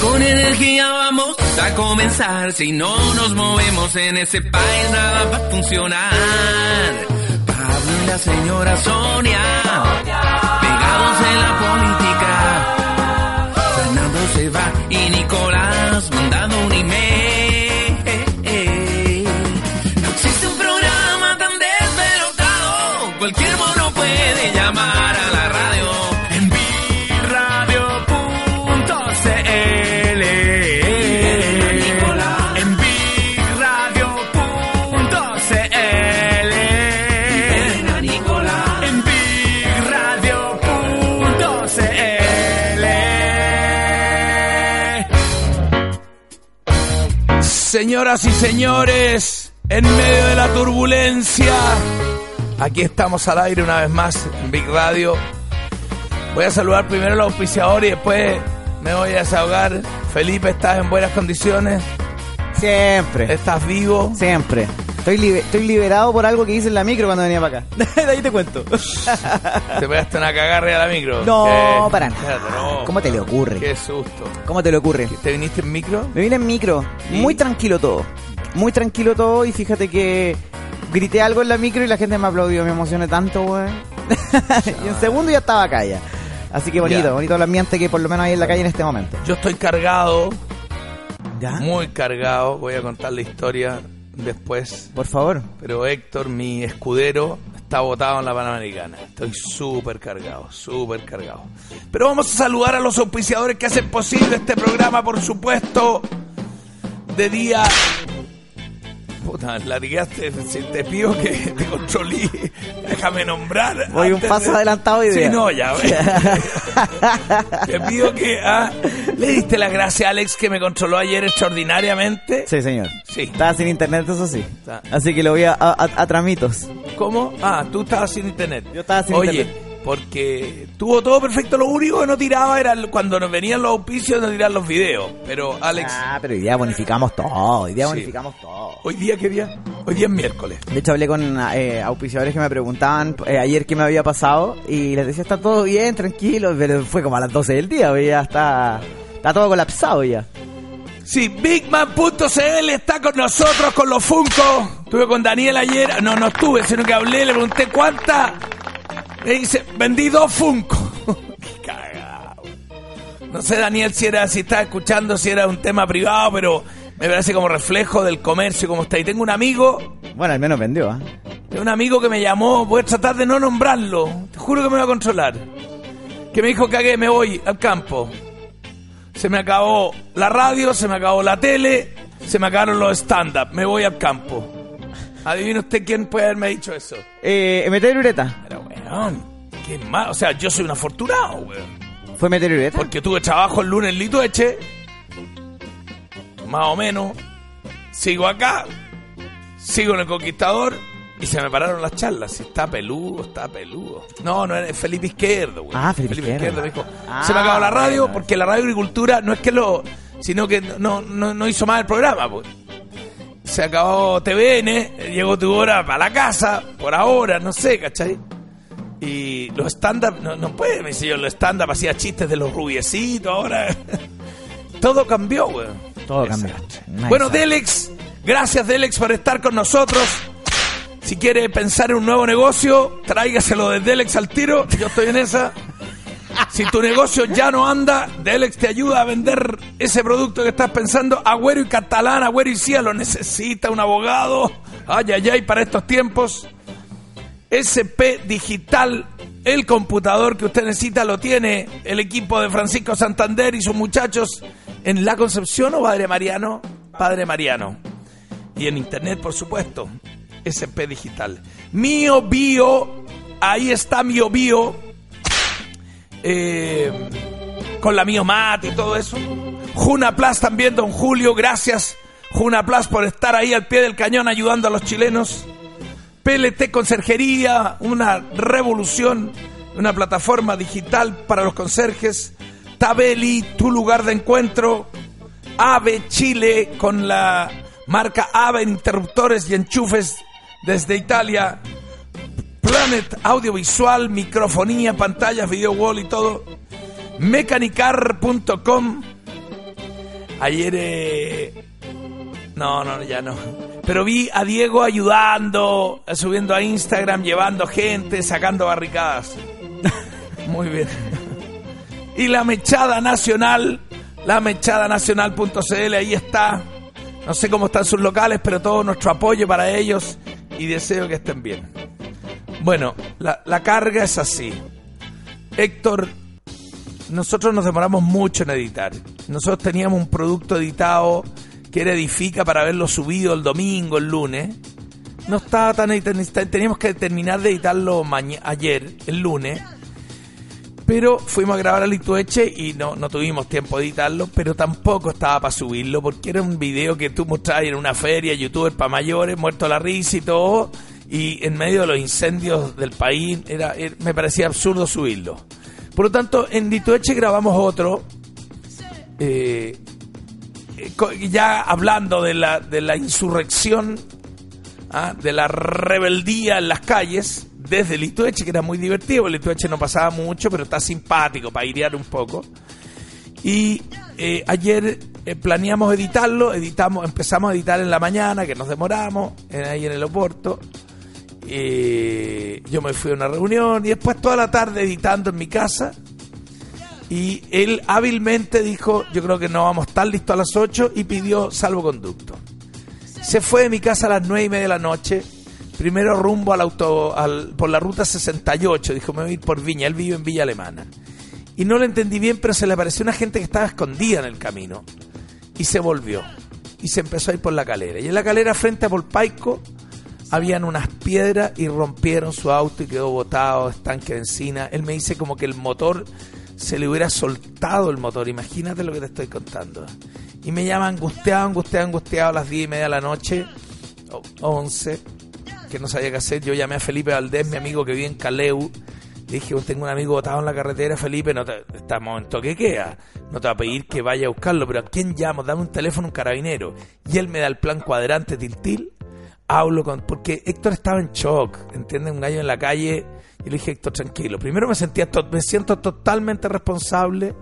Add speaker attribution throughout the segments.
Speaker 1: Con energía vamos a comenzar. Si no nos movemos en ese país, nada va a funcionar. Pablo y la señora Sonia, pegados en la
Speaker 2: Señoras y señores, en medio de la turbulencia, aquí estamos al aire una vez más en Big Radio. Voy a saludar primero al auspiciador y después me voy a desahogar. Felipe, ¿estás en buenas condiciones?
Speaker 3: Siempre,
Speaker 2: ¿Estás vivo?
Speaker 3: siempre. Estoy, libe- estoy liberado por algo que hice en la micro cuando venía para acá. De ahí te cuento.
Speaker 2: ¿Te pegaste una cagarre a la micro?
Speaker 3: No,
Speaker 2: ¿Qué?
Speaker 3: para nada.
Speaker 2: Espérate, no.
Speaker 3: ¿Cómo te le ocurre?
Speaker 2: Qué susto.
Speaker 3: ¿Cómo te le ocurre?
Speaker 2: ¿Te viniste en micro?
Speaker 3: Me vine en micro, muy tranquilo todo. Muy tranquilo todo y fíjate que grité algo en la micro y la gente me aplaudió, me emocioné tanto, weón. y en segundo ya estaba acá ya. Así que bonito,
Speaker 2: Ya.
Speaker 3: bonito el ambiente que por lo menos hay en la calle en este momento.
Speaker 2: Yo estoy cargado,
Speaker 3: ¿Ya?
Speaker 2: muy cargado. Voy a contar la historia después.
Speaker 3: Por favor.
Speaker 2: Pero Héctor, mi escudero, está botado en la Panamericana. Estoy súper cargado, súper cargado. Pero vamos a saludar a los auspiciadores que hacen posible este programa, por supuesto, de día... Puta, latigueaste, si te pido que te controlí, déjame nombrar.
Speaker 3: Voy un paso adelantado y
Speaker 2: Sí, no, ya ves. te pido que... ah, ¿Le diste las gracias a Alex que me controló ayer extraordinariamente?
Speaker 3: Sí, señor.
Speaker 2: Sí.
Speaker 3: Estaba sin internet, eso sí.
Speaker 2: Está.
Speaker 3: Así que lo voy a, a, a- a tramitos.
Speaker 2: ¿Cómo? Ah, tú estabas sin internet.
Speaker 3: Yo estaba sin
Speaker 2: Oye,
Speaker 3: internet.
Speaker 2: Porque tuvo todo perfecto. Lo único que no tiraba era cuando nos venían los auspicios, no tirar los videos. Pero, Alex,
Speaker 3: Ah, pero hoy día bonificamos todo. Hoy día
Speaker 2: Sí.
Speaker 3: bonificamos todo.
Speaker 2: ¿hoy día qué día? Hoy día es miércoles.
Speaker 3: De hecho, hablé con eh, auspiciadores que me preguntaban eh, ayer qué me había pasado y les decía, está todo bien, tranquilo, pero fue como a las 12 del día, hoy ya está, está todo colapsado ya.
Speaker 2: Sí, Bigman.cl está con nosotros con los Funko. Estuve con Daniel ayer. No, no estuve, sino que hablé, le pregunté cuánta. Me dice, vendí dos Funko. Qué cagado. No sé, Daniel, si era, si está escuchando, si era un tema privado, pero me parece como reflejo del comercio, como está. Y tengo un amigo
Speaker 3: Bueno, al menos vendió, ¿ah?
Speaker 2: de un amigo que me llamó, voy a tratar de no nombrarlo, te juro que me voy a controlar. Que me dijo que me voy al campo. Se me acabó la radio, se me acabó la tele, se me acabaron los stand-up, me voy al campo. Adivine usted quién puede haberme dicho eso.
Speaker 3: Eh, Meteorureta.
Speaker 2: Pero weón, qué mal, o sea, yo soy un afortunado, weón.
Speaker 3: ¿Fue Meteorureta?
Speaker 2: Porque tuve trabajo el lunes en Litueche, más o menos. Sigo acá, sigo en el Conquistador y se me pararon las charlas. Si está peludo, está peludo. No, no, es Felipe Izquierdo, güey.
Speaker 3: Ah, Felipe Izquierdo.
Speaker 2: me dijo.
Speaker 3: Ah,
Speaker 2: se me acabó la radio
Speaker 3: bueno.
Speaker 2: porque la radio agricultura no es que lo. sino que no, no, no hizo más el programa, pues. Se acabó TVN, llegó tu hora para la casa, por ahora, no sé, ¿cachai? Y los stand-up, no, no puede, me yo, los stand-up hacía chistes de los rubiecitos, ahora. Todo cambió, weón.
Speaker 3: Todo cambió. Nice.
Speaker 2: Bueno, Delex, gracias Delex por estar con nosotros. Si quiere pensar en un nuevo negocio, tráigaselo de Delex al tiro. Yo estoy en esa. Si tu negocio ya no anda, Delex te ayuda a vender ese producto que estás pensando. Agüero y Catalán, Agüero y Cielo necesita un abogado. Ay, ay, ay, para estos tiempos. SP Digital, el computador que usted necesita lo tiene el equipo de Francisco Santander y sus muchachos en La Concepción o Padre Mariano, Padre Mariano. Y en internet, por supuesto, SP Digital. Mío Bio, ahí está Mío Bio, eh, con la Mío y todo eso. Juna también, don Julio, gracias Juna Plus por estar ahí al pie del cañón ayudando a los chilenos. PLT Conserjería, una revolución, una plataforma digital para los conserjes. Tabeli, tu lugar de encuentro. Ave Chile con la marca Ave interruptores y enchufes desde Italia. Planet Audiovisual, microfonía, pantallas, video wall y todo. Mecanicar.com. Ayer. eh, No, no, ya no. Pero vi a Diego ayudando, subiendo a Instagram, llevando gente, sacando barricadas. Muy bien. Y la mechada nacional, la mechada nacional.cl, ahí está. No sé cómo están sus locales, pero todo nuestro apoyo para ellos y deseo que estén bien. Bueno, la, la carga es así. Héctor, nosotros nos demoramos mucho en editar. Nosotros teníamos un producto editado que era Edifica para verlo subido el domingo, el lunes. No estaba tan editado, teníamos que terminar de editarlo ayer, el lunes. Pero fuimos a grabar a Litueche y no, no tuvimos tiempo de editarlo, pero tampoco estaba para subirlo, porque era un video que tú mostrabas en una feria, youtuber para mayores, muerto la risa y todo, y en medio de los incendios del país, era, me parecía absurdo subirlo. Por lo tanto, en Litueche grabamos otro, eh, eh, ya hablando de la, de la insurrección, ¿ah? de la rebeldía en las calles, desde Litueche, que era muy divertido, Litueche no pasaba mucho, pero está simpático para airear un poco. Y eh, ayer planeamos editarlo, editamos, empezamos a editar en la mañana, que nos demoramos, ahí en el aeropuerto. Yo me fui a una reunión y después toda la tarde editando en mi casa. Y él hábilmente dijo, yo creo que no vamos a estar listos a las 8 y pidió salvoconducto. Se fue de mi casa a las 9 y media de la noche, primero rumbo al auto, al- por la ruta 68, dijo, me voy a ir por Viña, él vive en Villa Alemana. Y no lo entendí bien, pero se le apareció una gente que estaba escondida en el camino. Y se volvió. Y se empezó a ir por la calera. Y en la calera frente a Polpaico habían unas piedras y rompieron su auto y quedó botado, estanque de encina. Él me dice como que el motor se le hubiera soltado el motor. Imagínate lo que te estoy contando. Y me llama angustiado, angustiado, angustiado a las 10 y media de la noche, o 11, que no sabía qué hacer. Yo llamé a Felipe Valdés, mi amigo que vive en Caleu. Le dije, "Oh, tengo un amigo botado en la carretera, Felipe, no te, estamos en toque queda. No te va a pedir que vaya a buscarlo, pero ¿a quién llamo? Dame un teléfono, un carabinero. Y él me da el plan cuadrante tiltil. Hablo con... Porque Héctor estaba en shock, ¿entiendes? Un gallo en la calle. Y le dije, Héctor, tranquilo. Primero me sentía to- me siento totalmente responsable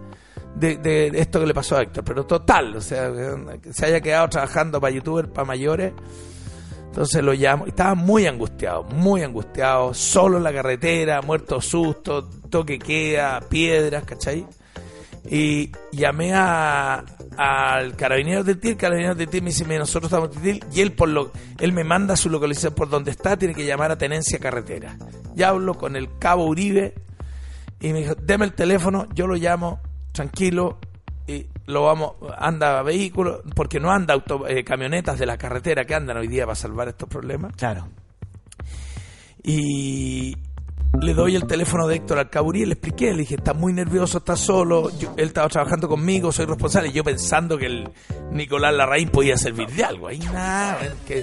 Speaker 2: de, de esto que le pasó a Héctor, pero total, o sea, que se haya quedado trabajando para youtubers, para mayores. Entonces lo llamo, estaba muy angustiado, muy angustiado, solo en la carretera, muerto susto, toque queda, piedras, ¿cachai? Y llamé a, al carabinero de TIL, el carabinero de TIL me dice, "Mira, nosotros estamos en TIL, y él por lo, él me manda su localización por donde está, tiene que llamar a Tenencia Carretera. Ya hablo con el cabo Uribe, y me dijo, deme el teléfono, yo lo llamo, tranquilo, y lo vamos, anda vehículo, porque no anda auto, eh, camionetas de la carretera que andan hoy día para salvar estos problemas.
Speaker 3: Claro.
Speaker 2: Y le doy el teléfono de Héctor al Caburí, le expliqué, le dije, está muy nervioso, está solo, yo- él estaba trabajando conmigo, soy responsable, y yo pensando que el Nicolás Larraín podía servir de algo. Ahí nada, que,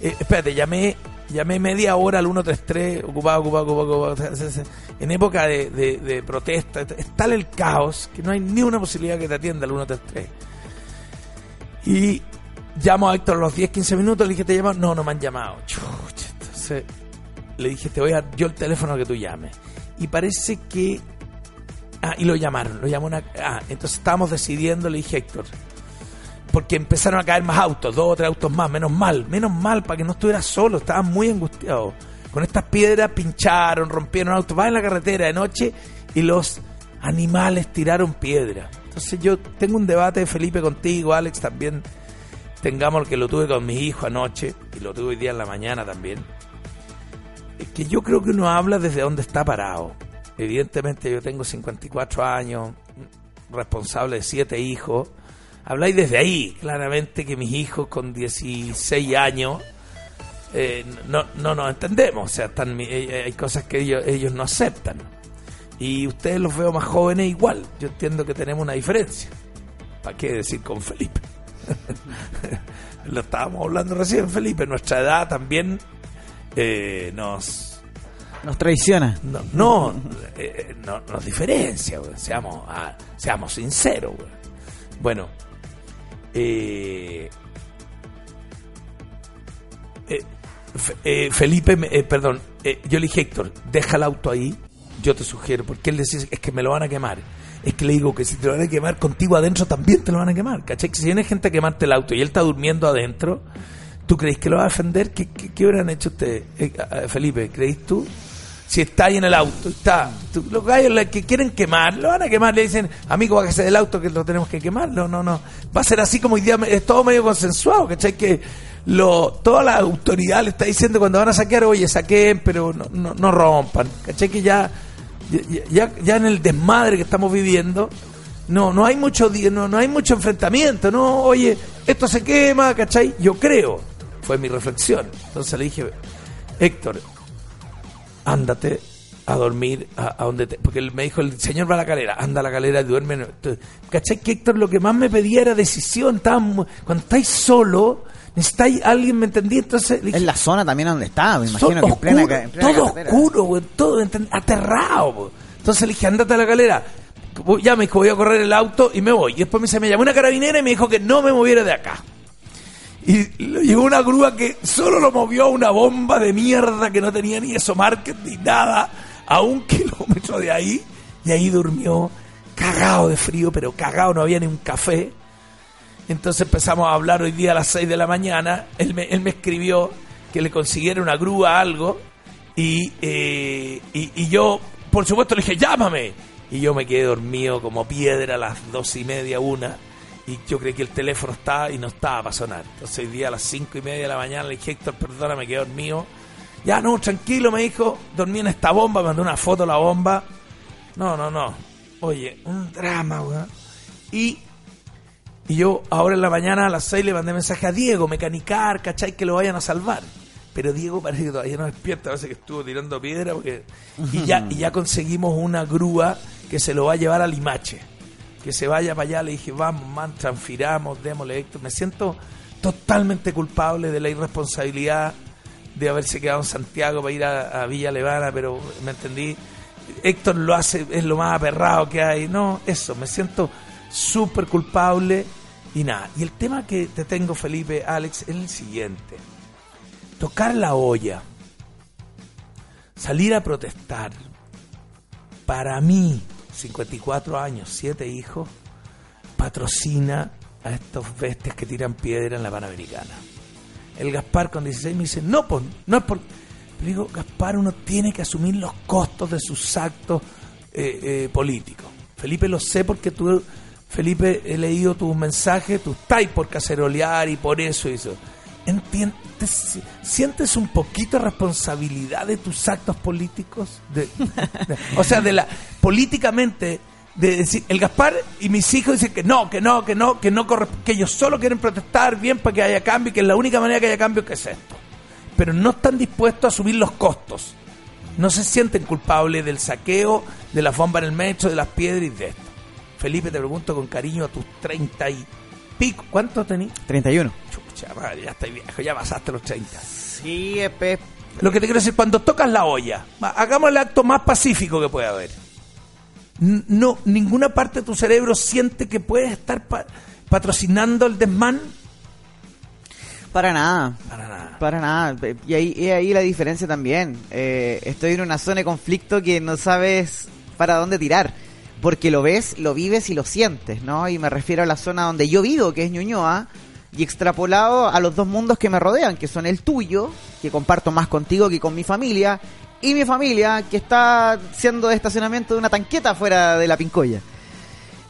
Speaker 2: eh, espérate, llamé, llamé media hora al 133, ocupado, ocupado, ocupado, ocupado, en época de, protesta, es tal el caos que no hay ni una posibilidad que te atienda al 133. Y llamo a Héctor a los 10, 15 minutos, le dije, ¿te llaman? No, no me han llamado. Entonces le dije, te voy a dar yo el teléfono que tú llames. Y parece que... Ah, y lo llamaron, lo llamó una... Ah, entonces estábamos decidiendo, le dije, Héctor, porque empezaron a caer más autos, dos o tres autos más, menos mal, menos mal, para que no estuviera solo, estaba muy angustiado. Con estas piedras pincharon, rompieron autos, va en la carretera de noche y los animales tiraron piedra. Entonces yo tengo un debate, Felipe, contigo, Alex, también tengamos que lo tuve con mis hijos anoche y lo tuve hoy día en la mañana también. Que yo creo que uno habla desde donde está parado. Evidentemente yo tengo 54 años, responsable de siete hijos. Habláis desde ahí, claramente que mis hijos con 16 años eh, no, no nos entendemos, o sea, están, eh, hay cosas que ellos, ellos no aceptan. Y ustedes los veo más jóvenes igual, yo entiendo que tenemos una diferencia. ¿Para qué decir con Felipe? Lo estábamos hablando recién, Felipe, nuestra edad también eh, nos,
Speaker 3: Nos traiciona.
Speaker 2: no, no, eh, no- nos diferencia, seamos, ah, seamos sinceros. Bueno, eh, eh, Fe- eh, Felipe, eh, perdón, eh, yo le dije, Héctor, deja el auto ahí, yo te sugiero, porque él decía, es que me lo van a quemar. es que le digo que si te lo van a quemar contigo adentro también te lo van a quemar, ¿cachai? Que si viene gente a quemarte el auto y él está durmiendo adentro, ¿tú crees que lo va a defender? ¿Qué, qué, qué hecho ustedes, eh, Felipe? ¿Creéis tú? Si está ahí en el auto, está. tú- los gallos que quieren quemar, lo van a quemar, le dicen, amigo, bájese del auto que lo tenemos que quemar. No, no, no. Va a ser así como hoy día, es todo medio consensuado, ¿cachai? Que lo, toda la autoridad le está diciendo cuando van a saquear, oye, saquen, pero no, no, no rompan. ¿Cachai? Que ya, ya, ya, en el desmadre que estamos viviendo, no, no hay mucho, no, no hay mucho enfrentamiento, no, oye, esto se quema, ¿cachai? Yo creo, fue mi reflexión. Entonces le dije, Héctor, ándate a dormir a, a donde te, porque él me dijo el señor va a la calera anda a la calera duerme en- Entonces, ¿cachai? que Héctor lo que más me pedía era decisión estaba mu- cuando estáis solo necesitáis alguien me entendí entonces dije,
Speaker 3: Es la zona también donde está, me imagino que en plena,
Speaker 2: oscuro,
Speaker 3: en plena
Speaker 2: todo
Speaker 3: carretera.
Speaker 2: oscuro todo aterrado entonces le dije andate a la calera ya me dijo voy a correr el auto y me voy y después me, dice, me llamó una carabinera y me dijo que no me moviera de acá y le llegó una grúa que solo lo movió una bomba de mierda que no tenía ni eso market ni nada, a un kilómetro de ahí. Y ahí durmió, cagado de frío, pero cagado, no había ni un café. Entonces empezamos a hablar hoy día a las 6 de la mañana. Él me, él me escribió que le consiguiera una grúa, algo. Y, eh, y, y yo, por supuesto, le dije, llámame. Y yo me quedé dormido como piedra a las dos y media, una. Y yo creí que el teléfono estaba y no estaba para sonar. Entonces hoy día a las cinco y media de la mañana le dije, Héctor, perdona, me quedé dormido. Ya, no, tranquilo, me dijo. Dormí en esta bomba, me mandó una foto la bomba. No, no, no. Oye, un drama, weón. Y y yo ahora en la mañana a las 6 le mandé mensaje a Diego, mecanicar, ¿cachai? Que lo vayan a salvar. Pero Diego parece que todavía no despierta, parece que estuvo tirando piedra porque... Y ya, y ya conseguimos una grúa que se lo va a llevar a Limache. Que se vaya para allá, le dije, vamos, man, transfiramos, démosle Héctor. Me siento totalmente culpable de la irresponsabilidad de haberse quedado en Santiago para ir a, a Villa Levana, pero me entendí. Héctor lo hace, es lo más aperrado que hay. No, eso, me siento súper culpable y nada. Y el tema que te tengo, Felipe, Alex, es el siguiente. Tocar la olla, salir a protestar, para mí, 54 años, 7 hijos, patrocina a estos bestias que tiran piedra en la Panamericana. El Gaspar con 16 me dice, no, pues, no es por... Pero digo, Gaspar, uno tiene que asumir los costos de sus actos eh, eh, políticos. Felipe, lo sé porque tú, Felipe, he leído tus mensajes, tú estás por cacerolear y por eso y eso. ¿Sientes un poquito responsabilidad de tus actos políticos? De- o sea, de la políticamente de decir, el Gaspar y mis hijos dicen que no, que no, que no, que no que ellos solo quieren protestar bien para que haya cambio y que la única manera que haya cambio que es esto. Pero no están dispuestos a asumir los costos. No se sienten culpables del saqueo, de la bomba en el metro, de las piedras y de esto. Felipe, te pregunto con cariño a tus treinta y pico. ¿Cuántos tenés?
Speaker 3: 31.
Speaker 2: Madre, ya estás viejo, ya pasaste los 30.
Speaker 3: Sí.
Speaker 2: Lo que te quiero decir, cuando tocas la olla, hagamos el acto más pacífico que puede haber. No, ninguna parte de tu cerebro siente que puedes estar pa- patrocinando el desmán.
Speaker 3: Para nada.
Speaker 2: Para nada.
Speaker 3: Para nada. Y ahí, y ahí la diferencia también. Eh, estoy en una zona de conflicto que no sabes para dónde tirar. Porque lo ves, lo vives y lo sientes, ¿no? Y me refiero a la zona donde yo vivo, que es Ñuñoa, y extrapolado a los dos mundos que me rodean, que son el tuyo, que comparto más contigo que con mi familia, y mi familia, que está siendo de estacionamiento de una tanqueta fuera de la Pincoya.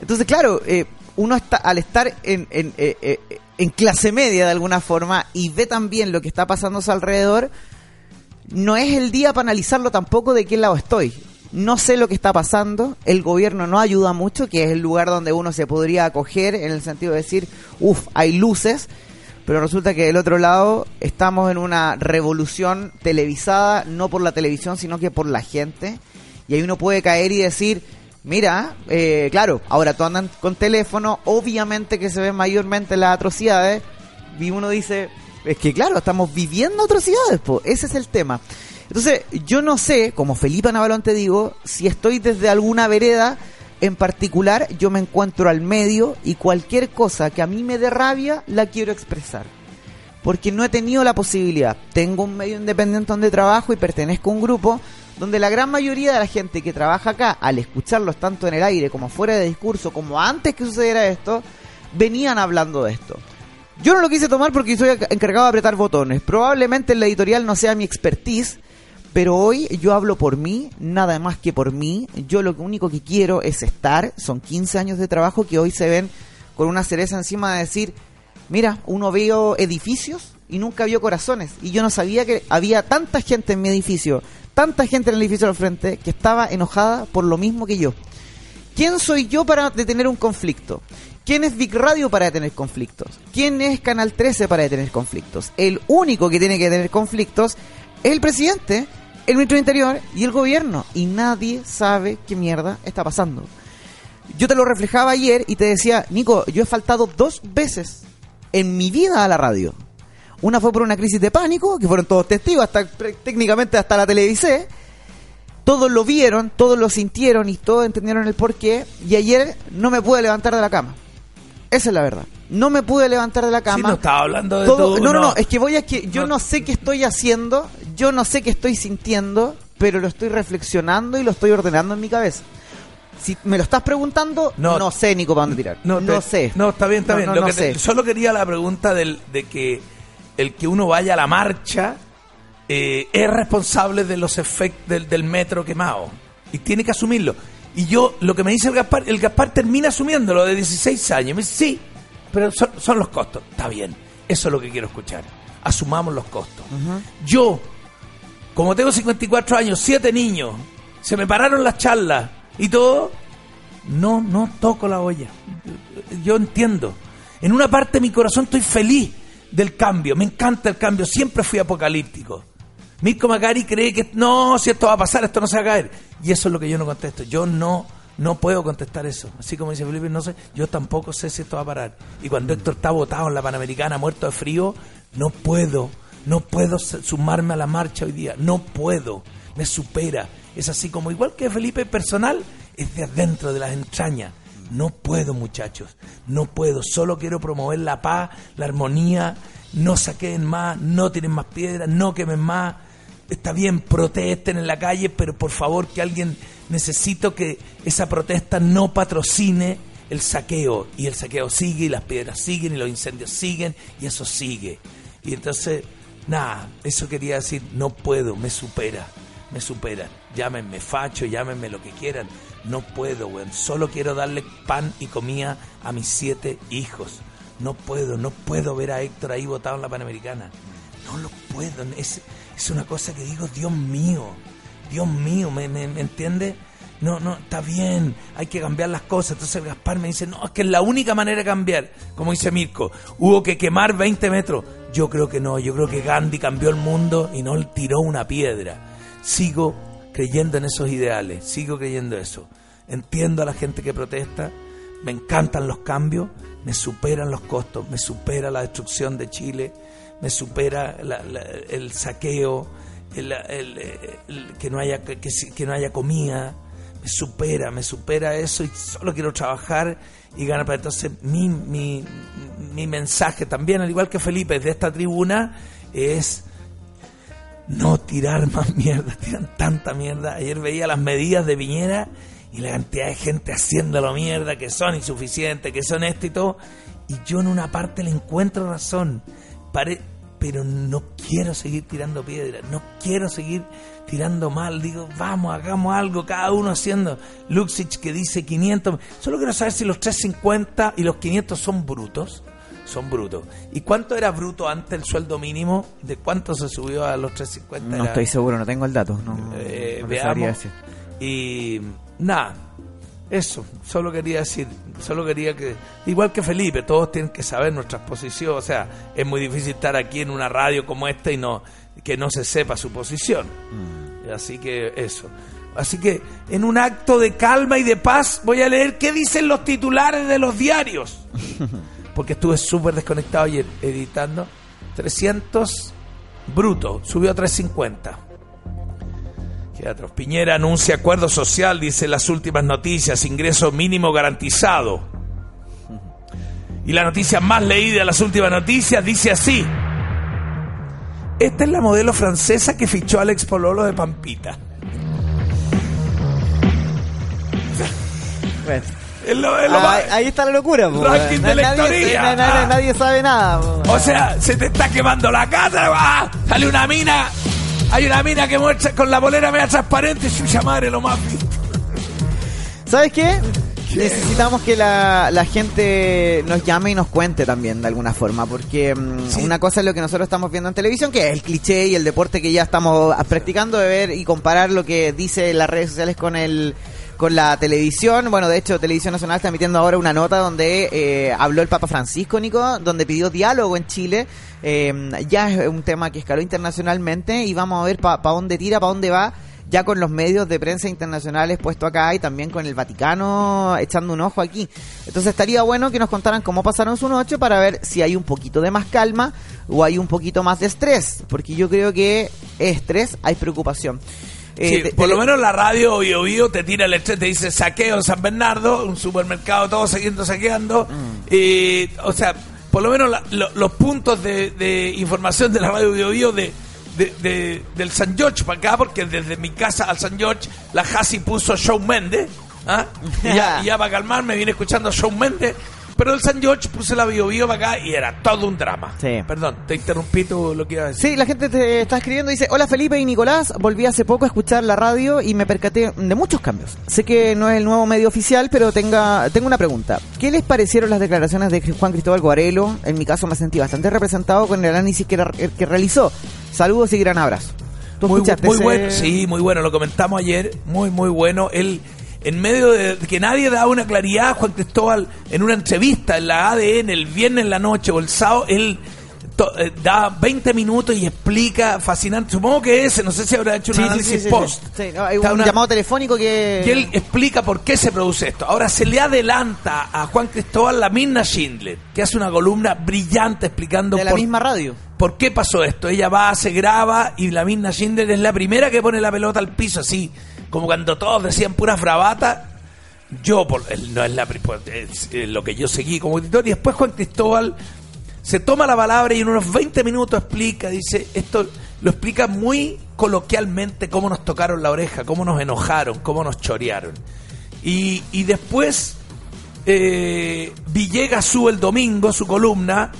Speaker 3: Entonces, claro, eh, uno está al estar en, eh, eh, en clase media de alguna forma y ve también lo que está pasando a su alrededor, no es el día para analizarlo tampoco de qué lado estoy. No sé lo que está pasando, el gobierno no ayuda mucho, que es el lugar donde uno se podría acoger en el sentido de decir, uff, hay luces, pero resulta que del otro lado estamos en una revolución televisada, no por la televisión, sino que por la gente, y ahí uno puede caer y decir, mira, eh, claro, ahora todos andan con teléfono, obviamente que se ven mayormente las atrocidades, y uno dice, es que claro, estamos viviendo atrocidades, po. ese es el tema. Entonces, yo no sé, como Felipe Navalón te digo, si estoy desde alguna vereda en particular, yo me encuentro al medio y cualquier cosa que a mí me dé rabia, la quiero expresar. Porque no he tenido la posibilidad. Tengo un medio independiente donde trabajo y pertenezco a un grupo donde la gran mayoría de la gente que trabaja acá, al escucharlos tanto en el aire como fuera de discurso, como antes que sucediera esto, venían hablando de esto. Yo no lo quise tomar porque soy encargado de apretar botones. Probablemente en la editorial no sea mi expertise, pero hoy yo hablo por mí, nada más que por mí. Yo lo único que quiero es estar. Son 15 años de trabajo que hoy se ven con una cereza encima de decir, mira, uno vio edificios y nunca vio corazones. Y yo no sabía que había tanta gente en mi edificio, tanta gente en el edificio al frente, que estaba enojada por lo mismo que yo. ¿Quién soy yo para detener un conflicto? ¿Quién es Big Radio para detener conflictos? ¿Quién es Canal 13 para detener conflictos? El único que tiene que detener conflictos es el presidente, el ministro de Interior y el gobierno. Y nadie sabe qué mierda está pasando. Yo te lo reflejaba ayer y te decía, Nico, yo he faltado dos veces en mi vida a la radio. Una fue por una crisis de pánico, que fueron todos testigos, hasta técnicamente hasta la televisión. Todos lo vieron, todos lo sintieron y todos entendieron el porqué. Y ayer no me pude levantar de la cama. Esa es la verdad. No me pude levantar de la cama.
Speaker 2: no estaba hablando de todo,
Speaker 3: no, no, no, es que voy a que yo no, sé qué estoy haciendo, yo no sé qué estoy sintiendo, pero lo estoy reflexionando y lo estoy ordenando en mi cabeza. Si me lo estás preguntando, no, sé, Nico, para dónde tirar. No, sé.
Speaker 2: No, está bien, está bien. Lo que solo quería la pregunta del, de que el que uno vaya a la marcha eh, es responsable de los efectos del, metro quemado. Y tiene que asumirlo. Y yo, lo que me dice el Gaspar, el Gaspar termina asumiéndolo de 16 años. Me dice, sí, pero son, los costos. Está bien, eso es lo que quiero escuchar. Asumamos los costos. Yo, como tengo 54 años, siete niños, se me pararon las charlas y todo, no, no toco la olla. Yo entiendo. En una parte de mi corazón estoy feliz del cambio, me encanta el cambio, siempre fui apocalíptico. Mirko Macari cree que no, si esto va a pasar, esto no se va a caer. Y eso es lo que yo no contesto. Yo no no puedo contestar eso. Así como dice Felipe, no sé, yo tampoco sé si esto va a parar. Y cuando Héctor está botado en la Panamericana, muerto de frío, no puedo, no puedo sumarme a la marcha hoy día. No puedo, me supera. Es así como, igual que Felipe personal, es de adentro, de las entrañas. No puedo, muchachos, no puedo. Solo quiero promover la paz, la armonía. No saquen más, no tienen más piedras, no quemen más. Está bien, protesten en la calle, pero por favor que alguien necesito que esa protesta no patrocine el saqueo. Y el saqueo sigue, y las piedras siguen, y los incendios siguen, y eso sigue. Y entonces, nada, eso quería decir, no puedo, me supera, me supera. Llámenme facho, llámenme lo que quieran. No puedo, weón. Solo quiero darle pan y comida a mis siete hijos. No puedo, no puedo ver a Héctor ahí botado en la Panamericana. No lo puedo. Es, es una cosa que digo, Dios mío, Dios mío, ¿me, me, entiende? No, no, está bien, hay que cambiar las cosas. Entonces Gaspar me dice, no, es que es la única manera de cambiar. Como dice Mirko, hubo que quemar 20 metros. Yo creo que no, yo creo que Gandhi cambió el mundo y no tiró una piedra. Sigo creyendo en esos ideales, sigo creyendo eso. Entiendo a la gente que protesta, me encantan los cambios, me superan los costos, me supera la destrucción de Chile, me supera el saqueo, el, que, no haya, que, que, no haya comida, me supera, me supera eso y solo quiero trabajar y ganar para entonces mi, mi, mi mensaje también, al igual que Felipe, de esta tribuna es no tirar más mierda, tiran tanta mierda. Ayer veía las medidas de Viñera y la cantidad de gente haciéndolo mierda, que son insuficientes, que son esto y todo. Y yo en una parte le encuentro razón, pero no quiero seguir tirando piedras, no quiero seguir tirando mal. Digo, vamos, hagamos algo, cada uno haciendo. Luxich que dice 500. Solo quiero saber si los 350 y los 500 son brutos son brutos. ¿Y cuánto era bruto antes el sueldo mínimo? ¿De cuánto se subió a los 350?
Speaker 3: No estoy seguro, no tengo el dato. No,
Speaker 2: eh, veamos. Y nada, eso, solo quería decir, solo quería que, igual que Felipe, todos tienen que saber nuestras posiciones, o sea, es muy difícil estar aquí en una radio como esta y no que no se sepa su posición. Mm. Así que eso. Así que en un acto de calma y de paz voy a leer qué dicen los titulares de los diarios. porque estuve súper desconectado ayer editando. 300 bruto, subió a 350. Teatro. Piñera anuncia acuerdo social, dice las últimas noticias, ingreso mínimo garantizado. Y la noticia más leída de las últimas noticias dice así. Esta es la modelo francesa que fichó al ex pololo de Pampita.
Speaker 3: Bueno. Ah, ahí está la locura, po, nadie, nadie,
Speaker 2: nadie,
Speaker 3: nadie, sabe nada. Po.
Speaker 2: O sea, se te está quemando la casa, ¡Ah! sale una mina hay una mina que muestra con la bolera media transparente. Suya madre, lo más.
Speaker 3: ¿Sabes qué? Necesitamos que la, la gente nos llame y nos cuente también de alguna forma, porque mm,
Speaker 2: Sí.
Speaker 3: una cosa es lo que nosotros estamos viendo en televisión, que es el cliché y el deporte que ya estamos practicando de ver y comparar lo que dice las redes sociales con el con la televisión. Bueno, de hecho, Televisión Nacional está emitiendo ahora una nota donde eh, habló el Papa Francisco, Nico, donde pidió diálogo en Chile. Eh, ya es un tema que escaló internacionalmente y vamos a ver para dónde tira, para dónde va ya con los medios de prensa internacionales puesto acá y también con el Vaticano echando un ojo aquí. Entonces estaría bueno que nos contaran cómo pasaron su noche para ver si hay un poquito de más calma o hay un poquito más de estrés, porque yo creo que estrés hay preocupación. Eh,
Speaker 2: Sí,
Speaker 3: te-
Speaker 2: por
Speaker 3: te-
Speaker 2: lo menos la radio Bio Bio te tira el estrés, te dice saqueo en San Bernardo, un supermercado todo siguiendo saqueando.
Speaker 3: Mm.
Speaker 2: Y, o sea, por lo menos la- lo- los puntos de, de información de la radio Bio Bio de, de- de- del San George para acá, porque desde mi casa al San George la Hasi puso Show Méndez. ¿ah? Y ya, y ya para calmarme viene escuchando Show Méndez. Pero el San George puse la Bio Bio para acá y era todo un drama.
Speaker 3: Sí.
Speaker 2: Perdón, te interrumpí tú lo que iba a decir.
Speaker 3: Sí, la gente te está escribiendo, dice, hola Felipe y Nicolás, volví hace poco a escuchar la radio y me percaté de muchos cambios. Sé que no es el nuevo medio oficial, pero tenga, tengo una pregunta. ¿Qué les parecieron las declaraciones de Juan Cristóbal Guarelo? En mi caso me sentí bastante representado con el análisis que, ra- que realizó. Saludos y gran abrazo. ¿Tú
Speaker 2: muy, muy
Speaker 3: ese-
Speaker 2: bueno, sí, muy bueno, lo comentamos ayer, muy, muy bueno. Él, en medio de que nadie da una claridad, Juan Cristóbal, en una entrevista en la ADN el viernes en la noche o el sábado, él to- eh, da 20 minutos y explica fascinante. Supongo que ese, no sé si habrá hecho un
Speaker 3: Sí,
Speaker 2: análisis
Speaker 3: sí, sí,
Speaker 2: post.
Speaker 3: no, hay un
Speaker 2: una-
Speaker 3: llamado telefónico que...
Speaker 2: y él explica por qué se produce esto. Ahora se le adelanta a Juan Cristóbal la misma Schindler, que hace una columna brillante explicando
Speaker 3: de la
Speaker 2: por
Speaker 3: misma radio.
Speaker 2: ¿Por qué pasó esto? Ella va, se graba y la misma Schindler es la primera que pone la pelota al piso, así como cuando todos decían puras bravatas. Yo, por, no es, la, pues, es, lo que yo seguí como editor, y después Juan Cristóbal se toma la palabra y en unos 20 minutos explica, dice, esto lo explica muy coloquialmente cómo nos tocaron la oreja, cómo nos enojaron, cómo nos chorearon. Y, y después eh, Villegas sube el domingo su columna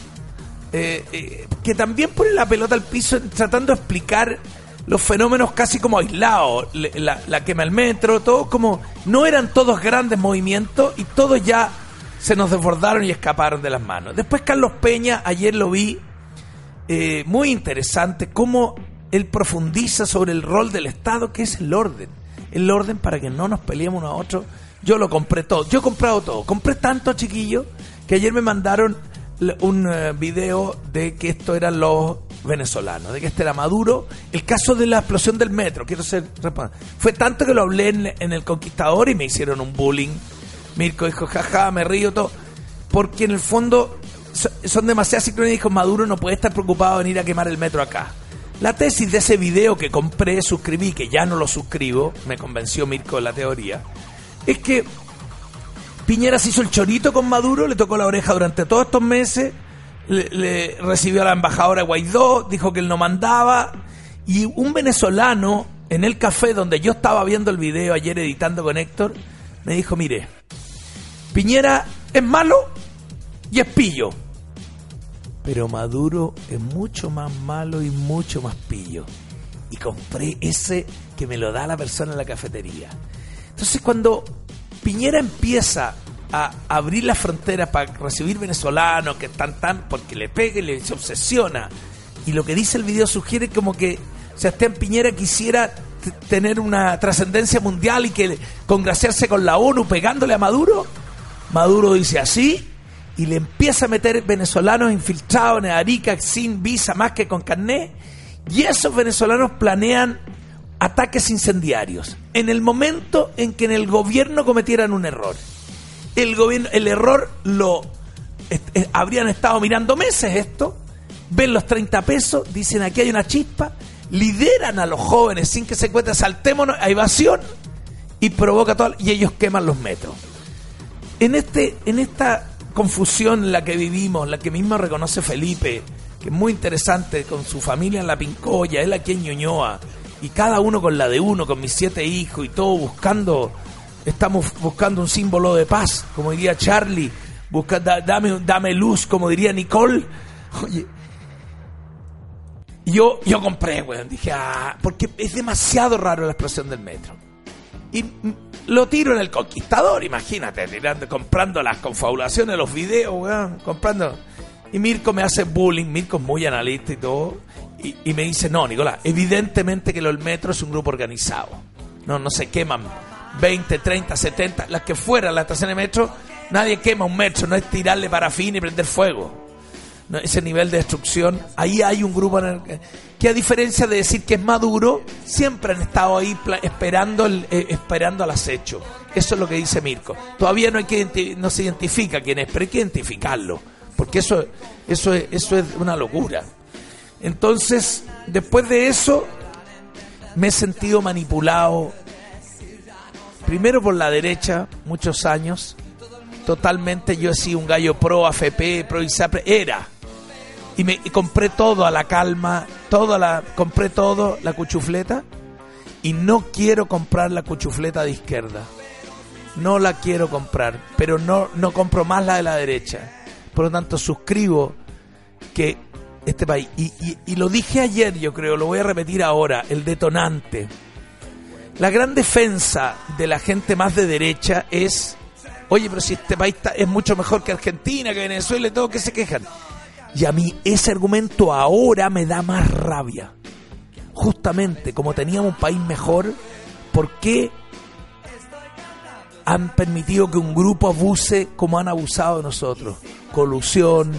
Speaker 2: eh, eh, que también pone la pelota al piso tratando de explicar los fenómenos casi como aislados, la, la quema del metro, todo como no eran todos grandes movimientos y todos ya se nos desbordaron y escaparon de las manos. Después Carlos Peña, ayer lo vi, eh, muy interesante cómo él profundiza sobre el rol del Estado, que es el orden. El orden para que no nos peleemos unos a otros. Yo lo compré todo. Yo he comprado todo. Compré tanto, chiquillo, que ayer me mandaron un eh, video de que esto eran los venezolanos, de que este era Maduro. El caso de la explosión del metro, quiero ser Fue tanto que lo hablé en, El Conquistador y me hicieron un bullying. Mirko dijo, jaja, me río todo. Porque en el fondo so- son demasiadas sincronías. Dijo, Maduro no puede estar preocupado de venir a quemar el metro acá. La tesis de ese video que compré, suscribí, que ya no lo suscribo, me convenció Mirko de la teoría, es que Piñera se hizo el chorito con Maduro, le tocó la oreja durante todos estos meses, le, recibió a la embajadora Guaidó, dijo que él no mandaba, y un venezolano en el café donde yo estaba viendo el video ayer editando con Héctor, me dijo, mire, Piñera es malo y es pillo, pero Maduro es mucho más malo y mucho más pillo. Y compré ese que me lo da la persona en la cafetería. Entonces cuando Piñera empieza a abrir las fronteras para recibir venezolanos que están tan porque le pega y le se obsesiona. Y lo que dice el video sugiere como que Sebastián Piñera quisiera tener una trascendencia mundial y que congraciarse con la ONU pegándole a Maduro. Maduro dice así y le empieza a meter venezolanos infiltrados en Arica sin visa más que con carné. Y esos venezolanos planean ataques incendiarios en el momento en que en el gobierno cometieran un error. El gobierno, el error lo eh, habrían estado mirando meses esto, ven los 30 pesos, dicen aquí hay una chispa, lideran a los jóvenes sin que se cuente, saltémonos a evasión y provoca todo y ellos queman los metros. En este en esta confusión la que vivimos, la que mismo reconoce Felipe, que es muy interesante con su familia en la Pincoya, él aquí en Ñuñoa, y cada uno con la de uno, con mis siete hijos y todo buscando estamos buscando un símbolo de paz, como diría Charlie, busca, da- dame, dame luz, como diría Nicole. Oye, yo, yo compré, weón, dije, ah, porque es demasiado raro la explosión del metro. Y mm, lo tiro en el conquistador, imagínate, tirando, comprando las confabulaciones, los videos, weón, comprando. Y Mirko me hace bullying, Mirko es muy analista y todo, y, y me dice, no, Nicolás, evidentemente que del metro es un grupo organizado. No, no se queman 20, 30, 70, las que fueran la estación de metro, nadie quema un metro, no es tirarle parafina y prender fuego. Ese nivel de destrucción, ahí hay un grupo que a diferencia de decir que es maduro, siempre han estado ahí esperando el, eh, esperando al acecho. Eso es lo que dice Mirko. Todavía no hay que no se identifica quién es, pero hay que identificarlo, porque eso eso es, eso es una locura. Entonces, después de eso me he sentido manipulado primero por la derecha muchos años. Totalmente yo he sido un gallo pro AFP, pro ISAPRE, era y me y compré todo a la calma, toda la compré todo la cuchufleta y no quiero comprar la cuchufleta de izquierda. No la quiero comprar, pero no no compro más la de la derecha. Por lo tanto, suscribo que este país y, y- y lo dije ayer, yo creo, lo voy a repetir ahora, el detonante. La gran defensa de la gente más de derecha es, oye, pero si este país está- es mucho mejor que Argentina, que Venezuela y todo, que se quejan. Y a mí ese argumento ahora me da más rabia. Justamente, como teníamos un país mejor, ¿por qué han permitido que un grupo abuse como han abusado de nosotros? Colusión,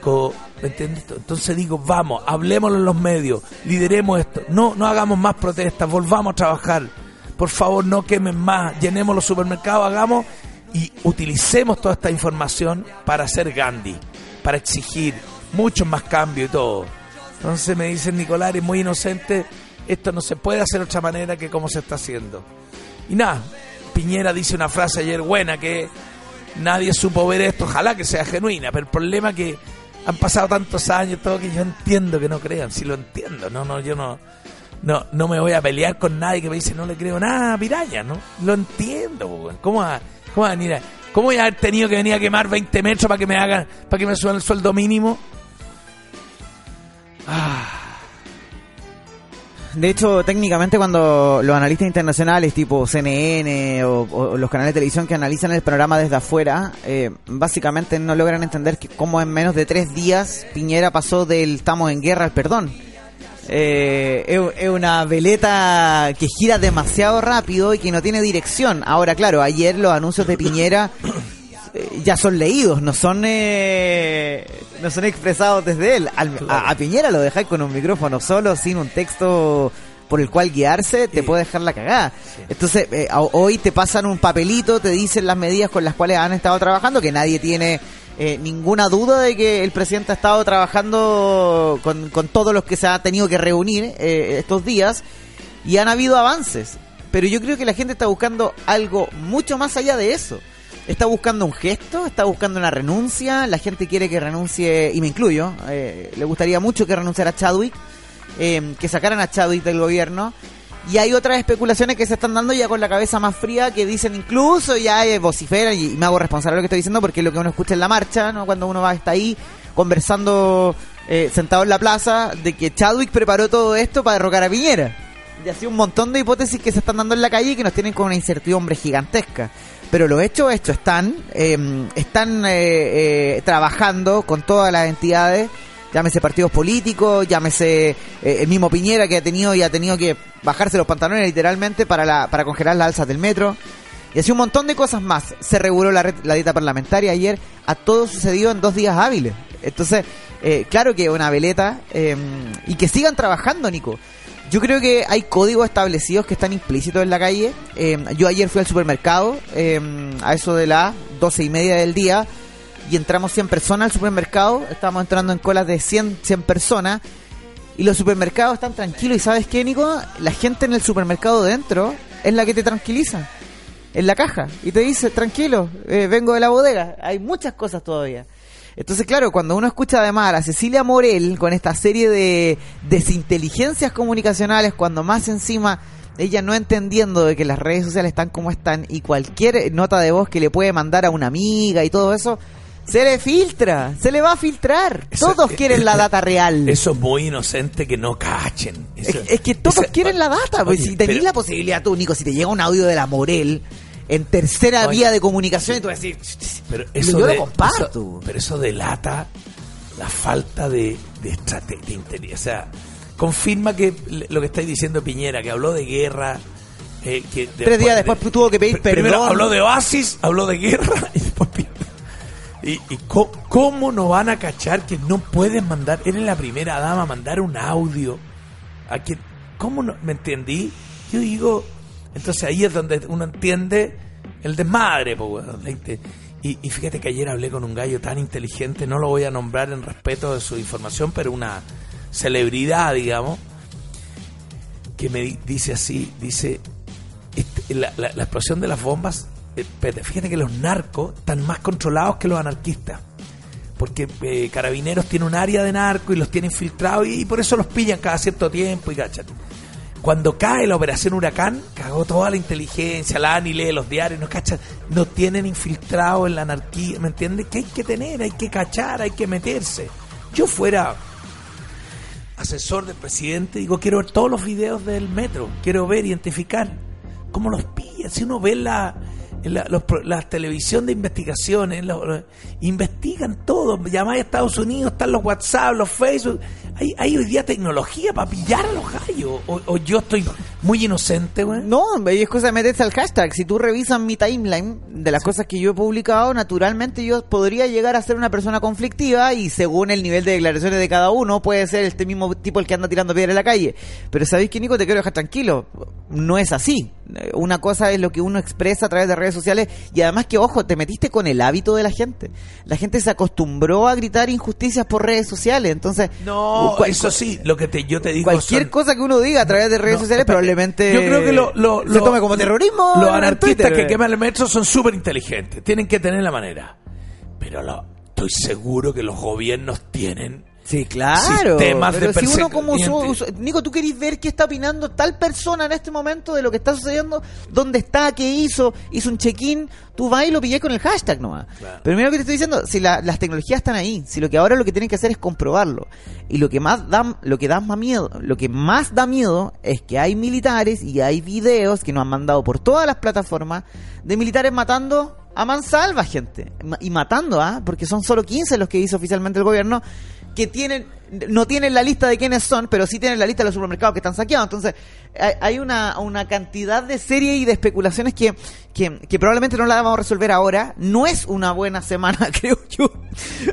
Speaker 2: co- ¿me entiendes? Entonces digo, vamos, hablemoslo en los medios, lideremos esto. No, no hagamos más protestas, volvamos a trabajar. Por favor, no quemen más, llenemos los supermercados, hagamos y utilicemos toda esta información para hacer Gandhi, para exigir muchos más cambios y todo. Entonces me dicen, Nicolás, es muy inocente, esto no se puede hacer de otra manera que como se está haciendo. Y nada, Piñera dice una frase ayer buena que nadie supo ver esto, ojalá que sea genuina, pero el problema es que han pasado tantos años, todo que yo entiendo que no crean, si lo entiendo, no, no, yo no, no, no me voy a pelear con nadie que me dice no le creo nada a Piraña, ¿no? Lo entiendo. ¿cómo va, cómo a venir a- ¿Cómo voy a haber tenido que venir a quemar 20 metros para que me hagan, para que me suban el sueldo mínimo?
Speaker 3: De hecho, técnicamente cuando los analistas internacionales tipo CNN o, los canales de televisión que analizan el programa desde afuera, eh, básicamente no logran entender que cómo en menos de tres días Piñera pasó del estamos en guerra al perdón. Eh, es, es una veleta que gira demasiado rápido y que no tiene dirección. Ahora, claro, ayer los anuncios de Piñera eh, ya son leídos, no son eh, no son expresados desde él. Al- a, a Piñera lo dejáis con un micrófono solo, sin un texto por el cual guiarse, te
Speaker 2: Sí.
Speaker 3: puede dejar la cagada. Entonces, eh, hoy te pasan un papelito, te dicen las medidas con las cuales han estado trabajando, que nadie tiene eh, ninguna duda de que el presidente ha estado trabajando con, con todos los que se ha tenido que reunir eh, estos días y han habido avances. Pero yo creo que la gente está buscando algo mucho más allá de eso. Está buscando un gesto, está buscando una renuncia, la gente quiere que renuncie, y me incluyo, eh, le gustaría mucho que renunciara Chadwick, eh, que sacaran a Chadwick del gobierno. Y hay otras especulaciones que se están dando ya con la cabeza más fría que dicen incluso ya eh, vociferan y, y me hago responsable de lo que estoy diciendo porque es lo que uno escucha en la marcha, ¿no? Cuando uno va está ahí conversando eh, sentado en la plaza de que Chadwick preparó todo esto para derrocar a Piñera. Y así un montón de hipótesis que se están dando en la calle y que nos tienen con una incertidumbre gigantesca. Pero los hechos, hechos están, eh, están eh, trabajando con todas las entidades, llámese partidos políticos, llámese eh, el mismo Piñera que ha tenido y ha tenido que bajarse los pantalones literalmente para, la, para congelar las alzas del metro. Y así un montón de cosas más. Se reguló la, la dieta parlamentaria ayer. A todo sucedió en dos días hábiles. Entonces, eh, claro que una veleta. eh, y que sigan trabajando, Nico. Yo creo que hay códigos establecidos que están implícitos en la calle. Eh, yo ayer fui al supermercado eh, a eso de las doce y media del día y entramos 100 personas al supermercado. Estamos entrando en colas de 100, 100 personas y los supermercados están tranquilos. ¿Y sabes qué, Nico? La gente en el supermercado dentro es la que te tranquiliza. En la caja. Y te dice, tranquilo, eh, vengo de la bodega. Hay muchas cosas todavía. Entonces, claro, cuando uno escucha además a Cecilia Morel con esta serie de desinteligencias comunicacionales, cuando más encima ella no entendiendo de que las redes sociales están como están y cualquier nota de voz que le puede mandar a una amiga y todo eso, se le filtra, se le va a filtrar.
Speaker 2: Eso-
Speaker 3: todos quieren la data real.
Speaker 2: Eso es muy inocente que no cachen.
Speaker 3: Es,
Speaker 2: Eso-
Speaker 3: es que todos quieren la data. Pues
Speaker 2: Oye,
Speaker 3: si tenés
Speaker 2: pero-
Speaker 3: la posibilidad tú, Nico, si te llega un audio de la Morel en tercera
Speaker 2: Oye.
Speaker 3: vía de comunicación y tú vas a decir,
Speaker 2: Pero
Speaker 3: yo
Speaker 2: eso
Speaker 3: lo
Speaker 2: de-
Speaker 3: comparto.
Speaker 2: eso- pero eso delata la falta de, de estrategia. O sea, confirma que lo que estáis diciendo Piñera, que habló de guerra. eh, que
Speaker 3: Tres días después tuvo que pedir
Speaker 2: pr- Primero
Speaker 3: perdón.
Speaker 2: habló de oasis, habló de guerra y después pi- y, y co- cómo no van a cachar que no pueden mandar, eres la primera dama, mandar un audio a quien, ¿cómo no? ¿Me entendí? Yo digo, entonces ahí es donde uno entiende el desmadre, inte- y, y fíjate que ayer hablé con un gallo tan inteligente, no lo voy a nombrar en respeto de su información, pero una celebridad, digamos, que me di- dice así, dice, este, la- la explosión de las bombas, eh, fíjate que los narcos están más controlados que los anarquistas. Porque eh, Carabineros tiene un área de narco y los tiene infiltrados y, por eso los pillan cada cierto tiempo y cáchate. Cuando cae la operación Huracán, cagó toda la inteligencia, la ANI lee los diarios, no cachan, no tienen infiltrado en la anarquía, ¿me entiendes? Que hay que tener, hay que cachar, hay que meterse. Yo fuera asesor del presidente, digo, quiero ver todos los videos del metro, quiero ver, identificar cómo los pillan. Si uno ve la, la, los la televisión de investigaciones, investigan todo, llamáis a Estados Unidos, están los WhatsApp, los Facebook, hay, hay hoy día tecnología para pillar a los gallos, o, o yo estoy muy inocente, güey.
Speaker 3: No, es cosa de meterse al hashtag. Si tú revisas mi timeline de las cosas que yo he publicado, naturalmente yo podría llegar a ser una persona conflictiva y según el nivel de declaraciones de cada uno, puede ser este mismo tipo el que anda tirando piedra en la calle. Pero ¿sabéis que Nico? Te quiero dejar tranquilo. No es así. Eh, Una cosa es lo que uno expresa a través de redes sociales y además que, ojo, te metiste con el hábito de la gente. La gente se acostumbró a gritar injusticias por redes sociales. Entonces,
Speaker 2: No,
Speaker 3: cual-
Speaker 2: eso sí, lo que te, yo te digo
Speaker 3: cualquier
Speaker 2: son-
Speaker 3: cosa que uno diga a través de redes
Speaker 2: No,
Speaker 3: sociales probablemente
Speaker 2: Yo creo que lo, lo-
Speaker 3: se
Speaker 2: lo-
Speaker 3: tome como terrorismo.
Speaker 2: Los anarquistas que queman el metro son súper inteligentes. Tienen que tener la manera. Pero lo- estoy seguro que los gobiernos tienen.
Speaker 3: Sí, claro.
Speaker 2: sistemas de
Speaker 3: pero si uno como
Speaker 2: perseguimiento.
Speaker 3: usu- Nico, ¿tú querés ver qué está opinando tal persona en este momento de lo que está sucediendo? ¿Dónde está? ¿Qué hizo? ¿Hizo un check-in? Tú vas y lo pillás con el hashtag nomás.
Speaker 2: Claro.
Speaker 3: Pero mira lo que te estoy diciendo, si la- las tecnologías están ahí, si lo que ahora lo que tienen que hacer es comprobarlo. Y lo que más da, lo que da más miedo, lo que más da miedo es que hay militares y hay videos que nos han mandado por todas las plataformas de militares matando a mansalva gente. Y matando, ¿ah? Porque son solo 15 los que hizo oficialmente el gobierno que tienen no tienen la lista de quiénes son, pero sí tienen la lista de los supermercados que están saqueados. Entonces, hay, una, una cantidad de series y de especulaciones que, que, que probablemente no la vamos a resolver ahora. No es una buena semana, creo yo,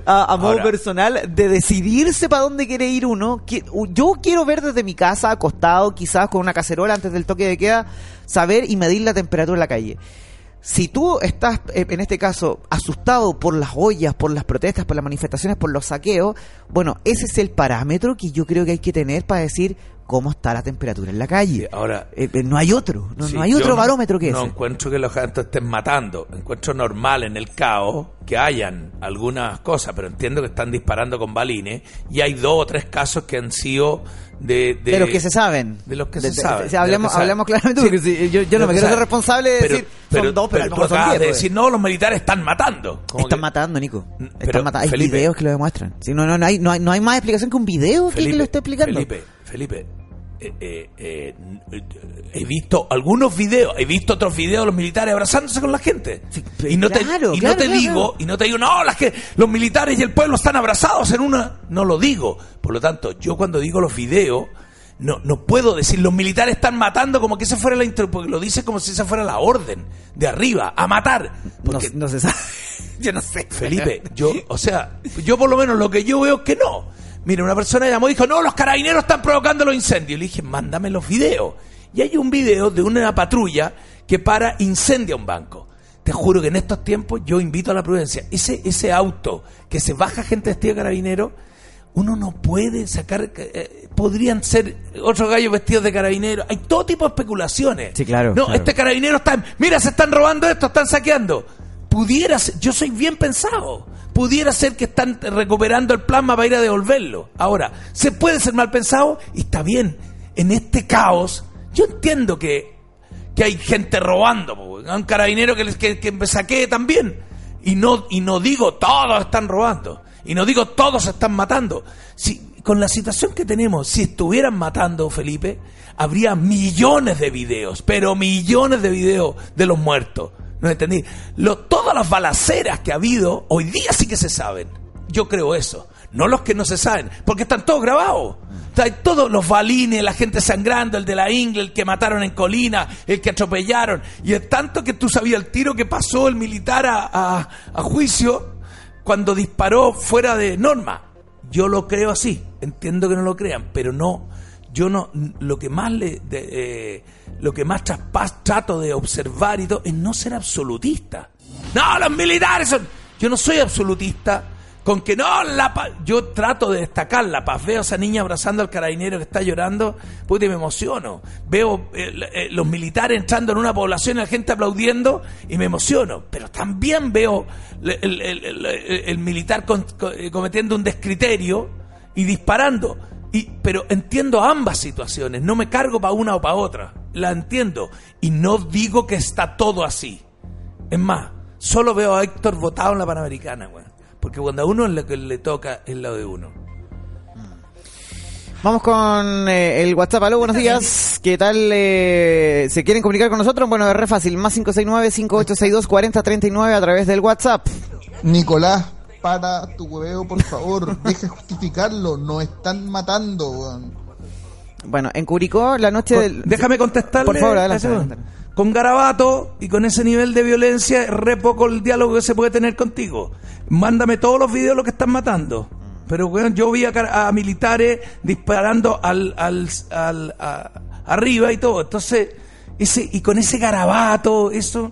Speaker 3: a, a modo
Speaker 2: Ahora.
Speaker 3: personal, de decidirse para dónde quiere ir uno. Que- Yo quiero ver desde mi casa, acostado, quizás con una cacerola antes del toque de queda, saber y medir la temperatura en la calle. Si tú estás, eh, en este caso, asustado por las ollas, por las protestas, por las manifestaciones, por los saqueos, bueno, ese es el parámetro que yo creo que hay que tener para decir cómo está la temperatura en la calle.
Speaker 2: Ahora-
Speaker 3: Eh, eh, no hay otro, no,
Speaker 2: Sí,
Speaker 3: no hay otro barómetro que
Speaker 2: No
Speaker 3: ese.
Speaker 2: encuentro que los gente estén matando. Encuentro normal en el caos que hayan algunas cosas, pero entiendo que están disparando con balines. Y hay dos o tres casos que han sido de.
Speaker 3: De, los que se saben.
Speaker 2: De los que
Speaker 3: De-
Speaker 2: se
Speaker 3: de-
Speaker 2: saben.
Speaker 3: de-
Speaker 2: de
Speaker 3: hablemos, hablemos claramente,
Speaker 2: Sí.
Speaker 3: si- yo, yo
Speaker 2: De
Speaker 3: no me quiero ser responsable de
Speaker 2: Pero-
Speaker 3: decir
Speaker 2: pero-
Speaker 3: son dos, pero,
Speaker 2: pero tú
Speaker 3: son diez,
Speaker 2: de
Speaker 3: pues.
Speaker 2: decir, no, los militares están matando. Como
Speaker 3: Están
Speaker 2: que-
Speaker 3: matando, Nico. Están matando. Hay
Speaker 2: Felipe-
Speaker 3: videos que lo demuestran. Sí, no, no, no, hay, no, hay, no hay más explicación que un video que, que lo esté explicando.
Speaker 2: Felipe, Felipe, eh, eh, eh, he visto algunos videos, he visto otros videos de los militares abrazándose con la gente.
Speaker 3: Sí,
Speaker 2: y no te,
Speaker 3: claro,
Speaker 2: y
Speaker 3: claro,
Speaker 2: no te
Speaker 3: claro,
Speaker 2: digo, y no te digo, no, las que los militares y el pueblo están abrazados en una, no lo digo. Por lo tanto, yo cuando digo los videos no, no puedo decir los militares están matando como que esa fuera la intro, porque lo dice como si esa fuera la orden de arriba, a matar.
Speaker 3: No,
Speaker 2: Porque
Speaker 3: no se sabe. yo no sé.
Speaker 2: Felipe, yo, o sea, yo por lo menos lo que yo veo es que no. Mira, una persona llamó y dijo, no, los carabineros están provocando los incendios. Le dije, mándame los videos. Y hay un video de una patrulla que para incendia un banco. Te juro que en estos tiempos yo invito a la prudencia. Ese, ese auto que se baja gente vestida de carabinero, uno no puede sacar, eh, podrían ser otros gallos vestidos de carabinero. Hay todo tipo de especulaciones.
Speaker 3: Sí, claro,
Speaker 2: No,
Speaker 3: claro.
Speaker 2: este carabinero está, mira, se están robando esto, están saqueando. Pudiera ser, yo soy bien pensado. Pudiera ser que están recuperando el plasma para ir a devolverlo. Ahora, se puede ser mal pensado y está bien. En este caos, Yo entiendo que, que hay gente robando, un carabinero que, que, que me saquee también. Y no, y no digo todos están robando. Y no digo todos están matando. Si, con la situación que tenemos, si estuvieran matando, Felipe, habría millones de videos, pero millones de videos de los muertos. ¿No entendí? Lo, todas las balaceras que ha habido, hoy día sí que se saben. Yo creo eso. No los que no se saben, porque están todos grabados. Están todos los balines, la gente sangrando, el de la Ingle, el que mataron en Colina, el que atropellaron. Y es tanto que tú sabías el tiro que pasó el militar a, juicio cuando disparó fuera de norma. Yo lo creo así. Entiendo que no lo crean, pero no. Yo no. Lo que más le. de- eh, lo que más traspas- trato de observar y todo es no ser absolutista. No, los militares son. Yo no soy absolutista. Con que no, la paz. Yo trato de destacar la paz. Veo a esa niña abrazando al carabinero que está llorando. Puta, y me emociono. Veo eh, eh, los militares entrando en una población y la gente aplaudiendo y me emociono. Pero también veo el, el- el- militar con- co- eh, cometiendo un descriterio y disparando. Y, pero entiendo ambas situaciones. No me cargo para una o para otra. La entiendo. Y no digo que está todo así. Es más, solo veo a Héctor votado en la Panamericana, weón. Porque cuando a uno es lo que le toca es lo de uno.
Speaker 3: Vamos con eh, el WhatsApp. Aló, buenos días. ¿Qué tal? eh, ¿Se quieren comunicar con nosotros? Bueno, es re fácil. Más 569-5862-4039 a través del WhatsApp.
Speaker 4: Nicolás, para tu hueveo, por favor. Deja de justificarlo. Nos están matando, weón.
Speaker 3: Bueno, en Curicó, la noche
Speaker 2: Con-
Speaker 3: del...
Speaker 2: déjame contestarle.
Speaker 3: Por favor, adelante.
Speaker 2: Con garabato y con ese nivel de violencia, re poco el diálogo que se puede tener contigo. Mándame todos los videos de lo que están matando. Pero, weón, yo vi a, a militares disparando al, al, al- a- arriba y todo. Entonces, ese, y con ese garabato, eso.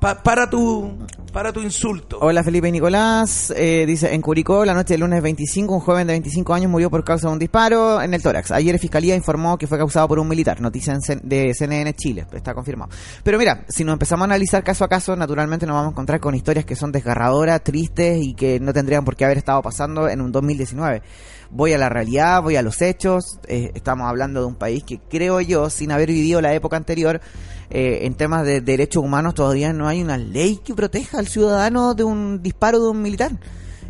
Speaker 2: pa- para tu para tu insulto.
Speaker 3: Hola Felipe Nicolás, Eh, dice, en Curicó, la noche del lunes 25, un joven de 25 años murió por causa de un disparo en el tórax. Ayer Fiscalía informó que fue causado por un militar, noticia de CNN Chile, está confirmado. Pero mira, si nos empezamos a analizar caso a caso, naturalmente nos vamos a encontrar con historias que son desgarradoras, tristes y que no tendrían por qué haber estado pasando en un 2019. Voy a la realidad, voy a los hechos, eh, estamos hablando de un país que creo yo, sin haber vivido la época anterior, eh, en temas de derechos humanos todavía no hay una ley que proteja al ciudadano de un disparo de un militar.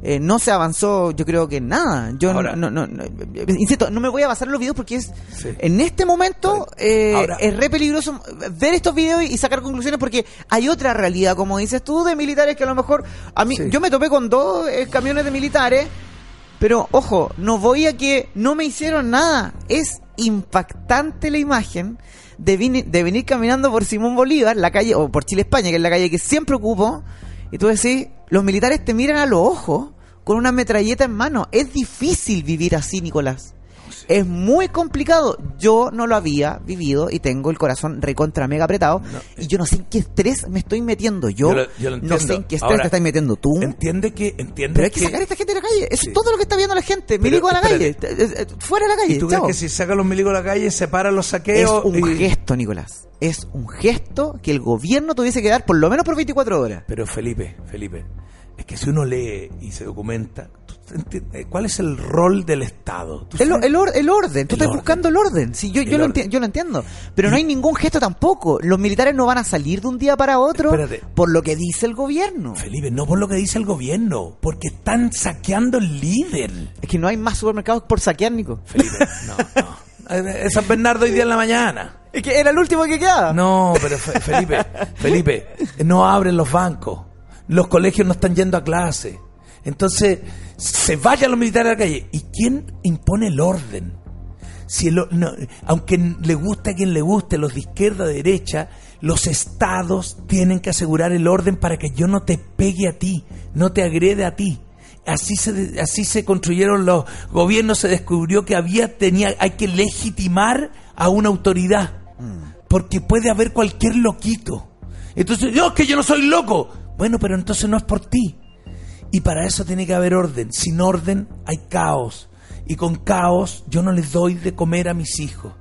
Speaker 3: Eh, no se avanzó, yo creo que nada. Yo
Speaker 2: Ahora-
Speaker 3: no, no, no- no- insisto, no me voy a basar en los videos porque es
Speaker 2: Sí.
Speaker 3: en este momento eh,
Speaker 2: Ahora-
Speaker 3: es re peligroso ver estos videos y sacar conclusiones porque hay otra realidad, como dices tú, de militares que a lo mejor a mí
Speaker 2: Sí.
Speaker 3: yo me topé con dos eh, camiones de militares pero ojo, no voy a que no me hicieron nada. Es impactante la imagen de, venir caminando por Simón Bolívar, la calle, o por Chile España, que es la calle que siempre ocupo, y tú decís, los militares te miran a los ojos con una metralleta en mano. Es difícil vivir así, Nicolás. Es muy complicado. Yo no lo había vivido y tengo el corazón recontra mega apretado. y yo no sé en qué estrés me estoy metiendo. Yo,
Speaker 2: Yo lo- yo lo
Speaker 3: no sé en qué estrés
Speaker 2: Ahora,
Speaker 3: te estás metiendo tú.
Speaker 2: Entiende que entiende
Speaker 3: Pero hay que, sacar a esta gente de la calle. Eso
Speaker 2: Sí.
Speaker 3: es todo lo que está viendo la gente. Milico a la
Speaker 2: espérate.
Speaker 3: calle. Eh, eh, Fuera de la calle.
Speaker 2: ¿Y tú
Speaker 3: chao.
Speaker 2: crees que si sacan los milicos a la calle se paran los
Speaker 3: Es
Speaker 2: saqueos?
Speaker 3: un
Speaker 2: y-
Speaker 3: gesto, Nicolás. Es un gesto que el gobierno tuviese que dar por lo menos por 24 horas.
Speaker 2: Pero Felipe, Felipe, es que si uno lee y se documenta. ¿Cuál es el rol del Estado? ¿Tú
Speaker 3: El, el or- el orden, tú
Speaker 2: El
Speaker 3: estás
Speaker 2: orden.
Speaker 3: buscando el orden. Sí, yo, yo, lo
Speaker 2: orden.
Speaker 3: enti- yo lo entiendo. Pero no hay ningún gesto tampoco. Los militares no van a salir de un día para otro
Speaker 2: Espérate.
Speaker 3: por lo que dice el gobierno.
Speaker 2: Felipe, no por lo que dice el gobierno, porque están saqueando el líder.
Speaker 3: Es que no hay más supermercados por saquear, Nico.
Speaker 2: Felipe, no, no. Eh, Es San Bernardo hoy día en la mañana.
Speaker 3: Es que era el último que quedaba.
Speaker 2: No, pero Fe- Felipe, Felipe, no abren los bancos. Los colegios no están yendo a clase. Entonces, se vayan los militares a la calle. ¿Y quién impone el orden? Si el no, aunque le guste a quien le guste, los de izquierda, de derecha, los estados tienen que asegurar el orden para que yo no te pegue a ti, no te agrede a ti. Así se, así se construyeron los gobiernos, se descubrió que había, tenía, hay que legitimar a una autoridad, porque puede haber cualquier loquito. Entonces, yo es que yo no soy loco. Bueno, pero entonces no es por ti. Y para eso tiene que haber orden. Sin orden hay caos. Y con caos yo no les doy de comer a mis hijos.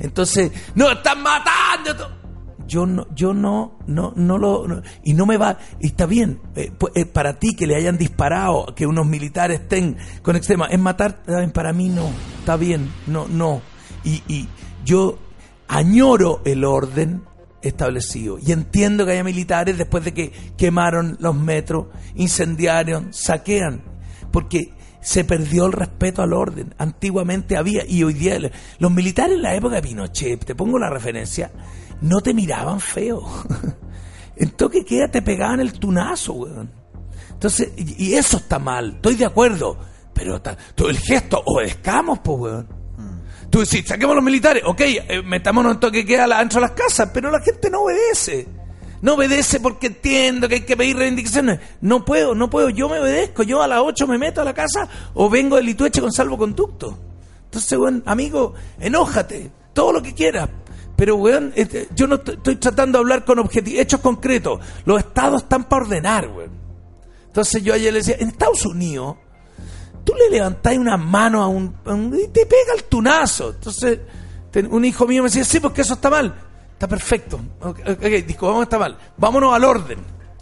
Speaker 2: Entonces, no están matando. to-". Yo no, yo no, no, no lo, y no me va, y está bien, eh, eh, para ti que le hayan disparado, que unos militares estén con extrema, es matar, para mí no, está bien, no, no, y, y yo, añoro el orden establecido. Y entiendo que haya militares después de que quemaron los metros, incendiaron, saquean. Porque se perdió el respeto al orden. Antiguamente había, y hoy día los militares en la época de Pinochet, te pongo la referencia, no te miraban feo. en toque queda te pegaban el tunazo, weón. Entonces, y, eso está mal, estoy de acuerdo. Pero todo el gesto, obedezcamos, pues, weón. Tú decís, saquemos los militares, ok, eh, metámonos en toque queda dentro de las casas, pero la gente no obedece. No obedece porque entiendo que hay que pedir reivindicaciones. No puedo, no puedo, yo me obedezco. Yo a las 8 me meto a la casa o vengo del Litueche con salvoconducto. Entonces, weón, amigo, enójate, todo lo que quieras. Pero, weón, este, yo no estoy- tratando de hablar con hechos concretos. Los estados están para ordenar, weón. Entonces yo ayer le decía, en Estados Unidos, tú le levantás una mano a un, y te pega el tunazo. Entonces, ten- un hijo mío me decía, sí, porque eso está mal. Está perfecto. Ok, ok, disco, vamos, está mal. Vámonos al orden.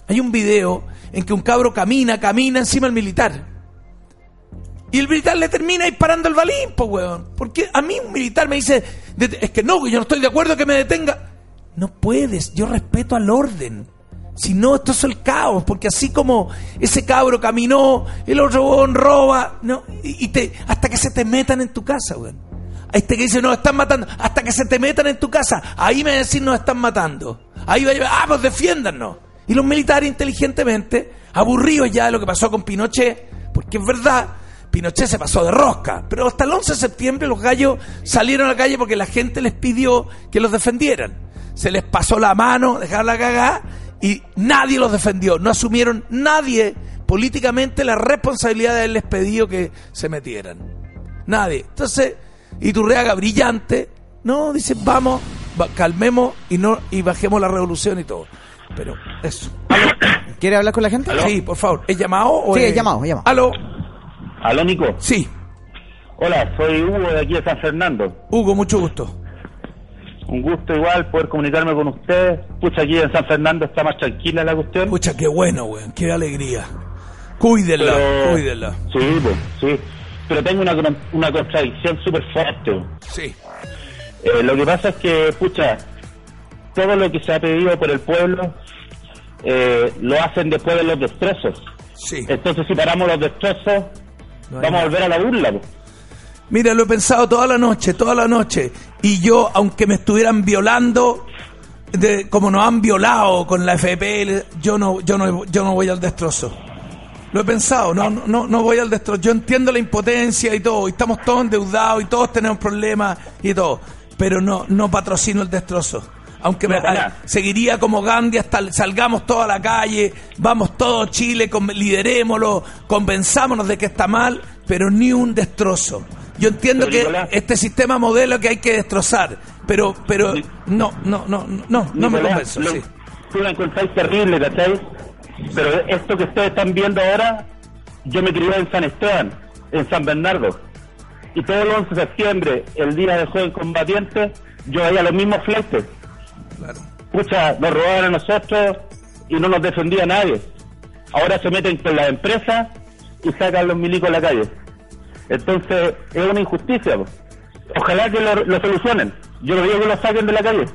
Speaker 2: Hay un video en que un cabro camina, camina encima del militar. Y el militar le termina disparando el balín, pues, weón. Porque a mí un militar me dice, "Det- es que no, yo no estoy de acuerdo que me detenga. No puedes, yo respeto al orden. Si no, esto es el caos, porque así como ese cabro caminó, el otro weón roba, no, y, te, hasta que se te metan en tu casa, weón. Este que dice, nos están matando, hasta que se te metan en tu casa, ahí me decir nos están matando. Ahí va a llevar, ah, pues defiéndanos. Y los militares inteligentemente, aburridos ya de lo que pasó con Pinochet, porque es verdad, Pinochet se pasó de rosca, pero hasta el 11 de septiembre los gallos salieron a la calle porque la gente les pidió que los defendieran. Se les pasó la mano, dejaron la cagada y nadie los defendió. No asumieron nadie políticamente la responsabilidad de haberles pedido que se metieran. Nadie. Entonces, Iturriaga, brillante, no, dice, vamos, va- calmemos y no y bajemos la revolución y todo. Pero eso.
Speaker 3: ¿Quiere hablar con la gente?
Speaker 2: Sí, por favor. ¿Es llamado o
Speaker 3: Sí,
Speaker 2: es
Speaker 3: es llamado, es llamado.
Speaker 2: Aló.
Speaker 5: Aló, Nico.
Speaker 2: Sí,
Speaker 5: Hola, soy Hugo de aquí de San Fernando.
Speaker 2: Hugo, mucho gusto.
Speaker 5: Un gusto igual poder comunicarme con usted. Pucha, aquí en San Fernando está más tranquila la cuestión.
Speaker 2: Pucha, qué bueno, weón. Qué alegría. Cuídenla,
Speaker 5: Pero-
Speaker 2: cuídenla.
Speaker 5: Sí, pues, sí. Pero tengo una, una contradicción súper fuerte.
Speaker 2: Sí.
Speaker 5: Eh, lo que pasa es que, pucha, todo lo que se ha pedido por el pueblo eh, lo hacen después de los destrozos.
Speaker 2: Sí.
Speaker 5: Entonces, si paramos los destrozos,
Speaker 2: No
Speaker 5: vamos a volver a la burla. pues.
Speaker 2: Mira, lo he pensado toda la noche, toda la noche. Y yo, aunque me estuvieran violando, de, como nos han violado con la FP, yo no, yo no, yo no voy al destrozo. Lo he pensado, no, no, no, voy al destrozo. Yo entiendo la impotencia y todo, y estamos todos endeudados y todos tenemos problemas y todo, pero no, no patrocino el destrozo. Aunque me, seguiría como Gandhi hasta salgamos todos a la calle, vamos todos Chile, con, liderémoslo, convenzámonos de que está mal, pero ni un destrozo. Yo entiendo
Speaker 5: Pero,
Speaker 2: que
Speaker 5: Nicolás-
Speaker 2: este sistema modelo que hay que destrozar, pero pero no, no, no, no, no me
Speaker 5: Nicolás,
Speaker 2: convenzo,
Speaker 5: lo-
Speaker 2: sí.
Speaker 5: Tú la encontráis terrible, ¿cachai? Pero esto que ustedes están viendo ahora, yo me crié en San Esteban, en San Bernardo. Y todo el 11 de septiembre, el día del joven combatiente, yo veía los mismos fleites.
Speaker 2: Claro.
Speaker 5: Pucha, nos robaban a nosotros y no nos defendía nadie. Ahora se meten con las empresas y sacan los milicos a la calle. Entonces, es una injusticia. Ojalá que lo, lo solucionen. Yo no digo que lo saquen de la calle.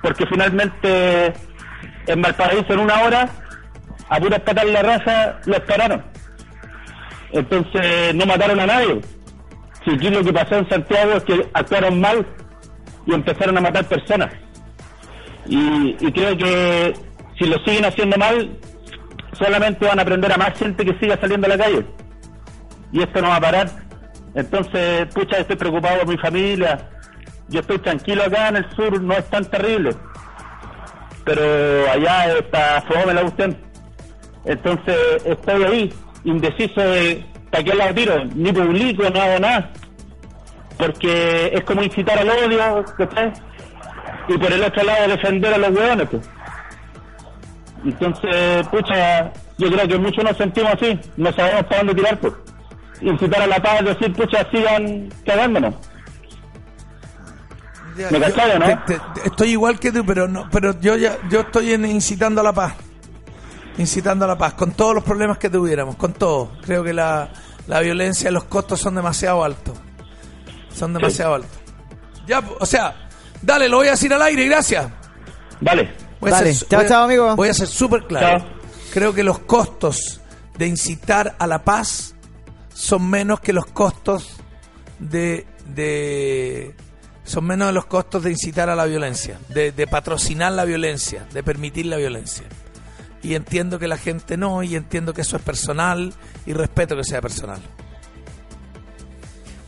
Speaker 5: Porque finalmente, en Valparaíso, en una hora, a puras patas en la raza, los pararon. Entonces, no mataron a nadie. Si aquí lo que pasó en Santiago es que actuaron mal y empezaron a matar personas. Y creo que si lo siguen haciendo mal, solamente van a aprender a más gente que siga saliendo a la calle. Y esto no va a parar. Entonces, pucha, estoy preocupado por mi familia. Yo estoy tranquilo acá en el sur, no es tan terrible. Pero allá está fome la cuestión. Entonces, estoy ahí, indeciso de para qué lado tiro. Ni publico, no hago nada. Porque es como incitar al odio, ¿cachai? y por el otro lado defender a los hueones. Pues. Entonces, pucha, yo creo que muchos nos sentimos así, no sabemos para dónde tirar. Pues. Incitar a la paz, decir, pucha, sigan cagándonos.
Speaker 2: Ya,
Speaker 5: ¿Me cachai no?
Speaker 2: te- te- te- estoy igual que tú, pero no, pero yo ya, yo estoy en- incitando a la paz. Incitando a la paz, con todos los problemas que tuviéramos, con todo. Creo que la, la violencia, los costos son demasiado altos. Son demasiado altos. Ya, o sea, Dale, lo voy a decir al aire, gracias.
Speaker 5: Vale.
Speaker 2: Voy a
Speaker 3: Dale.
Speaker 2: ser-
Speaker 3: Chao,
Speaker 2: voy a-
Speaker 3: chao, amigo.
Speaker 2: Voy a ser súper claro.
Speaker 5: Chao.
Speaker 2: Creo que los costos de incitar a la paz son menos que los costos de, de son menos de los costos de incitar a la violencia, de, de patrocinar la violencia, de permitir la violencia. Y entiendo que la gente no, y entiendo que eso es personal, y respeto que sea personal.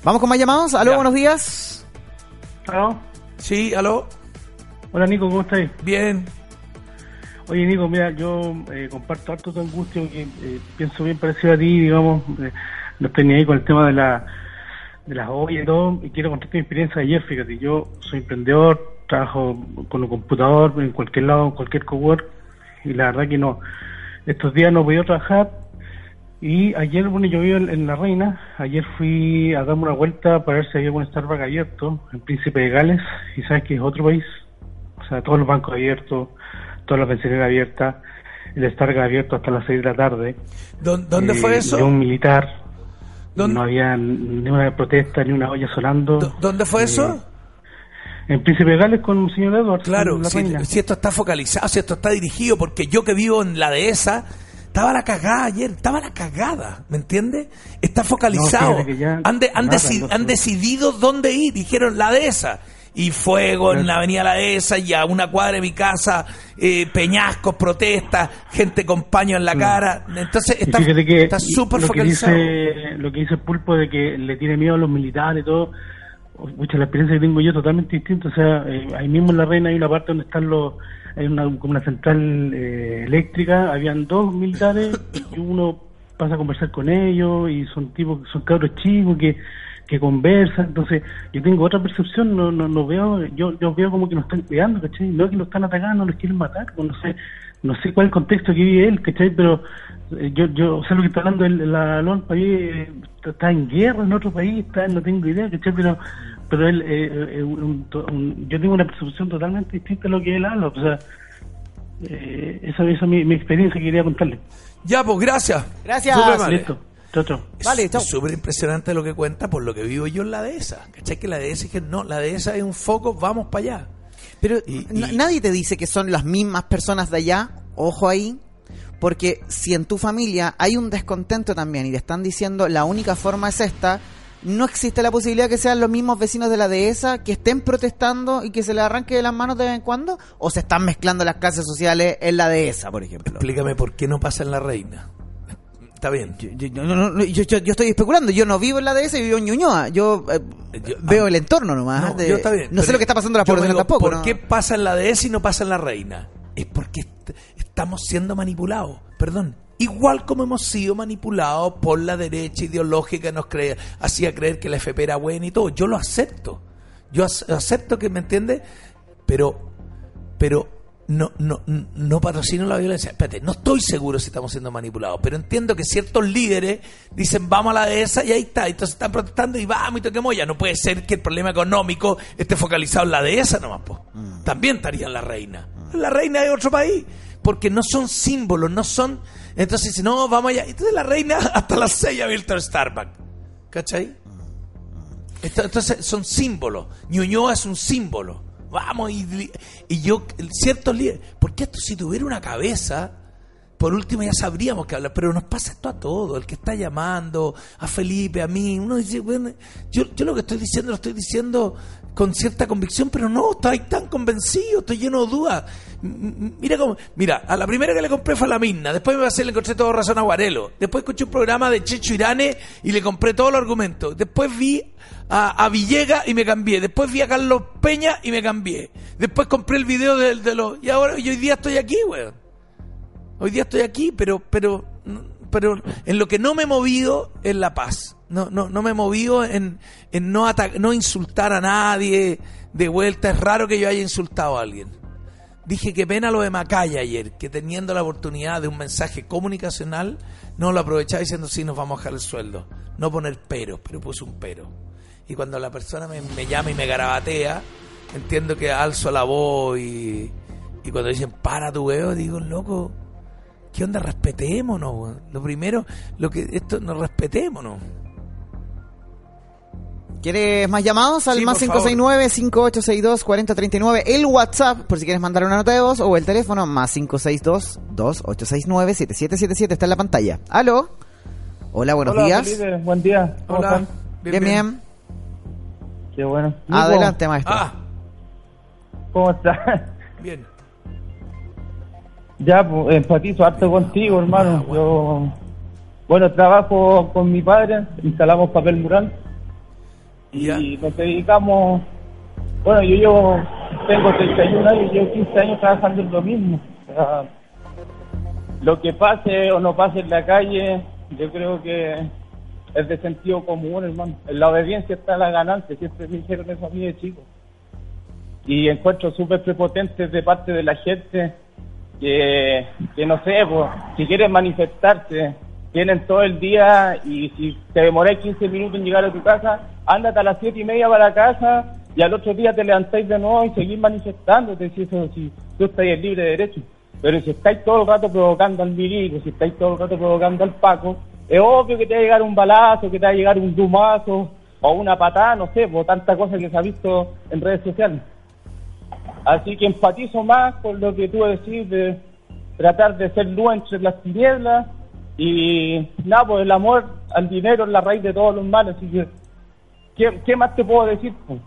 Speaker 3: Vamos con más llamados. Aló,
Speaker 2: Ya.
Speaker 3: buenos días.
Speaker 6: Aló.
Speaker 2: Sí, aló,
Speaker 6: Hola Nico, ¿cómo estás?
Speaker 2: bien.
Speaker 6: Oye Nico, mira, yo eh, comparto harto tu angustia porque eh, pienso bien parecido a ti, digamos, eh, no estoy ni ahí con el tema de la de las ollas y todo, y quiero contarte mi experiencia de ayer, fíjate, yo soy emprendedor, trabajo con un computador en cualquier lado, en cualquier cowork, y la verdad que no, estos días no he podido trabajar, y ayer, bueno, yo vivo en, en La Reina, ayer fui a darme una vuelta para ver si había un Starbucks abierto en Príncipe de Gales, y sabes que es otro país, o sea, todos los bancos abiertos, todas las pensioneras abiertas, el Starbucks abierto hasta las 6 de la tarde.
Speaker 2: ¿Dó- ¿Dónde
Speaker 6: Eh,
Speaker 2: fue
Speaker 6: De
Speaker 2: eso?
Speaker 6: un militar,
Speaker 2: ¿Dónde-
Speaker 6: no había ni una protesta, ni una olla sonando.
Speaker 2: ¿Dó- ¿Dónde fue
Speaker 6: Eh,
Speaker 2: eso?
Speaker 6: En Príncipe Gales con el señor Edwards.
Speaker 2: Claro, si, si esto está focalizado, si esto está dirigido, porque yo que vivo en la dehesa, estaba la cagada ayer, estaba la cagada, ¿me entiendes? Está focalizado. han, de- han,
Speaker 6: nada,
Speaker 2: deci-
Speaker 6: no sé.
Speaker 2: han decidido dónde ir, dijeron la dehesa. Y fuego en la avenida La Dehesa y a una cuadra de mi casa, eh, peñascos, protestas, gente con paño en la cara. Entonces está súper
Speaker 6: lo que
Speaker 2: focalizado.
Speaker 6: dice lo que dice Pulpo de que le tiene miedo a los militares y todo mucha la experiencia que tengo yo totalmente distinta o sea eh, ahí mismo en la reina hay una parte donde están los hay una como una central eh, eléctrica habían dos militares y uno pasa a conversar con ellos y son tipos son cabros chicos que que conversan entonces yo tengo otra percepción no no, no veo yo yo veo como que nos están cuidando ¿cachai? no que nos están atacando nos quieren matar pues no sé no sé cuál es el contexto que vive él, ¿cachai? Pero eh, yo, yo sé lo que está hablando el, la LOL, país eh, está en guerra en otro país, está, no tengo idea, ¿cachai? Pero, pero él, eh, eh, un- un- yo tengo una percepción totalmente distinta a lo que él habla, o sea, eh, esa, esa es mi, mi experiencia que quería contarle.
Speaker 2: Ya, pues gracias.
Speaker 3: Gracias.
Speaker 6: Listo,
Speaker 3: Vale,
Speaker 2: Es-
Speaker 3: chao.
Speaker 2: Es súper impresionante lo que cuenta por lo que vivo yo en la dehesa. ¿Cachai? Que la dehesa dije, no, la dehesa es un foco, vamos para allá.
Speaker 3: Pero
Speaker 2: y-
Speaker 3: nadie te dice que son las mismas personas de allá, ojo ahí, porque si en tu familia hay un descontento también y te están diciendo la única forma es esta, no existe la posibilidad que sean los mismos vecinos de la dehesa que estén protestando y que se les arranque de las manos de vez en cuando, o se están mezclando las clases sociales en la dehesa, por ejemplo.
Speaker 2: Explícame por qué no pasa en la reina. Está bien.
Speaker 3: Yo, yo- no, no, yo- yo- yo estoy especulando, yo no vivo en la dehesa y vivo en Ñuñoa, yo, eh,
Speaker 2: Yo-
Speaker 3: veo
Speaker 2: ah,
Speaker 3: el entorno nomás.
Speaker 2: No,
Speaker 3: de-
Speaker 2: yo está bien.
Speaker 3: no sé lo que está pasando en la
Speaker 2: yo
Speaker 3: población
Speaker 2: digo,
Speaker 3: tampoco.
Speaker 2: ¿Por qué pasa en la dehesa y no pasa en la reina? Es porque est- estamos siendo manipulados. Perdón. Igual como hemos sido manipulados por la derecha ideológica nos crea, hacía creer que la FP era buena y todo. Yo lo acepto. Yo ac- acepto que me entiende, pero pero no, no, no patrocino la violencia. Espérate, no estoy seguro si estamos siendo manipulados, pero entiendo que ciertos líderes dicen vamos a la dehesa y ahí está. Entonces están protestando y vamos y toquemos ya. No puede ser que el problema económico esté focalizado en la dehesa nomás. po. También estaría en la reina. La reina hay otro país. Porque no son símbolos, no son. Entonces, si no, vamos allá. Entonces la reina hasta las 6 ha abierto el Starbucks. ¿Cachai? Esto- Entonces son símbolos. Ñuñoa es un símbolo. Vamos, y, y yo, ciertos líderes. Porque esto, si tuviera una cabeza, por último ya sabríamos que hablar. Pero nos pasa esto a todo. El que está llamando, a Felipe, a mí. Uno dice, bueno, yo, yo lo que estoy diciendo lo estoy diciendo con cierta convicción, pero no, estoy tan convencido, estoy lleno de dudas. Mira cómo, mira, a la primera que le compré fue a la Misna, después me le encontré todo razón a Guarelo, después escuché un programa de Checho Irane y le compré todos los argumentos, después vi a, a Villega y me cambié, después vi a Carlos Peña y me cambié, después compré el video de, de los... Y ahora, y hoy día estoy aquí, weón. Hoy día estoy aquí, pero, pero, pero en lo que no me he movido es la paz. No, no, no me he movido en, en no, no insultar a nadie de vuelta. Es raro que yo haya insultado a alguien. Dije que pena lo de Macaya ayer, que teniendo la oportunidad de un mensaje comunicacional, no lo aprovechaba diciendo sí, nos vamos a bajar el sueldo. No poner pero, pero puse un pero. Y cuando la persona me, me llama y me garabatea, entiendo que alzo la voz y, y cuando dicen para tu huevo, digo, loco, ¿qué onda? Respetémonos. weón. Lo primero, lo que esto, nos respetémonos.
Speaker 3: ¿Quieres más llamados? Al
Speaker 2: Sí,
Speaker 3: más
Speaker 2: por favor.
Speaker 3: 569-5862-4039. El WhatsApp, por si quieres mandar una nota de voz, o el teléfono, más 562-2869-7777. Está en la pantalla. ¿Aló? Hola, buenos
Speaker 7: Hola,
Speaker 3: días.
Speaker 7: Felipe, buen día. ¿Cómo
Speaker 2: Hola.
Speaker 7: están?
Speaker 3: Bien, bien.
Speaker 7: Qué bueno.
Speaker 3: Adelante, maestro.
Speaker 2: Ah,
Speaker 7: ¿Cómo estás?
Speaker 2: bien.
Speaker 7: Ya, pues, empatizo harto contigo, hermano. Yo, bueno, trabajo con mi padre, instalamos papel mural y
Speaker 2: Ya.
Speaker 7: nos dedicamos, bueno, yo llevo, tengo 31 años y llevo 15 años trabajando en lo mismo. O sea, lo que pase o no pase en la calle, yo creo que es de sentido común, hermano. En la obediencia está la ganancia, siempre me dijeron eso a mí de chico. Y encuentro súper prepotentes de parte de la gente que, que no sé, pues, si quieren manifestarse, tienen todo el día y si te demoráis 15 minutos en llegar a tu casa, ándate a las 7 y media para la casa y al otro día te levantáis de nuevo y seguís manifestándote, si, eso, si tú estás en libre derecho. Pero si estáis todo el rato provocando al milico, si estáis todo el rato provocando al Paco, es obvio que te va a llegar un balazo, que te va a llegar un dumazo o una patada, no sé, por tanta cosa que se ha visto en redes sociales. Así que empatizo más con lo que tú decís de tratar de ser luz entre las tinieblas y nada, pues el amor al dinero es la raíz de todos los males. Así que, ¿qué, qué más te puedo decir? pues?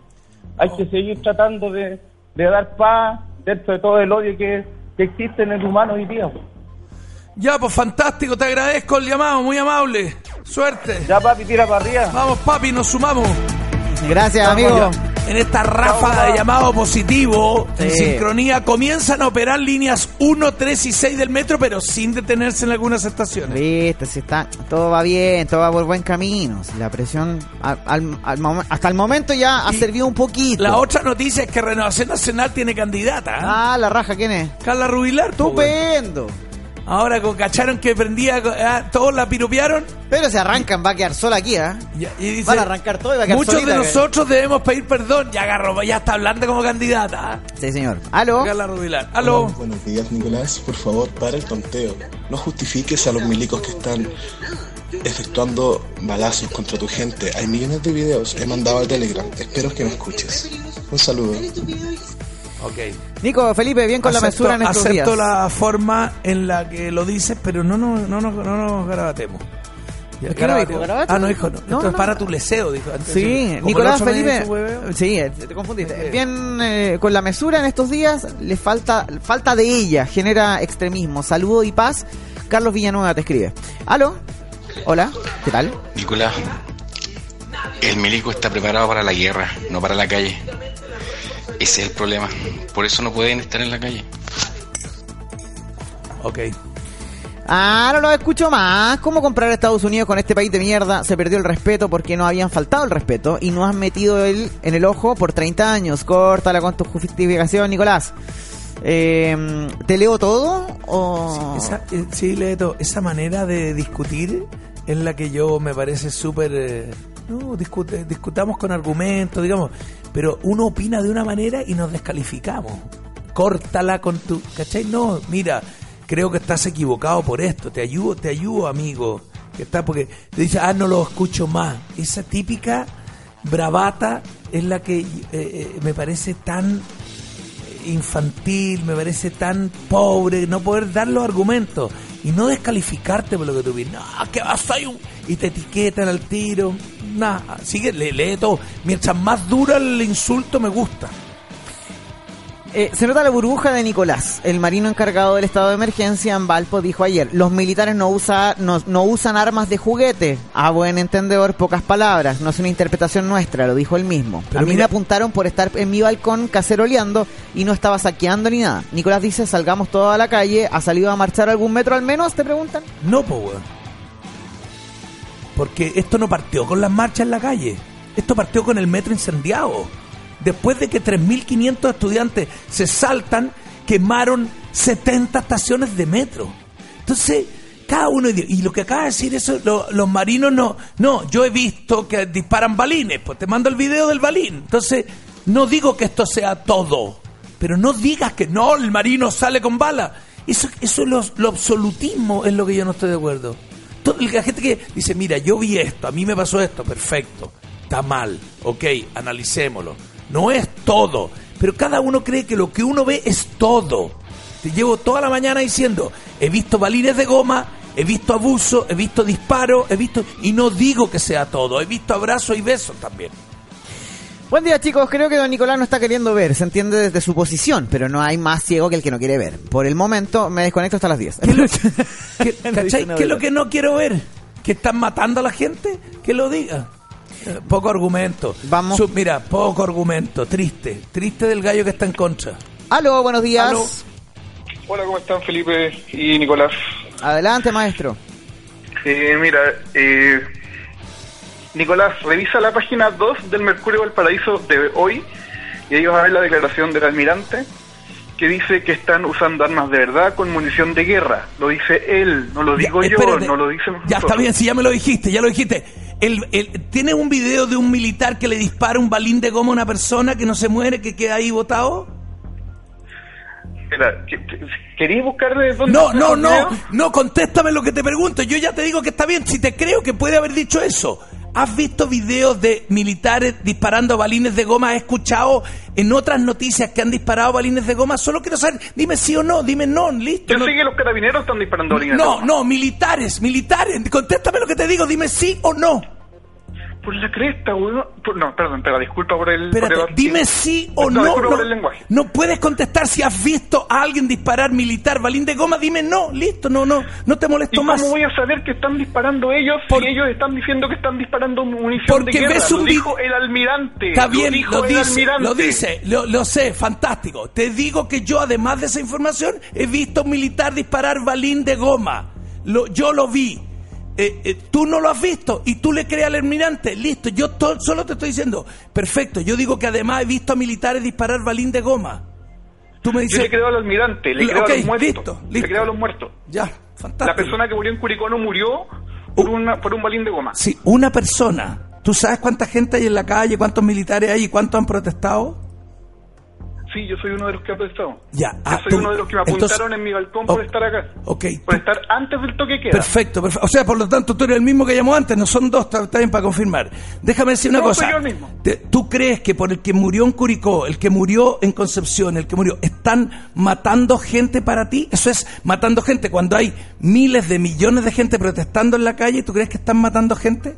Speaker 7: Hay que seguir tratando de, de dar paz dentro de todo el odio que, que existe en el humano hoy día. pues.
Speaker 2: Ya, pues fantástico, te agradezco el llamado, muy amable. Suerte.
Speaker 7: Ya, papi, tira para arriba.
Speaker 2: Vamos, papi, nos sumamos.
Speaker 3: Gracias,
Speaker 2: Estamos
Speaker 3: amigo.
Speaker 2: ya En esta ráfaga de llamado positivo, en sincronía, comienzan a operar líneas 1, 3 y 6 del metro, pero sin detenerse en algunas estaciones.
Speaker 3: Viste, si está, todo va bien, todo va por buen camino. La presión al- al- al momen- hasta el momento ya ha
Speaker 2: Y
Speaker 3: servido un poquito.
Speaker 2: La otra noticia es que Renovación Nacional tiene candidata. ¿ah?
Speaker 3: Ah, la raja, ¿quién es?
Speaker 2: Carla Rubilar.
Speaker 3: Estupendo.
Speaker 2: Ahora con- cacharon que prendía, ah, todos la piropearon.
Speaker 3: Pero se arrancan, va a quedar sola aquí, ¿ah?
Speaker 2: y- y dice,
Speaker 3: Van a arrancar todo y va a quedar
Speaker 2: Muchos
Speaker 3: solita,
Speaker 2: de nosotros debemos pedir perdón. Ya agarró, ya está hablando como candidata.
Speaker 3: Sí, señor. ¿Aló?
Speaker 2: Carla Rubilar. Aló.
Speaker 8: Hola, buenos días, Nicolás. Por favor, para el tonteo. No justifiques a los milicos que están efectuando balazos contra tu gente. Hay millones de videos. He mandado al Telegram. Espero que me escuches. Un saludo.
Speaker 2: Ok.
Speaker 3: Nico, Felipe, bien con la mesura en estos
Speaker 2: acepto
Speaker 3: días.
Speaker 2: la forma en la que lo dices, pero no nos no, no, no nos garabatemos. Ya,
Speaker 3: ¿Por qué no dijo
Speaker 2: garabateo.
Speaker 3: garabato?
Speaker 2: Ah, no dijo, no.
Speaker 3: No,
Speaker 2: Esto es
Speaker 3: no.
Speaker 2: para tu leseo, dijo. antes.
Speaker 3: Sí,
Speaker 2: Como
Speaker 3: Nicolás Felipe. Sí, eh, te confundiste.
Speaker 2: ¿De qué?
Speaker 3: Bien, eh, con la mesura en estos días, le falta falta de ella, genera extremismo. Saludo y paz. Carlos Villanueva te escribe. ¿Aló? Hola, ¿qué tal?
Speaker 9: Nicolás, el milico está preparado para la guerra, no para la calle. Ese es el problema. Por eso no pueden estar en la calle.
Speaker 2: Ok.
Speaker 3: Ah, no lo escucho más. ¿Cómo comprar a Estados Unidos con este país de mierda? Se perdió el respeto porque no habían faltado el respeto y no has metido el en el ojo por 30 años. Córtala con tu justificación, Nicolás. Eh, ¿Te leo todo? O...
Speaker 2: Esa, eh, sí, Leto, esa manera de discutir es la que yo me parece súper... eh, no, discute- discutamos con argumentos, digamos, pero uno opina de una manera y nos descalificamos. Córtala con tu... ¿Cachai? No, mira, creo que estás equivocado por esto, te ayudo, te ayudo, amigo. Que está porque te dice, ah, no lo escucho más. Esa típica bravata es la que eh, eh, me parece tan infantil, me parece tan pobre, no poder dar los argumentos y no descalificarte por lo que tú ves. No, que vas a un... Y te etiquetan al tiro. Sigue, lee, lee todo. Mientras más dura el insulto, me gusta.
Speaker 3: Eh, se nota la burbuja de Nicolás, el marino encargado del estado de emergencia en Valpo, dijo ayer, los militares no, usa, no, no usan armas de juguete. A buen entendedor, pocas palabras, no es una interpretación nuestra, lo dijo él mismo.
Speaker 2: Pero
Speaker 3: a mí
Speaker 2: mira-
Speaker 3: me apuntaron por estar en mi balcón caceroleando y no estaba saqueando ni nada. Nicolás dice, salgamos todos a la calle, ¿ha salido a marchar algún metro al menos? Te preguntan.
Speaker 2: No, weón. Porque esto no partió con las marchas en la calle. Esto partió con el metro incendiado. Después de que 3.500 estudiantes se saltan, quemaron 70 estaciones de metro. Entonces, cada uno... Y lo que acaba de decir eso, lo- los marinos no... No, yo he visto que disparan balines. Pues te mando el video del balín. Entonces, no digo que esto sea todo. Pero no digas que no, el marino sale con bala. Eso, eso es lo, lo absolutismo, es lo que yo no estoy de acuerdo. La gente que dice, mira, yo vi esto, a mí me pasó esto, perfecto. está mal, ok, analicémoslo. No es todo, pero cada uno cree que lo que uno ve es todo. Te llevo toda la mañana diciendo, he visto balines de goma, he visto abuso, he visto disparos, he visto... Y no digo que sea todo, he visto abrazos y besos también.
Speaker 3: Buen día chicos, creo que don Nicolás no está queriendo ver, se entiende desde su posición, pero no hay más ciego que el que no quiere ver. Por el momento me desconecto hasta las 10.
Speaker 2: ¿Qué, lo- qué- ¿cachai? ¿Qué es lo que no quiero ver? ¿Que están matando a la gente? Que lo diga. Eh, Poco argumento.
Speaker 3: Vamos.
Speaker 2: Mira, poco argumento. Triste. Triste del gallo que está en contra.
Speaker 3: Aló, buenos días.
Speaker 2: Aló.
Speaker 10: Hola, ¿cómo están Felipe y Nicolás?
Speaker 3: Adelante maestro.
Speaker 10: Eh, mira, eh, Nicolás, revisa la página 2 del Mercurio Valparaíso de hoy y ahí vas a ver la declaración del almirante que dice que están usando armas de verdad con munición de guerra. Lo dice él, no lo digo
Speaker 2: Ya,
Speaker 10: yo, no lo dice
Speaker 2: Ya está bien, si ya me lo dijiste, ya lo dijiste. El, el- ¿Tiene un video de un militar que le dispara un balín de goma a una persona que no se muere, que queda ahí botado?
Speaker 10: Espera, ¿que- que- ¿queréis buscarle dónde
Speaker 2: No, no, no, no, contéstame lo que te pregunto. Yo ya te digo que está bien, si te creo que puede haber dicho eso. ¿Has visto videos de militares disparando balines de goma? ¿Has escuchado en otras noticias que han disparado balines de goma? Solo quiero saber, dime sí o no, dime no, listo.
Speaker 10: Yo
Speaker 2: no,
Speaker 10: sé que los carabineros están disparando balines de
Speaker 2: no,
Speaker 10: goma.
Speaker 2: no, militares, militares. Contéstame lo que te digo, dime sí o no.
Speaker 10: Por la cresta, weón. No, perdón, espera, disculpa por el...
Speaker 2: Espérate,
Speaker 10: por el-
Speaker 2: dime sí o
Speaker 10: No,
Speaker 2: no.
Speaker 10: por el lenguaje.
Speaker 2: No puedes contestar si has visto a alguien disparar militar balín de goma. Dime no, listo, no, no, no te
Speaker 10: ¿Y
Speaker 2: molesto
Speaker 10: cómo
Speaker 2: más.
Speaker 10: voy a saber que están disparando ellos
Speaker 2: Por-
Speaker 10: si ellos están diciendo que están disparando munición
Speaker 2: Porque
Speaker 10: de guerra?
Speaker 2: ves un
Speaker 10: lo dijo el almirante.
Speaker 2: Está bien,
Speaker 10: dijo
Speaker 2: lo dice, lo dice, lo, lo sé, fantástico. Te digo que yo, además de esa información, he visto a un militar disparar balín de goma. Lo, yo lo vi. Eh, eh, tú no lo has visto y tú le crees al almirante. Listo, yo to- solo te estoy diciendo, perfecto. Yo digo que además he visto a militares disparar balín de goma. Tú me
Speaker 10: Yo
Speaker 2: dices,
Speaker 10: le creo al almirante, le
Speaker 2: Le-
Speaker 10: creo a los muertos.
Speaker 2: listo,
Speaker 10: Le
Speaker 2: listo.
Speaker 10: creo a los muertos.
Speaker 2: ya,
Speaker 10: La
Speaker 2: fantástico.
Speaker 10: persona que murió en Curicó no murió por, una, por un balín de goma.
Speaker 2: Si una persona, ¿tú sabes cuánta gente hay en la calle, cuántos militares hay y cuántos han protestado?
Speaker 10: Sí, yo soy uno de los que ha protestado.
Speaker 2: Ya,
Speaker 10: Yo
Speaker 2: ah,
Speaker 10: soy
Speaker 2: tú-
Speaker 10: uno de los que me
Speaker 2: entonces-
Speaker 10: apuntaron en mi balcón por
Speaker 2: Oh,
Speaker 10: estar acá.
Speaker 2: Ok,
Speaker 10: Por estar antes del toque queda.
Speaker 2: Perfecto, perfecto. O sea, por lo tanto, tú eres el mismo que llamó antes, no son dos, está bien para confirmar. Déjame decir una
Speaker 10: No,
Speaker 2: cosa.
Speaker 10: soy yo el mismo.
Speaker 2: ¿Tú crees que por el que murió en Curicó, el que murió en Concepción, el que murió, están matando gente para ti? Eso es matando gente. Cuando hay miles de millones de gente protestando en la calle, ¿tú crees que están matando gente?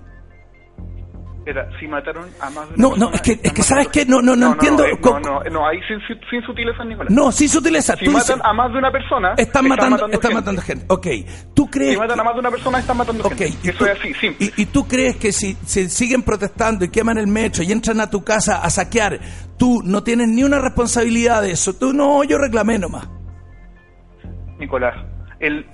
Speaker 10: Espera, si mataron a más de una
Speaker 2: No, no, es que- es que ¿sabes
Speaker 10: matando
Speaker 2: qué?
Speaker 10: gente.
Speaker 2: No, no, no entiendo. Co-
Speaker 10: No, no, no, ahí sin, sin, sutileza, Nicolás.
Speaker 2: No, sin sutileza.
Speaker 10: Si
Speaker 2: Tú
Speaker 10: matan
Speaker 2: dices,
Speaker 10: a más de una persona,
Speaker 2: están matando, están
Speaker 10: gente.
Speaker 2: matando gente. Ok, ¿tú crees
Speaker 10: Si matan a más de una persona, están matando
Speaker 2: Ok,
Speaker 10: gente. Eso
Speaker 2: tú,
Speaker 10: es así, simple.
Speaker 2: y, y tú crees que si, si siguen protestando y queman el metro y entran a tu casa a saquear, tú no tienes ni una responsabilidad de eso? Tú no, yo reclamé nomás.
Speaker 10: Nicolás, el,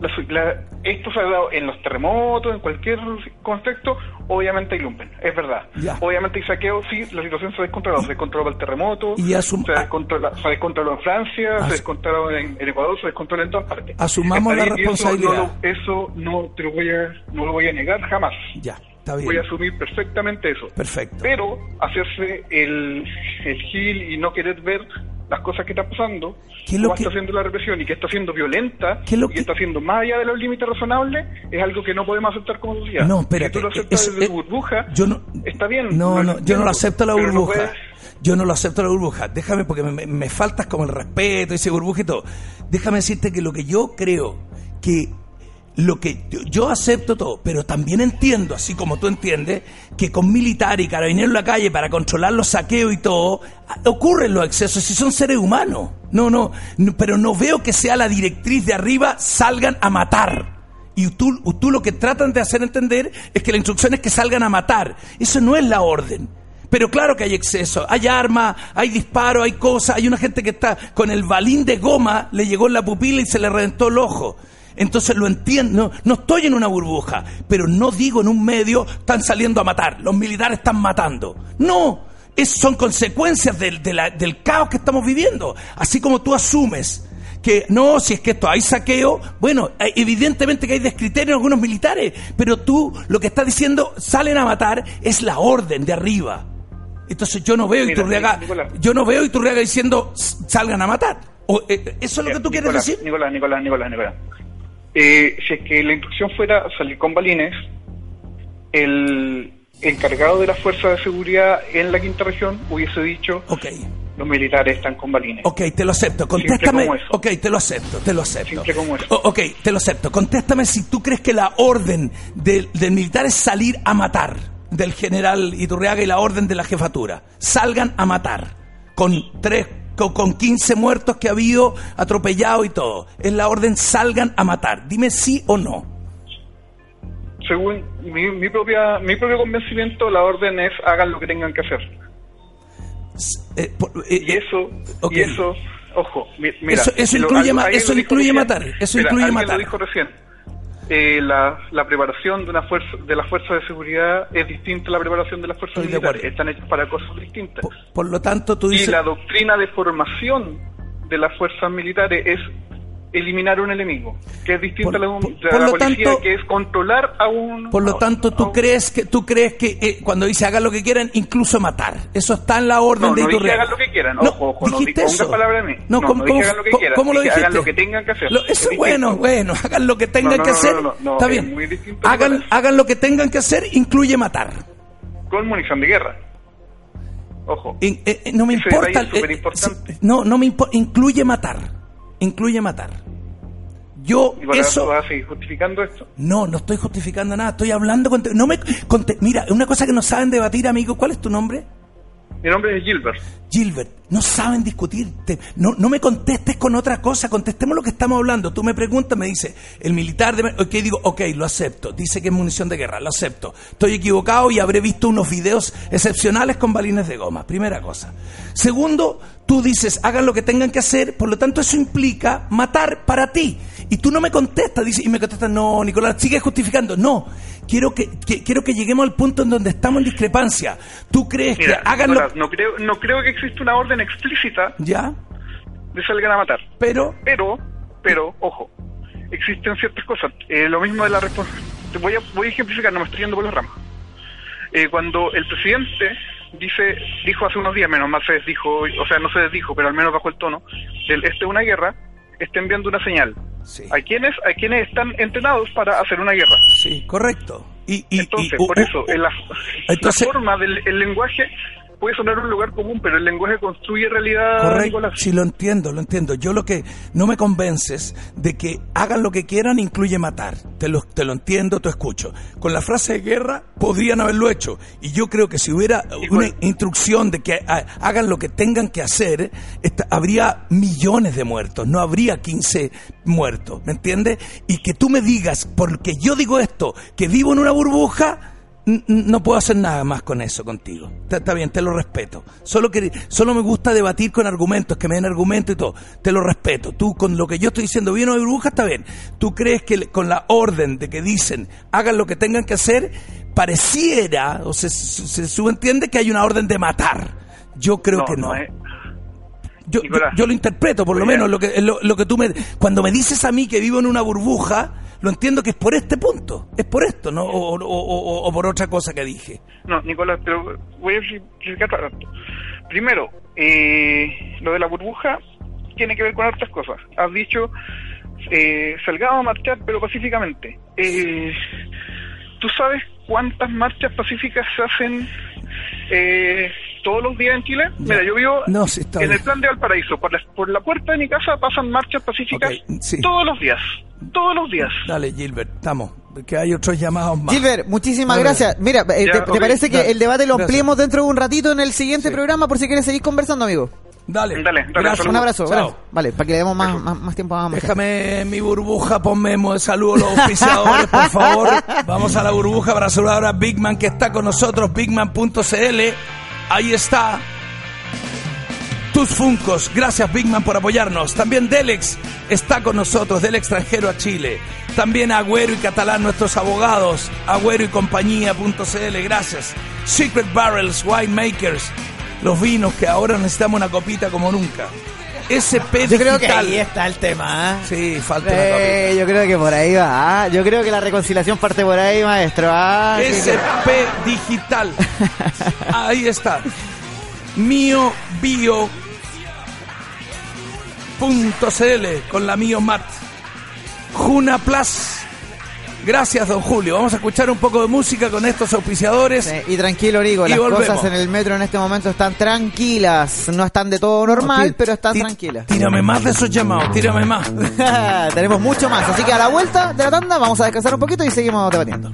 Speaker 10: la, la- esto se ha dado en los terremotos, en cualquier contexto, obviamente hay lumpen, es verdad.
Speaker 2: Ya.
Speaker 10: Obviamente hay saqueo, sí, la situación se descontroló, se descontroló el terremoto,
Speaker 2: Y asum-
Speaker 10: se, descontrola- se descontroló en Francia,
Speaker 2: As-
Speaker 10: se descontroló en, en Ecuador, se descontroló en todas partes.
Speaker 2: Asumamos la
Speaker 10: eso
Speaker 2: responsabilidad.
Speaker 10: no Eso no, te lo voy a, no lo voy a negar jamás.
Speaker 2: Ya.
Speaker 10: Voy a asumir perfectamente eso.
Speaker 2: Perfecto.
Speaker 10: Pero hacerse el, el gil y no querer ver las cosas que están pasando,
Speaker 2: ¿Qué es lo que-
Speaker 10: está haciendo la represión y que está siendo violenta
Speaker 2: ¿Qué es lo
Speaker 10: y que está haciendo más allá de los límites razonables, es algo que no podemos aceptar como sociedad.
Speaker 2: No, espérate.
Speaker 10: Si tú lo aceptas
Speaker 2: es-
Speaker 10: desde
Speaker 2: es-
Speaker 10: tu burbuja,
Speaker 2: yo no,
Speaker 10: está bien.
Speaker 2: No, no, yo no lo acepto la
Speaker 10: no
Speaker 2: burbuja. Yo no lo acepto la burbuja. Déjame, porque me, me- me faltas como el respeto, ese burbuja y todo. Déjame decirte que lo que yo creo que lo que yo, acepto todo, pero también entiendo, así como tú entiendes, que con militar y carabineros en la calle para controlar los saqueos y todo, ocurren los excesos si son seres humanos. No, no, no, pero no veo que sea la directriz de arriba salgan a matar. Y tú, tú lo que tratan de hacer entender es que la instrucción es que salgan a matar. Eso no es la orden. Pero claro que hay exceso, hay armas, hay disparos, hay cosas, hay una gente que está con el balín de goma, le llegó en la pupila y se le reventó el ojo. Entonces lo entiendo, no, no estoy en una burbuja, pero no digo en un medio, están saliendo a matar, los militares están matando. No, es, son consecuencias del, de la- del caos que estamos viviendo. Así como tú asumes que no, si es que esto hay saqueo, bueno, eh, evidentemente que hay descriterio en algunos militares, pero tú lo que estás diciendo, salen a matar, es la orden de arriba. Entonces yo no veo
Speaker 10: Mira,
Speaker 2: Iturriaga,
Speaker 10: Nicolás.
Speaker 2: yo no veo Iturriaga diciendo "S- salgan a matar. O, eh, ¿Eso es lo que tú quieres
Speaker 10: Nicolás,
Speaker 2: decir?
Speaker 10: Nicolás, Nicolás, Nicolás, Nicolás. Eh, si es que la instrucción fuera salir con balines, el, encargado de las fuerzas de seguridad en la quinta región hubiese dicho los militares están con balines.
Speaker 2: Ok, te lo acepto. Contéstame. Ok, te lo acepto, te lo acepto.
Speaker 10: Como eso.
Speaker 2: O- ok, te lo acepto. Contéstame si tú crees que la orden del, del militar es salir a matar, del general Iturriaga y la orden de la jefatura. Salgan a matar. Con tres, con, con 15 muertos que ha habido, atropellado y todo. Es la orden salgan a matar. Dime sí o no.
Speaker 10: Según mi, mi propia mi propio convencimiento, la orden es hagan lo que tengan que hacer.
Speaker 2: Eh, por- eh,
Speaker 10: Y
Speaker 2: eh,
Speaker 10: eso,
Speaker 2: ok.
Speaker 10: y eso, ojo, mi- mira,
Speaker 2: Eso- eso
Speaker 10: lo-
Speaker 2: incluye
Speaker 10: algo-
Speaker 2: ma- eso
Speaker 10: lo
Speaker 2: incluye
Speaker 10: recién.
Speaker 2: matar, eso incluye
Speaker 10: alguien
Speaker 2: matar.
Speaker 10: lo dijo recién. Eh, la, la preparación de una fuerza de las fuerzas de seguridad es distinta a la preparación de las fuerzas
Speaker 2: Estoy
Speaker 10: militares. Están hechas para cosas distintas.
Speaker 2: por, por lo tanto, tú
Speaker 10: y
Speaker 2: dices.
Speaker 10: la doctrina de formación de las fuerzas militares es eliminar un enemigo, que es distinta
Speaker 2: Por-
Speaker 10: a la, de
Speaker 2: por-
Speaker 10: la
Speaker 2: por lo
Speaker 10: policía,
Speaker 2: tanto-
Speaker 10: que es controlar a un...
Speaker 2: Por lo
Speaker 10: a-
Speaker 2: tanto,
Speaker 10: a
Speaker 2: tú
Speaker 10: un-
Speaker 2: crees que tú crees que eh, cuando dice hagan lo que quieran, incluso matar. Eso está en la orden
Speaker 10: No,
Speaker 2: de
Speaker 10: no dije
Speaker 2: Iturriaga.
Speaker 10: hagan lo que quieran,
Speaker 2: No,
Speaker 10: ojo, ojo, no
Speaker 2: dijiste
Speaker 10: di- ponga
Speaker 2: eso.
Speaker 10: palabra de mí.
Speaker 2: No,
Speaker 10: No,
Speaker 2: ¿cómo,
Speaker 10: no dije hagan lo que quieran,
Speaker 2: cómo lo dijiste?
Speaker 10: hagan lo que tengan que hacer.
Speaker 2: Lo-
Speaker 10: Es
Speaker 2: eso es
Speaker 10: distinto.
Speaker 2: bueno, bueno, hagan lo que tengan
Speaker 10: No, no,
Speaker 2: que
Speaker 10: no,
Speaker 2: hacer.
Speaker 10: no, no, no,
Speaker 2: está
Speaker 10: es
Speaker 2: bien.
Speaker 10: distinto,
Speaker 2: hagan, hagan lo que tengan que hacer, incluye matar.
Speaker 10: Con munición de guerra. Ojo.
Speaker 2: In- eh, eh, no me
Speaker 10: Ese
Speaker 2: importa.
Speaker 10: es
Speaker 2: eh, no, no me importa. Incluye matar. Incluye matar. Yo,
Speaker 10: Y para eso vas a seguir justificando esto.
Speaker 2: No, no estoy justificando nada. Estoy hablando con. No me, conte- mira, una cosa que no saben debatir, amigo. ¿Cuál es tu nombre?
Speaker 10: Mi nombre es Gilbert.
Speaker 2: Gilbert, no saben discutirte. No, no me contestes con otra cosa. Contestemos lo que estamos hablando. Tú me preguntas, me dice, el militar de. Ok, digo, ok, lo acepto. Dice que es munición de guerra, lo acepto. Estoy equivocado y habré visto unos videos excepcionales con balines de goma. Primera cosa. Segundo, tú dices, hagan lo que tengan que hacer. Por lo tanto, eso implica matar para ti. Y tú no me contestas. Dice, y me contestas, no, Nicolás, sigue justificando. No. Quiero que, que- quiero que lleguemos al punto en donde estamos en discrepancia. ¿Tú crees
Speaker 10: Mira,
Speaker 2: que hagan lo
Speaker 10: Nicolás, no creo, no creo que exista una orden explícita
Speaker 2: ¿Ya?
Speaker 10: de salgan a matar.
Speaker 2: Pero,
Speaker 10: Pero, pero, ojo, existen ciertas cosas. Eh, lo mismo de la responsabilidad. Voy a, voy a ejemplificar, no me estoy yendo por las ramas. Eh, cuando el presidente dice, dijo hace unos días, menos mal se desdijo, o sea, no se desdijo, pero al menos bajo el tono, del este es una guerra, está enviando una señal.
Speaker 2: Sí.
Speaker 10: ¿A quienes, a quienes están entrenados para hacer una guerra?
Speaker 2: sí, correcto. Y, y-
Speaker 10: Entonces,
Speaker 2: y- uh,
Speaker 10: por
Speaker 2: uh,
Speaker 10: eso,
Speaker 2: uh,
Speaker 10: en la,
Speaker 2: entonces-
Speaker 10: la forma del el lenguaje puede sonar un lugar común, pero el lenguaje construye realidad,
Speaker 2: Correcto, sí lo entiendo, lo entiendo. Yo lo que no me convences de que hagan lo que quieran incluye matar. Te lo, te lo entiendo, te escucho. Con la frase de guerra podrían haberlo hecho. Y yo creo que si hubiera una instrucción de que hagan lo que tengan que hacer, esta- habría millones de muertos, no habría 15 muertos, ¿me entiendes? Y que tú me digas, porque yo digo esto, que vivo en una burbuja, no puedo hacer nada más con eso contigo. Está, está bien, te lo respeto. Solo que solo me gusta debatir con argumentos, que me den argumentos y todo. Te lo respeto. Tú con lo que yo estoy diciendo bien o de burbuja está bien. Tú crees que con la orden de que dicen hagan lo que tengan que hacer, pareciera o se, se, se subentiende que hay una orden de matar. Yo creo que no.
Speaker 10: es-
Speaker 2: Yo, yo, lo interpreto, por lo menos, lo que, lo, lo que tú me... Cuando me dices a mí que vivo en una burbuja, lo entiendo que es por este punto. Es por esto, ¿no? O, o- o- o por otra cosa que dije.
Speaker 10: No, Nicolás, pero voy a explicar. Primero, eh, lo de la burbuja tiene que ver con otras cosas. Has dicho, eh, salgamos a marchar, pero pacíficamente. Eh, ¿Tú sabes cuántas marchas pacíficas se hacen eh, todos los días en Chile? Mira, yo vivo
Speaker 2: No, sí,
Speaker 10: en
Speaker 2: bien.
Speaker 10: el plan de Valparaíso. Por la, por la puerta de mi casa pasan marchas pacíficas
Speaker 2: Ok, sí.
Speaker 10: todos los días. Todos los días.
Speaker 2: Dale, Gilbert, estamos. Que hay otros llamados más.
Speaker 3: Gilbert, muchísimas gracias. Mira, eh,
Speaker 10: Ya,
Speaker 3: ¿te, te
Speaker 10: ok,
Speaker 3: parece que
Speaker 2: dale.
Speaker 3: el debate lo
Speaker 2: Gracias.
Speaker 3: ampliemos dentro de un ratito en el siguiente
Speaker 2: Sí.
Speaker 3: programa por si quieres seguir conversando, amigo?
Speaker 2: Dale.
Speaker 10: Dale, dale.
Speaker 3: Un abrazo.
Speaker 2: Chao.
Speaker 3: gracias. Vale, para que le demos más, más, más tiempo a.
Speaker 2: Déjame mi burbuja, ponme mo- saludo a los auspiciadores, por favor. Vamos a la burbuja para saludar ahora a Bigman que está con nosotros, bigman.cl. Ahí está. Tus Funcos, gracias Bigman por apoyarnos. También Delex está con nosotros, del extranjero a Chile. También Agüero y Catalán, nuestros abogados, agüero y compañía.cl, gracias. Secret Barrels, Winemakers, los vinos que ahora necesitamos una copita como nunca. SP
Speaker 3: Yo creo que
Speaker 2: Digital.
Speaker 3: ahí está el tema. ¿ah?
Speaker 2: Sí, falta una.
Speaker 3: Eh, yo creo que por ahí va. ¿ah? Yo creo que la reconciliación parte por ahí, maestro. ¿ah? Así que-
Speaker 2: SP Digital. Ahí está. Mío Bio punto CL con la Mío Mat. Juna Plus. Gracias, don Julio. Vamos a escuchar un poco de música con estos auspiciadores.
Speaker 11: Sí, y tranquilo, Rigo,
Speaker 2: Y
Speaker 11: las
Speaker 2: volvemos.
Speaker 11: cosas en el metro en este momento están tranquilas. No están de todo normal, pero están tranquilas.
Speaker 2: Tírame más de esos llamados, tírame más.
Speaker 11: Tenemos mucho más, así que a la vuelta de la tanda vamos a descansar un poquito y seguimos debatiendo.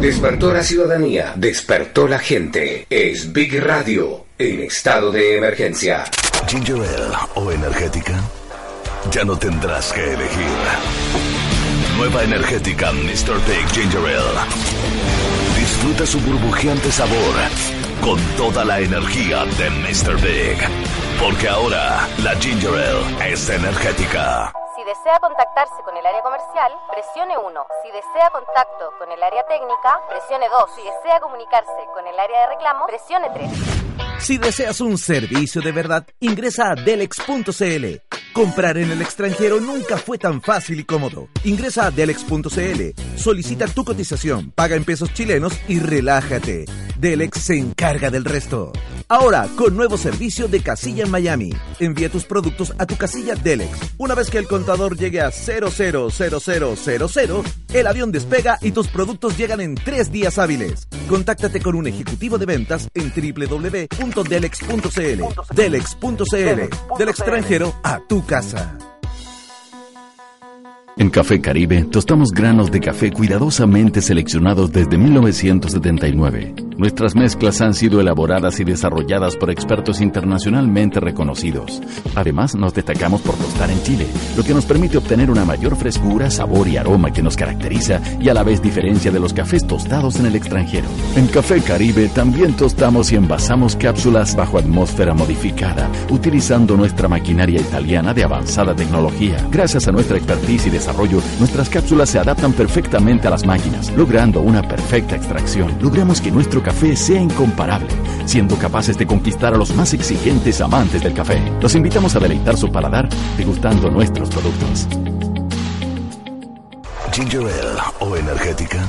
Speaker 12: Despertó la ciudadanía, despertó la gente. Es Big Radio en estado de emergencia.
Speaker 13: Ginger Ale o energética. Ya no tendrás que elegir. Nueva energética Mr. Big Ginger Ale. Disfruta su burbujeante sabor con toda la energía de Mr. Big. Porque ahora la Ginger Ale es energética.
Speaker 14: Desea contactarse con el área comercial, presione 1. Si desea contacto con el área técnica, presione 2. Si desea comunicarse con el área de reclamo, presione 3.
Speaker 15: Si deseas un servicio de verdad, ingresa a delex.cl. Comprar en el extranjero nunca fue tan fácil y cómodo. Ingresa a delex.cl, solicita tu cotización, paga en pesos chilenos y relájate. Delex se encarga del resto. Ahora, con nuevo servicio de casilla en Miami. Envía tus productos a tu casilla Delex. Una vez que el contador llegue a 000000, el avión despega y tus productos llegan en tres días hábiles. Contáctate con un ejecutivo de ventas en www.delex.cl. Delex.cl. Del extranjero a tu casa.
Speaker 16: En Café Caribe tostamos granos de café cuidadosamente seleccionados desde 1979. Nuestras mezclas han sido elaboradas y desarrolladas por expertos internacionalmente reconocidos. Además, nos destacamos por tostar en Chile, lo que nos permite obtener una mayor frescura, sabor y aroma que nos caracteriza y a la vez diferencia de los cafés tostados en el extranjero. En Café Caribe también tostamos y envasamos cápsulas bajo atmósfera modificada, utilizando nuestra maquinaria italiana de avanzada tecnología. Gracias a nuestra expertise y desarrollo, nuestras cápsulas se adaptan perfectamente a las máquinas, logrando una perfecta extracción. Logramos que nuestro café sea incomparable, siendo capaces de conquistar a los más exigentes amantes del café. Los invitamos a deleitar su paladar degustando nuestros productos.
Speaker 13: Ginger Ale o energética,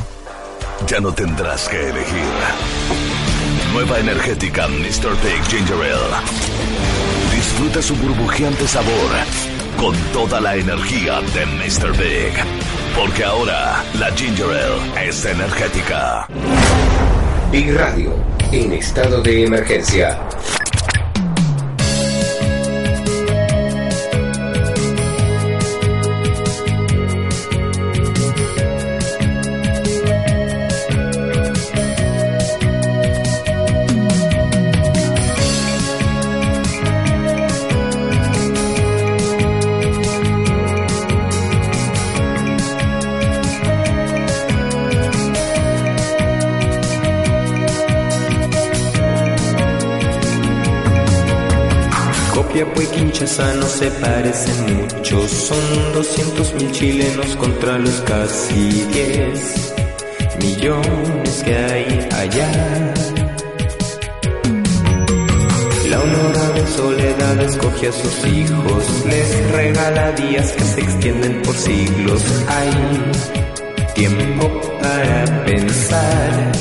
Speaker 13: ya no tendrás que elegir. Nueva energética Mr. Big Ginger Ale. Disfruta su burbujeante sabor con toda la energía de Mr. Big. Porque ahora la Ginger Ale es energética.
Speaker 12: Big Radio, en estado de emergencia.
Speaker 11: Copiapó y no se parecen mucho, son 200 mil chilenos contra los casi 10 millones que hay allá. La honorable soledad escoge a sus hijos, les regala días que se extienden por siglos. Hay tiempo para pensar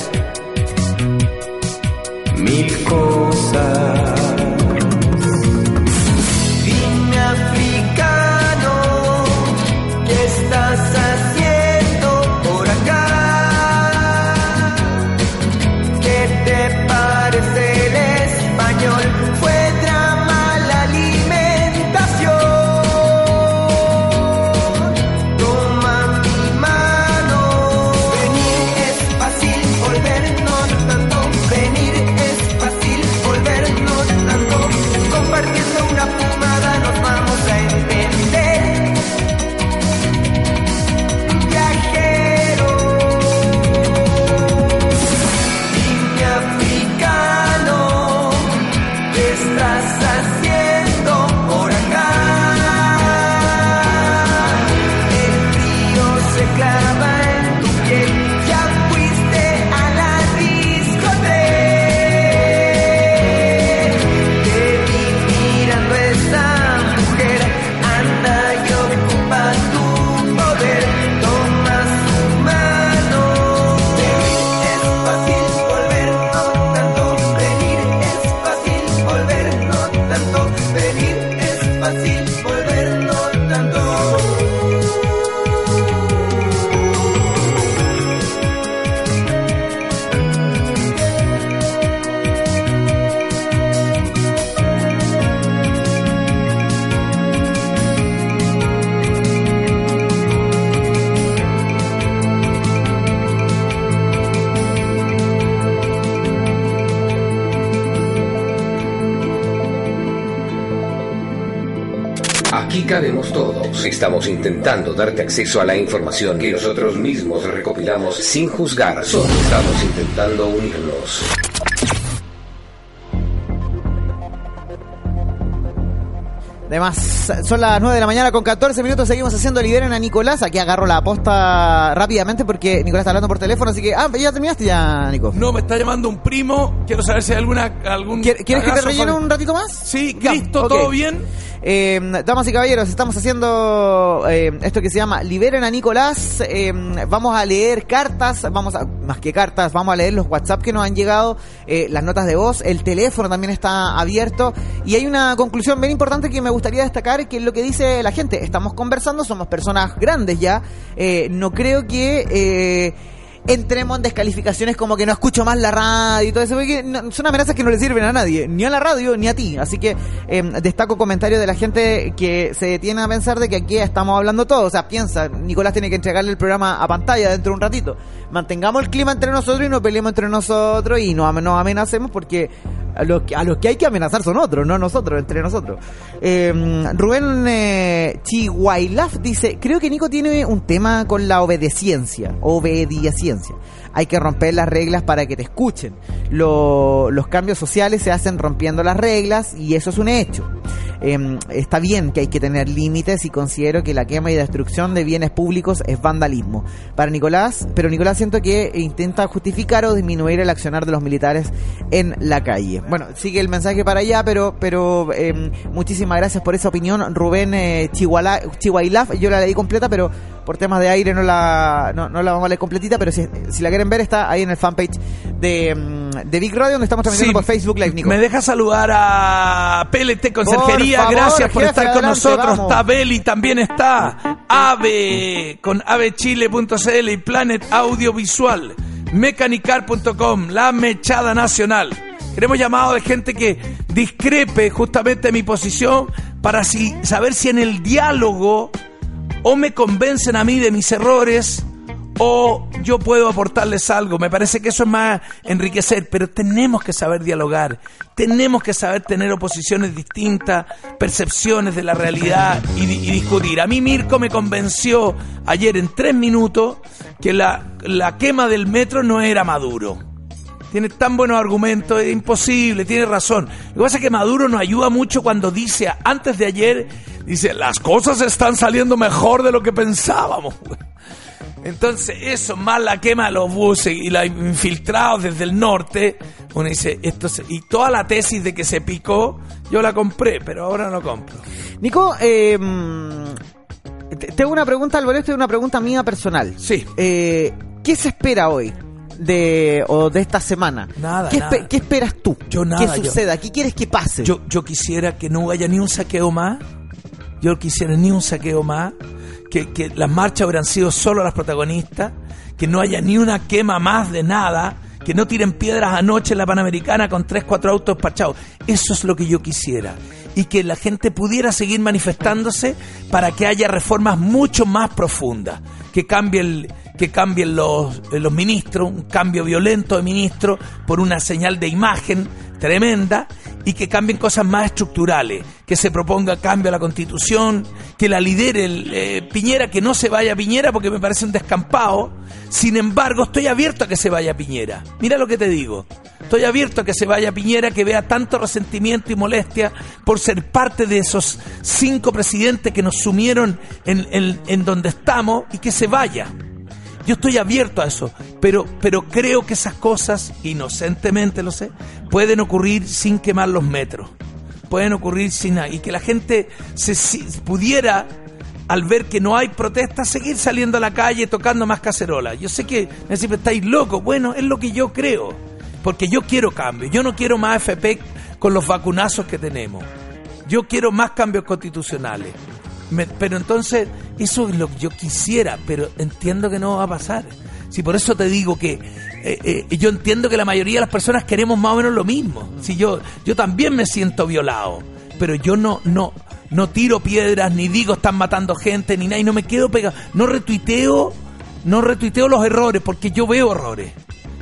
Speaker 12: Estamos intentando darte acceso a la información que nosotros mismos recopilamos sin juzgar. Solo estamos intentando unirnos.
Speaker 3: Además, son las 9 de la mañana con 14 minutos. Seguimos haciendo Liberen a Nicolás. Aquí agarro la posta rápidamente porque Nicolás está hablando por teléfono. Así que, ah, ya terminaste ya, Nico.
Speaker 2: No, me está llamando un primo. Quiero saber si hay alguna, algún.
Speaker 3: ¿Quieres que te rellene un ratito más?
Speaker 2: Sí,
Speaker 3: Ya,
Speaker 2: listo,
Speaker 3: ok.
Speaker 2: todo bien.
Speaker 3: Eh, damas y caballeros, estamos haciendo eh, esto que se llama Liberen a Nicolás. Eh, vamos a leer cartas, vamos a, más que cartas, vamos a leer los WhatsApp que nos han llegado, eh, las notas de voz, el teléfono también está abierto. Y hay una conclusión bien importante que me gustaría destacar, que es lo que dice la gente. Estamos conversando, somos personas grandes ya. Eh, no creo que... entremos en descalificaciones como que no escucho más la radio y todo eso, porque no- son amenazas que no le sirven a nadie, ni a la radio ni a ti. Así que eh, destaco comentarios de la gente que se detiene a pensar de que aquí estamos hablando todo. O sea, piensa, Nicolás tiene que entregarle el programa a pantalla dentro de un ratito. Mantengamos el clima entre nosotros y no peleemos entre nosotros y no nos amenacemos porque A los, que- a los que hay que amenazar son otros, no nosotros, entre nosotros. Eh, Rubén eh, Chihuailaf dice, creo que Nico tiene un tema con la obediencia, obediencia. Hay que romper las reglas para que te escuchen. Lo- los cambios sociales se hacen rompiendo las reglas y eso es un hecho. Eh, está bien que hay que tener límites y considero que la quema y destrucción de bienes públicos es vandalismo. Para Nicolás, pero Nicolás siento que intenta justificar o disminuir el accionar de los militares en la calle. Bueno, sigue el mensaje para allá, pero pero eh, muchísimas gracias por esa opinión, Rubén eh, Chihuala-. Yo la leí completa, pero por temas de aire no la, no, no la vamos a leer completita, pero si, si la quieren ver está ahí en el fanpage de, mm, de Big Radio, donde estamos transmitiendo
Speaker 2: Sí,
Speaker 3: por Facebook Live, Nico.
Speaker 2: Me deja saludar a PLT Conserjería,
Speaker 3: Por favor,
Speaker 2: gracias por
Speaker 3: jefe,
Speaker 2: estar con
Speaker 3: adelante,
Speaker 2: nosotros.
Speaker 3: vamos.
Speaker 2: Está Beli, también está Ave con avechile.cl y Planet Audiovisual, mecanicar.com, la mechada nacional. Queremos llamado de gente que discrepe justamente de mi posición para si, saber si en el diálogo o me convencen a mí de mis errores o yo puedo aportarles algo. Me parece que eso es más enriquecer, pero tenemos que saber dialogar, tenemos que saber tener oposiciones distintas, percepciones de la realidad y, y discutir. A mí Mirko me convenció ayer en tres minutos que la, la quema del metro no era Maduro. Tiene tan buenos argumentos, es imposible, tiene razón. Lo que pasa es que Maduro nos ayuda mucho cuando dice, antes de ayer, dice, las cosas están saliendo mejor de lo que pensábamos. Entonces, eso, más la quema de los buses y los infiltrados desde el norte, uno dice, esto se- y toda la tesis de que se picó, yo la compré, pero ahora no compro.
Speaker 3: Nico, eh, te- tengo una pregunta, esto es una pregunta mía personal.
Speaker 2: Sí.
Speaker 3: Eh, ¿Qué se espera hoy? De, o de esta semana.
Speaker 2: Nada,
Speaker 3: ¿Qué,
Speaker 2: nada.
Speaker 3: espe- qué esperas tú?
Speaker 2: Yo nada,
Speaker 3: ¿Qué
Speaker 2: yo-
Speaker 3: suceda? ¿Qué quieres que pase?
Speaker 2: Yo, yo quisiera que no haya ni un saqueo más. Yo quisiera ni un saqueo más. Que, que las marchas hubieran sido solo las protagonistas. Que no haya ni una quema más de nada. Que no tiren piedras anoche en la Panamericana con tres, cuatro autos despachados. Eso es lo que yo quisiera. Y que la gente pudiera seguir manifestándose para que haya reformas mucho más profundas. Que cambien, que cambien los, eh, los ministros, un cambio violento de ministros por una señal de imagen tremenda y que cambien cosas más estructurales, que se proponga cambio a la constitución, que la lidere el, eh, Piñera, que no se vaya Piñera porque me parece un descampado. Sin embargo, estoy abierto a que se vaya Piñera. Mira lo que te digo. Estoy abierto a que se vaya Piñera, que vea tanto resentimiento y molestia por ser parte de esos cinco presidentes que nos sumieron en, en- en donde estamos y que se vaya. Yo estoy abierto a eso, pero, pero creo que esas cosas, inocentemente lo sé, pueden ocurrir sin quemar los metros. Pueden ocurrir sin nada. Y que la gente se, si- pudiera, al ver que no hay protestas, seguir saliendo a la calle tocando más cacerola. Yo sé que me dicen, estáis locos. Bueno, es lo que yo creo. Porque yo quiero cambio. Yo no quiero más FP con los vacunazos que tenemos. Yo quiero más cambios constitucionales. Me- pero entonces, eso es lo que yo quisiera, pero entiendo que no va a pasar. Si por eso te digo que eh, eh, yo entiendo que la mayoría de las personas queremos más o menos lo mismo. Si yo, yo también me siento violado, pero yo no, no, no tiro piedras, ni digo están matando gente, ni nada, y no me quedo pegado. No retuiteo, no retuiteo los errores, porque yo veo errores.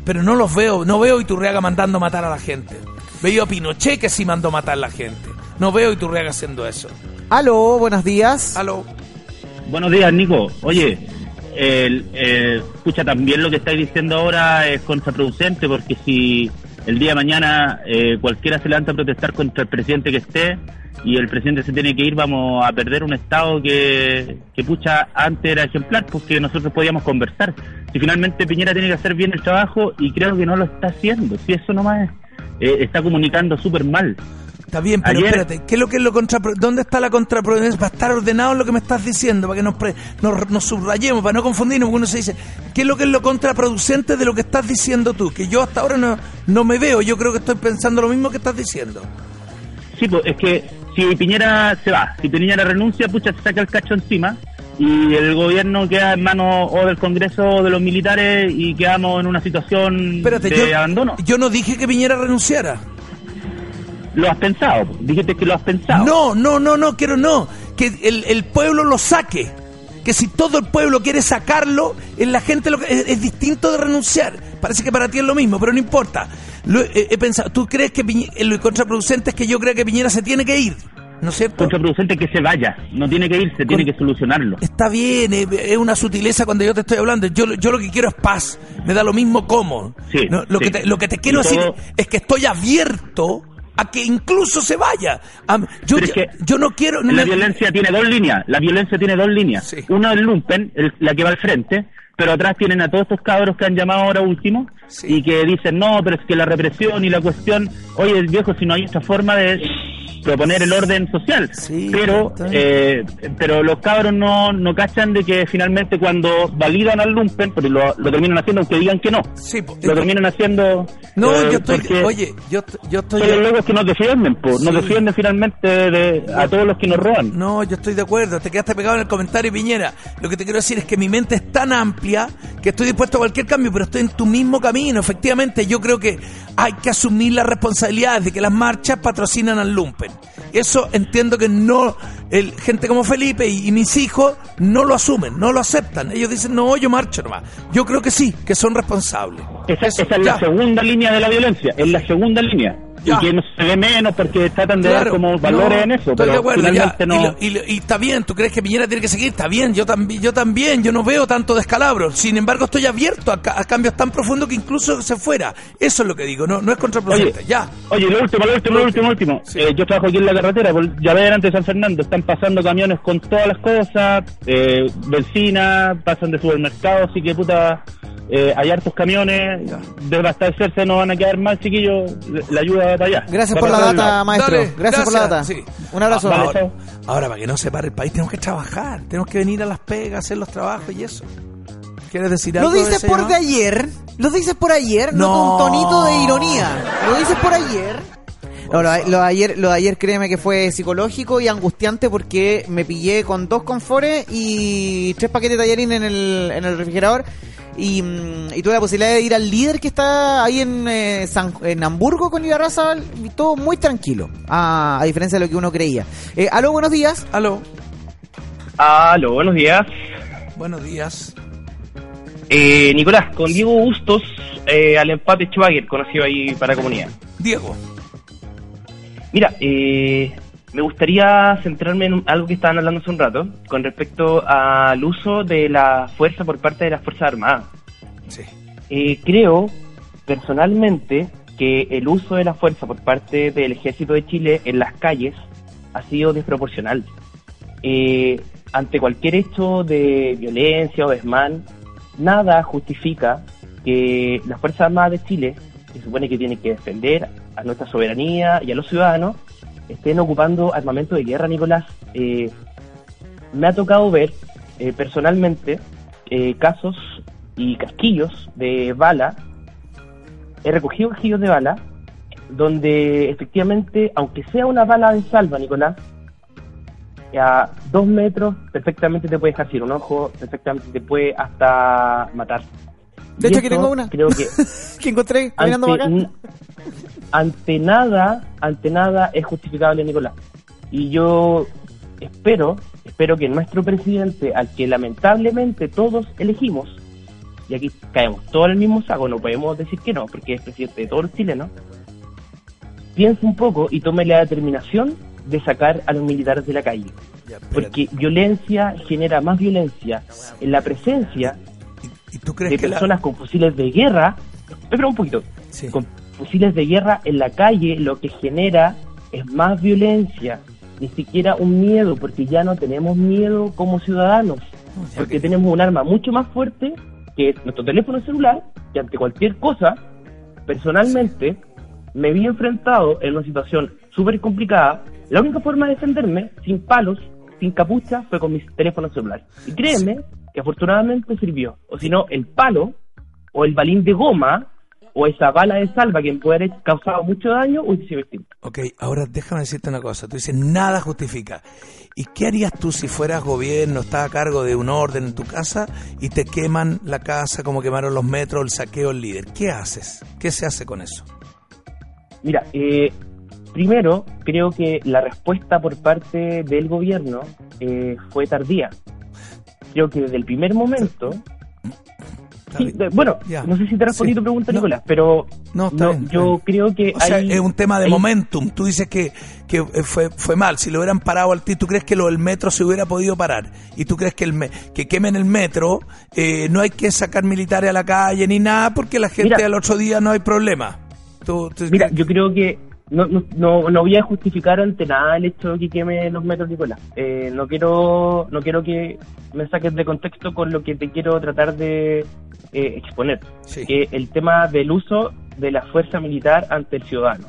Speaker 2: Pero no los veo, no veo Iturriaga mandando matar a la gente. Veo a Pinochet que sí mandó matar a la gente. No veo Iturriaga haciendo eso.
Speaker 3: Aló, buenos días.
Speaker 2: Aló.
Speaker 5: Buenos días, Nico. Oye, el, eh, escucha, también lo que estáis diciendo ahora es contraproducente, porque si el día de mañana eh, cualquiera se levanta a protestar contra el presidente que esté y el presidente se tiene que ir, vamos a perder un Estado que, que pucha, antes era ejemplar, porque nosotros podíamos conversar. Si finalmente Piñera tiene que hacer bien el trabajo y creo que no lo está haciendo, si eso nomás es, eh, está comunicando súper mal.
Speaker 2: Está bien, pero
Speaker 5: Ayer-
Speaker 2: espérate, ¿qué es lo que es lo contrapro ¿Dónde está la contraproducencia? Para estar ordenado en lo que me estás diciendo, para que nos, pre- nos, nos subrayemos, para no confundirnos, porque uno se dice, ¿qué es lo que es lo contraproducente de lo que estás diciendo tú? Que yo hasta ahora no, no me veo, yo creo que estoy pensando lo mismo que estás diciendo.
Speaker 5: Sí, pues es que si Piñera se va, si Piñera renuncia, pucha, se saca el cacho encima y el gobierno queda en manos o del Congreso o de los militares y quedamos en una situación
Speaker 2: Espérate,
Speaker 5: de
Speaker 2: yo,
Speaker 5: abandono.
Speaker 2: yo no dije que Piñera renunciara.
Speaker 5: Lo has pensado, dijiste que lo has pensado.
Speaker 2: No, no, no, no, quiero no. Que el, el pueblo lo saque. Que si todo el pueblo quiere sacarlo, es la gente lo que, es, es distinto de renunciar. Parece que para ti es lo mismo, pero no importa. Lo he, he pensado, ¿tú crees que Piñe- eh, lo contraproducente es que yo creo que Piñera se tiene que ir? ¿No es cierto?
Speaker 5: Contraproducente que se vaya, no tiene que irse, tiene que solucionarlo.
Speaker 2: Está bien, eh, es una sutileza cuando yo te estoy hablando. Yo, yo lo que quiero es paz. Me da lo mismo cómo.
Speaker 5: Sí,
Speaker 2: No, lo,
Speaker 5: sí.
Speaker 2: que te, lo que te quiero decir es que estoy abierto a que incluso se vaya. Am- yo,
Speaker 5: Pero es que
Speaker 2: yo no quiero... no
Speaker 5: la
Speaker 2: me-
Speaker 5: violencia tiene dos líneas. La violencia tiene dos líneas. Uno es lumpen, el- la que va al frente, pero atrás tienen a todos estos cabros que han llamado ahora último y que dicen, no, pero es que la represión y la cuestión, oye, viejo, si no hay otra forma de proponer el orden social. pero eh, pero los cabros no, no cachan de que finalmente cuando validan al lumpen, porque lo, lo terminan haciendo aunque digan que no, lo terminan haciendo...
Speaker 2: No,
Speaker 5: eh,
Speaker 2: yo estoy... Oye, yo, yo estoy...
Speaker 5: son los locos que nos defienden, po, nos defienden finalmente de, a todos los que nos roban.
Speaker 2: No, yo estoy de acuerdo. Te quedaste pegado en el comentario, Piñera. Lo que te quiero decir es que mi mente es tan amplia que estoy dispuesto a cualquier cambio, pero estoy en tu mismo camino. Efectivamente, yo creo que hay que asumir la responsabilidad de que las marchas patrocinan al Lumpen. Eso entiendo que no, el, gente como Felipe y, y mis hijos no lo asumen, no lo aceptan. Ellos dicen, no, yo marcho nomás. Yo creo que sí, que son responsables.
Speaker 5: Esa,
Speaker 2: Eso,
Speaker 5: esa es
Speaker 2: ya.
Speaker 5: la segunda línea de la violencia, es la segunda línea.
Speaker 2: Ya.
Speaker 5: Y que no se ve menos porque tratan de dar como valores
Speaker 2: no,
Speaker 5: en eso,
Speaker 2: Estoy
Speaker 5: pero
Speaker 2: de acuerdo, ya.
Speaker 5: finalmente no.
Speaker 2: Y, lo- y lo- y está bien, ¿tú crees que Piñera tiene que seguir? Está bien, yo también, yo también, yo no veo tanto descalabro. Sin embargo, estoy abierto a, ca- a cambios tan profundos que incluso se fuera. Eso es lo que digo, no, no es contraproducente.
Speaker 5: Oye,
Speaker 2: ya.
Speaker 5: Oye, lo último, lo último, lo último, lo último. Eh, yo trabajo aquí en la carretera, por Llaver antes de San Fernando. Están pasando camiones con todas las cosas, eh, benzina, pasan de supermercados, así que puta, eh, hay hartos camiones. De abastecerse no van a quedar mal, chiquillos. La ayuda va para allá.
Speaker 3: Gracias por la data, maestro.
Speaker 2: Dale,
Speaker 3: gracias, por la data.
Speaker 2: sí.
Speaker 3: Un abrazo.
Speaker 2: Ah, ahora, ahora, para que no se pare el país, tenemos que trabajar. Tenemos que venir a las pegas, hacer los trabajos y eso. ¿Quieres decir
Speaker 3: Lo
Speaker 2: algo? de
Speaker 3: dices por de ayer. Lo dices por ayer, no,
Speaker 2: No.
Speaker 3: con tonito de ironía. Lo dices por ayer. No, lo, lo de ayer, lo de ayer créeme que fue psicológico y angustiante porque me pillé con dos confores y tres paquetes de tallarín en el, en el refrigerador y, mm, y tuve la posibilidad de ir al líder que está ahí en, eh, San- en Hamburgo con Ibarraza y todo muy tranquilo, a, a diferencia de lo que uno creía. Eh, aló, buenos días.
Speaker 2: Aló.
Speaker 17: Aló, buenos días.
Speaker 2: Buenos días.
Speaker 17: Eh, Nicolás, con Diego Bustos eh, al empate Schwager, conocido ahí para comunidad.
Speaker 2: Diego.
Speaker 17: Mira, eh, me gustaría centrarme en algo que estaban hablando hace un rato, con respecto al uso de la fuerza por parte de las Fuerzas Armadas.
Speaker 2: Sí.
Speaker 17: Eh, creo, personalmente, que el uso de la fuerza por parte del Ejército de Chile en las calles ha sido desproporcional. Eh, ante cualquier hecho de violencia o desmán, nada justifica que las Fuerzas Armadas de Chile, que se supone que tienen que defender a nuestra soberanía y a los ciudadanos, estén ocupando armamento de guerra, Nicolás. Eh, me ha tocado ver eh, personalmente eh, casos y casquillos de bala. He recogido casquillos de bala donde efectivamente, aunque sea una bala de salva, Nicolás, a dos metros perfectamente te puede dejar un ojo, perfectamente te puede hasta matar.
Speaker 3: De
Speaker 17: Y
Speaker 3: hecho, aquí tengo una.
Speaker 17: Creo que
Speaker 3: que encontré caminando
Speaker 17: ante,
Speaker 3: acá.
Speaker 17: ante nada, ante nada es justificable, Nicolás. Y yo espero, espero que nuestro presidente, al que lamentablemente todos elegimos, y aquí caemos todos en el mismo saco, no podemos decir que no, porque es presidente de todos los chilenos, piense un poco y tome la determinación de sacar a los militares de la calle. Porque violencia genera más violencia en la presencia
Speaker 2: crees
Speaker 17: de
Speaker 2: que la-
Speaker 17: personas con fusiles de guerra. Espera un poquito. Con fusiles de guerra en la calle lo que genera es más violencia, ni siquiera un miedo, porque ya no tenemos miedo como ciudadanos, porque tenemos un arma mucho más fuerte que es nuestro teléfono celular, que ante cualquier cosa, personalmente, me vi enfrentado en una situación súper complicada. La única forma de defenderme, sin palos, sin capucha, fue con mi teléfono celular. Y créeme que afortunadamente sirvió. O si no, el palo, o el balín de goma, o esa bala de salva que puede haber causado mucho daño, hubiese sido distinto.
Speaker 2: Ok, ahora déjame decirte una cosa. Tú dices, nada justifica. ¿Y qué harías tú si fueras gobierno, estás a cargo de un orden en tu casa y te queman la casa como quemaron los metros, el saqueo, el líder? ¿Qué haces? ¿Qué se hace con eso?
Speaker 17: Mira, eh, primero, creo que la respuesta por parte del gobierno eh, fue tardía. Creo que desde el primer momento Sí, bueno,
Speaker 2: Ya.
Speaker 17: no sé si te respondí
Speaker 2: Sí.
Speaker 17: tu pregunta,
Speaker 2: No.
Speaker 17: Nicolás, pero
Speaker 2: No, bien,
Speaker 17: yo creo que
Speaker 2: O sea,
Speaker 17: hay-
Speaker 2: es un tema de
Speaker 17: hay-
Speaker 2: momentum. Tú dices que, que eh, fue, fue mal. Si lo hubieran parado al ti, ¿tú crees que lo del metro se hubiera podido parar? ¿Y tú crees que el me- que quemen el metro eh, no hay que sacar militares a la calle ni nada porque la gente
Speaker 17: Mira.
Speaker 2: al otro día no hay problema? Tú- tú-
Speaker 17: Mira, yo creo que no, no, no, no voy a justificar ante nada el hecho de que queme los metros, Nicolás. Eh, no quiero no quiero que me saques de contexto con lo que te quiero tratar de eh, exponer. Que el tema del uso de la fuerza militar ante el ciudadano.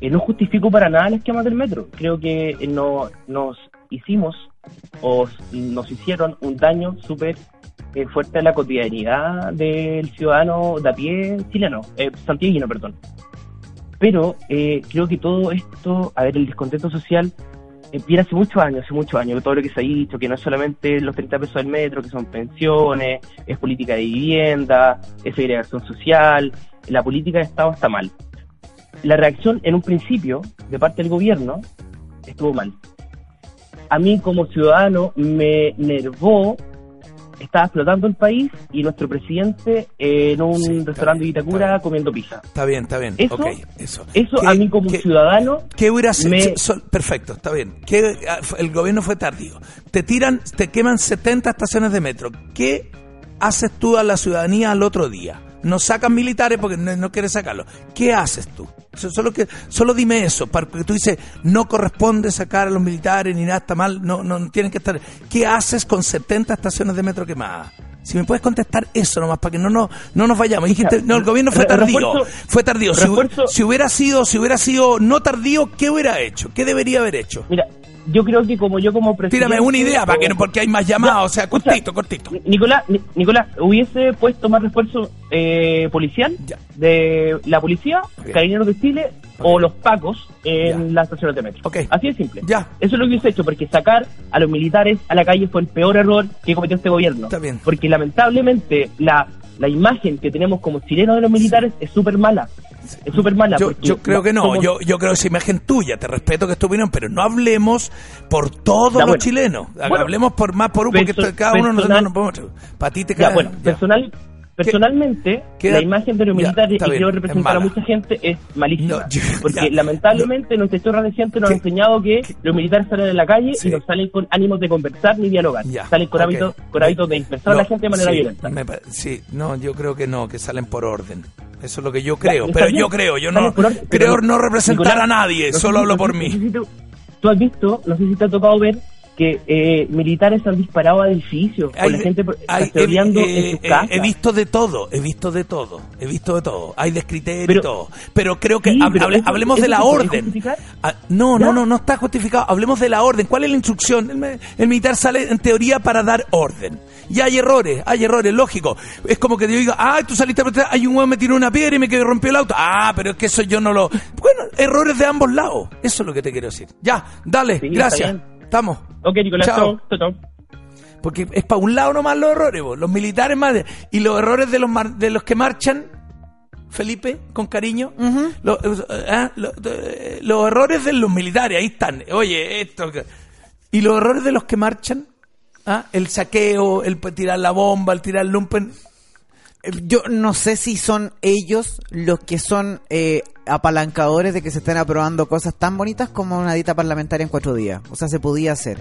Speaker 17: Eh, no justifico para nada las quemas del metro. Creo que eh, no, nos hicimos o nos hicieron un daño súper eh, fuerte a la cotidianidad del ciudadano de a pie chileno, eh, santiaguino, perdón. Pero eh, creo que todo esto, a ver, el descontento social eh, viene hace muchos años, hace muchos años, todo lo que se ha dicho, que no es solamente los 30 pesos del metro, que son pensiones, es política de vivienda, es segregación social, la política de Estado está mal. La reacción en un principio de parte del gobierno estuvo mal. A mí como ciudadano me nervó, estaba explotando el país y nuestro presidente en un restaurante de Itacura comiendo pizza.
Speaker 2: Está bien, está bien.
Speaker 17: Eso-
Speaker 2: ok, eso.
Speaker 17: Eso
Speaker 2: ¿Qué-
Speaker 17: a mí como
Speaker 2: qué-
Speaker 17: ciudadano
Speaker 2: ¿Qué hubiera sido?
Speaker 17: me-
Speaker 2: Perfecto, está bien. ¿Qué, ah, el gobierno fue tardío. Te tiran, te queman 70 estaciones de metro. ¿Qué haces tú a la ciudadanía al otro día? No sacan militares porque no, no quieres sacarlo. ¿Qué haces tú? So- Solo, que, solo dime eso, porque tú dices, no corresponde sacar a los militares ni nada, está mal, no, no, tienen que estar. ¿Qué haces con 70 estaciones de metro quemadas? Si me puedes contestar eso nomás, para que no, no, no nos vayamos. Dijiste, no, el gobierno fue tardío. Fue tardío. Si, si hubiera sido, si hubiera sido no tardío, ¿qué hubiera hecho? ¿Qué debería haber hecho?
Speaker 17: Mira, yo creo que como yo como presidente...
Speaker 2: Tírame una idea, para que no, porque hay más llamadas, o sea, cortito, cortito.
Speaker 17: Nicolás, Ni- Nicolás, hubiese puesto más refuerzo eh, policial de la policía, Carabineros de Chile o los pacos en las estaciones de metro. Así de simple. Eso es lo que hubiese hecho, porque sacar a los militares a la calle fue el peor error que cometió este gobierno. Porque lamentablemente la, la imagen que tenemos como chilenos de los militares es súper mala. Es súper mala.
Speaker 2: Yo, yo creo que no,
Speaker 17: somos-
Speaker 2: yo, yo creo que es imagen tuya, te respeto que es tu opinión, pero no hablemos por todos
Speaker 17: Ya,
Speaker 2: los
Speaker 17: bueno.
Speaker 2: chilenos,
Speaker 17: Bueno,
Speaker 2: hablemos por más por uno, porque
Speaker 17: perso-
Speaker 2: cada uno nos
Speaker 17: personal-
Speaker 2: no podemos... Para ti te
Speaker 17: Ya,
Speaker 2: queda...
Speaker 17: bueno,
Speaker 2: ya.
Speaker 17: personal, personalmente,
Speaker 2: qué-
Speaker 17: la imagen de militares
Speaker 2: está
Speaker 17: y
Speaker 2: bien,
Speaker 17: quiero
Speaker 2: es
Speaker 17: representar a mucha gente es malísima. porque lamentablemente nuestra historia reciente nos ha enseñado que los militares salen a la calle y no salen con ánimos de conversar ni dialogar. salen con hábitos con hábitos de dispersar a la
Speaker 2: No,
Speaker 17: gente de manera
Speaker 2: sí,
Speaker 17: violenta.
Speaker 2: me sí, no, yo creo que no, que salen por orden. Eso es lo que yo creo, pero yo creo, yo no
Speaker 17: pero
Speaker 2: creo no representar
Speaker 17: Nicolás,
Speaker 2: a nadie,
Speaker 17: no
Speaker 2: solo hablo por mí.
Speaker 17: si tú, tú has visto, no sé si te ha tocado ver que eh, militares han disparado a edificios con
Speaker 2: Hay-
Speaker 17: la gente
Speaker 2: hay- he,
Speaker 17: en sus
Speaker 2: he-
Speaker 17: casas.
Speaker 2: he visto de todo, he visto de todo, he visto de todo. Hay descriterio y todo. Pero creo que
Speaker 17: Sí, pero
Speaker 2: hable-
Speaker 17: eso-
Speaker 2: hablemos
Speaker 17: eso
Speaker 2: de la orden. Ah, no, no, no, no está justificado. Hablemos de la orden. ¿Cuál es la instrucción? El, el militar sale en teoría para dar orden. Y hay errores, hay errores, lógico. Es como que yo diga, ah, tú saliste a protestar, hay un hueón me tiró una piedra y me quedó rompió el auto. Ah, pero es que eso yo no lo... Bueno, errores de ambos lados. Eso es lo que te quiero decir. Ya, dale,
Speaker 17: Sí,
Speaker 2: gracias. Estamos.
Speaker 17: Ok, Nicolás,
Speaker 2: Chao.
Speaker 17: chao, chao, chao.
Speaker 2: Porque es para un lado nomás los errores, vos. los militares más. de- y los errores de los, mar- de los que marchan, Felipe, con cariño. Los, eh, ah, los errores de los militares, ahí están. Oye, esto. Y los errores de los que marchan, ah, el saqueo, el tirar la bomba, el tirar el lumpen.
Speaker 3: Yo no sé si son ellos los que son eh, apalancadores de que se estén aprobando cosas tan bonitas como una dita parlamentaria en cuatro días. O sea, se podía hacer.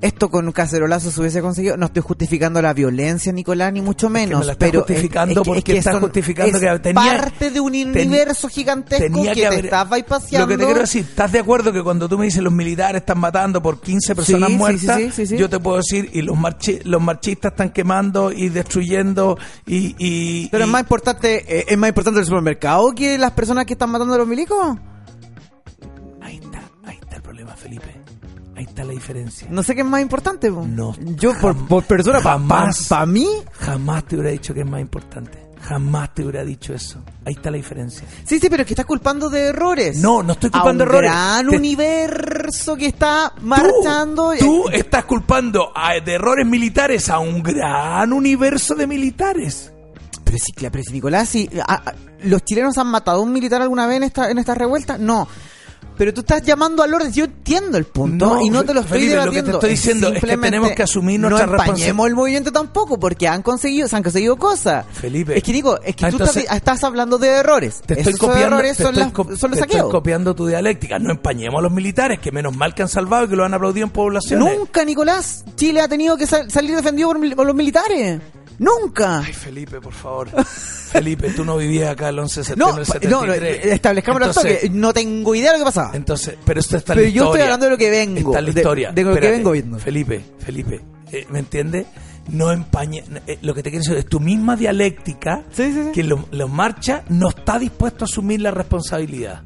Speaker 3: Esto con un cacerolazo se hubiese conseguido. No estoy justificando la violencia, Nicolás, ni mucho menos.
Speaker 2: me
Speaker 3: pero es-
Speaker 2: justificando
Speaker 3: es que- es
Speaker 2: porque
Speaker 3: que son-
Speaker 2: justificando
Speaker 3: es
Speaker 2: que tenía-
Speaker 3: parte de un
Speaker 2: ten-
Speaker 3: universo gigantesco que,
Speaker 2: que
Speaker 3: te
Speaker 2: haber-
Speaker 3: estás bypaseando.
Speaker 2: Lo que te quiero decir, ¿estás de acuerdo que cuando tú me dices los militares están matando por 15 personas
Speaker 3: Sí,
Speaker 2: muertas?
Speaker 3: sí, sí.
Speaker 2: Yo te puedo decir, y los, marchi- los marchistas están quemando y destruyendo y... y-
Speaker 3: Pero
Speaker 2: y-
Speaker 3: es más importante, eh, es más importante el supermercado que las personas que están matando a los milicos.
Speaker 2: Ahí está el problema, Felipe. Ahí está la diferencia.
Speaker 3: No sé qué es más importante. po.
Speaker 2: No.
Speaker 3: Yo por, por persona, para
Speaker 2: Jamás.
Speaker 3: mí,
Speaker 2: Jamás te hubiera dicho que es más importante. Jamás te hubiera dicho eso. Ahí está la diferencia.
Speaker 3: sí, sí, pero es que estás culpando de errores.
Speaker 2: No, no estoy
Speaker 3: a
Speaker 2: culpando
Speaker 3: un
Speaker 2: errores.
Speaker 3: gran
Speaker 2: Te-
Speaker 3: universo que está marchando.
Speaker 2: Tú estás culpando a- de errores militares a un gran universo de militares.
Speaker 3: Pero sí, pero sí, Nicolás, sí, a- a- ¿los chilenos han matado a un militar alguna vez en esta, en esta revuelta? No. Pero tú estás llamando al orden. Yo entiendo el punto
Speaker 2: No,
Speaker 3: y no te lo estoy
Speaker 2: Felipe, lo que te
Speaker 3: debatiendo.
Speaker 2: estoy diciendo es que tenemos que asumir
Speaker 3: no
Speaker 2: nuestra
Speaker 3: empañemos
Speaker 2: responsabilidad.
Speaker 3: el movimiento tampoco porque han conseguido, se han conseguido cosas.
Speaker 2: Felipe.
Speaker 3: Es que digo, es que
Speaker 2: Ah,
Speaker 3: tú
Speaker 2: entonces-
Speaker 3: estás, estás hablando de errores.
Speaker 2: Te estoy
Speaker 3: Esos
Speaker 2: copiando,
Speaker 3: errores
Speaker 2: te
Speaker 3: son,
Speaker 2: estoy
Speaker 3: las-
Speaker 2: co-
Speaker 3: son los
Speaker 2: te estoy
Speaker 3: saqueos.
Speaker 2: copiando tu dialéctica. No empañemos a los militares, que menos mal que han salvado y que lo han aplaudido en poblaciones.
Speaker 3: Nunca, Nicolás, Chile ha tenido que sal- salir defendido por, mil- por los militares. Nunca.
Speaker 2: Ay, Felipe, por favor. Felipe, tú no vivías acá el 11 de
Speaker 3: No,
Speaker 2: septiembre
Speaker 3: no, no,
Speaker 2: 73.
Speaker 3: establezcamos
Speaker 2: Entonces-
Speaker 3: que no tengo idea de lo que pasaba.
Speaker 2: Entonces, pero esto está
Speaker 3: Pero
Speaker 2: la
Speaker 3: yo estoy
Speaker 2: historia.
Speaker 3: hablando de lo que vengo,
Speaker 2: Está la historia.
Speaker 3: de lo que vengo viendo.
Speaker 2: Felipe, Felipe, eh, ¿me entiendes? No empañe. eh, lo que te quiero decir es tu misma dialéctica que los lo marcha no está dispuesto a asumir la responsabilidad.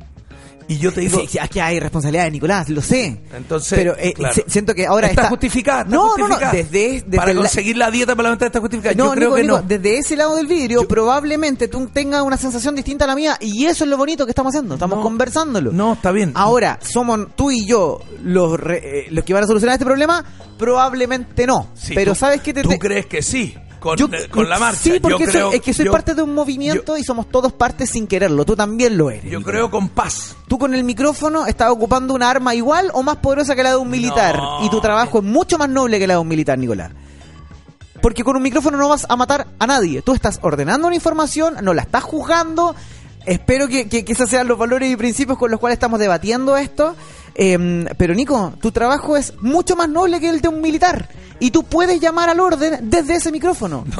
Speaker 2: Y yo te digo.
Speaker 3: Sí, aquí hay responsabilidad de Nicolás, lo sé.
Speaker 2: Entonces,
Speaker 3: pero eh,
Speaker 2: claro.
Speaker 3: siento que ahora
Speaker 2: está,
Speaker 3: está,
Speaker 2: justificada. está
Speaker 3: No, no,
Speaker 2: justificada.
Speaker 3: no, desde, desde
Speaker 2: Para
Speaker 3: la-
Speaker 2: conseguir la dieta parlamentaria está justificada.
Speaker 3: No,
Speaker 2: yo creo
Speaker 3: Nico,
Speaker 2: que
Speaker 3: Nico,
Speaker 2: no.
Speaker 3: desde ese lado del vidrio probablemente tú tengas una sensación distinta a la mía y eso es lo bonito que estamos haciendo, estamos conversándolo.
Speaker 2: No, está bien.
Speaker 3: Ahora, somos tú y yo los, re- eh, los que van a solucionar este problema, probablemente no.
Speaker 2: Sí,
Speaker 3: pero
Speaker 2: tú-
Speaker 3: ¿sabes qué te,
Speaker 2: ¿Tú crees que sí? Con,
Speaker 3: Yo-
Speaker 2: con la marcha.
Speaker 3: Sí, porque
Speaker 2: yo
Speaker 3: soy- es que soy
Speaker 2: yo-
Speaker 3: parte de un movimiento y somos todos parte sin quererlo. Tú también lo eres.
Speaker 2: Yo creo con paz.
Speaker 3: Tú con el micrófono estás ocupando una arma igual o más poderosa que la de un militar.
Speaker 2: No.
Speaker 3: Y tu trabajo es mucho más noble que la de un militar, Nicolás. Porque con un micrófono no vas a matar a nadie. Tú estás ordenando una información, no la estás juzgando. Espero que, que, que esos sean los valores y principios con los cuales estamos debatiendo esto. Eh, pero Nico, tu trabajo es mucho más noble que el de un militar. Y tú puedes llamar al orden desde ese micrófono.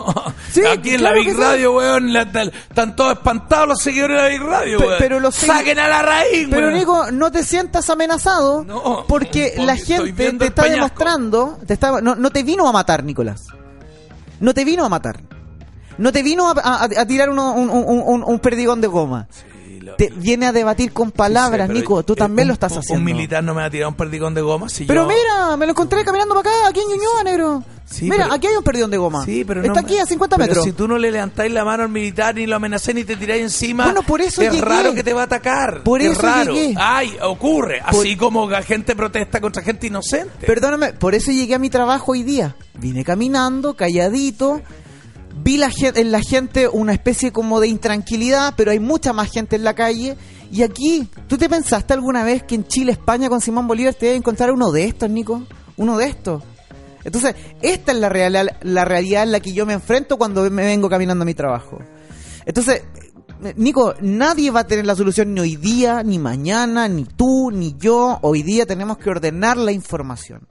Speaker 3: Sí,
Speaker 2: Aquí en
Speaker 3: claro
Speaker 2: la Big
Speaker 3: que sí.
Speaker 2: Radio, weón, la- la- están todos espantados los seguidores de la Big Radio, weón.
Speaker 3: pero los
Speaker 2: Saquen a la raíz,
Speaker 3: Pero
Speaker 2: weón.
Speaker 3: Nico, no te sientas amenazado porque
Speaker 2: porque
Speaker 3: la gente te está demostrando, te está, no, no te vino a matar, Nicolás. No te vino a matar. No te vino a, a- a tirar uno- un, un- un- un perdigón de goma. Te viene a debatir con palabras,
Speaker 2: Sí,
Speaker 3: Nico. Tú
Speaker 2: eh,
Speaker 3: también
Speaker 2: un-
Speaker 3: lo estás
Speaker 2: un-
Speaker 3: haciendo.
Speaker 2: Un militar no me va a tirar un perdigón de goma si
Speaker 3: Pero
Speaker 2: yo...
Speaker 3: mira, me lo encontré caminando para acá, aquí en Ñuñoa, negro.
Speaker 2: Sí,
Speaker 3: mira,
Speaker 2: pero-
Speaker 3: aquí hay un perdigón de goma.
Speaker 2: Sí, pero
Speaker 3: Está
Speaker 2: no-
Speaker 3: aquí a 50
Speaker 2: pero
Speaker 3: metros.
Speaker 2: si tú no le levantáis la mano al militar ni lo amenacéis ni te tiráis encima,
Speaker 3: Bueno, por eso
Speaker 2: es
Speaker 3: llegué.
Speaker 2: raro que te va a atacar.
Speaker 3: Por
Speaker 2: es
Speaker 3: eso
Speaker 2: raro.
Speaker 3: llegué.
Speaker 2: Ay, ocurre.
Speaker 3: Por-
Speaker 2: Así como la gente protesta contra gente inocente.
Speaker 3: Perdóname, por eso llegué a mi trabajo hoy día. Vine caminando, calladito. Vi la gen- en la gente una especie como de intranquilidad, pero hay mucha más gente en la calle. Y aquí, ¿tú te pensaste alguna vez que en Chile, España, con Simón Bolívar te iba a encontrar uno de estos, Nico? Uno de estos. Entonces, esta es la, real, la realidad en la que yo me enfrento cuando me vengo caminando a mi trabajo. Entonces, eh, Nico, nadie va a tener la solución ni hoy día, ni mañana, ni tú, ni yo. Hoy día tenemos que ordenar la información.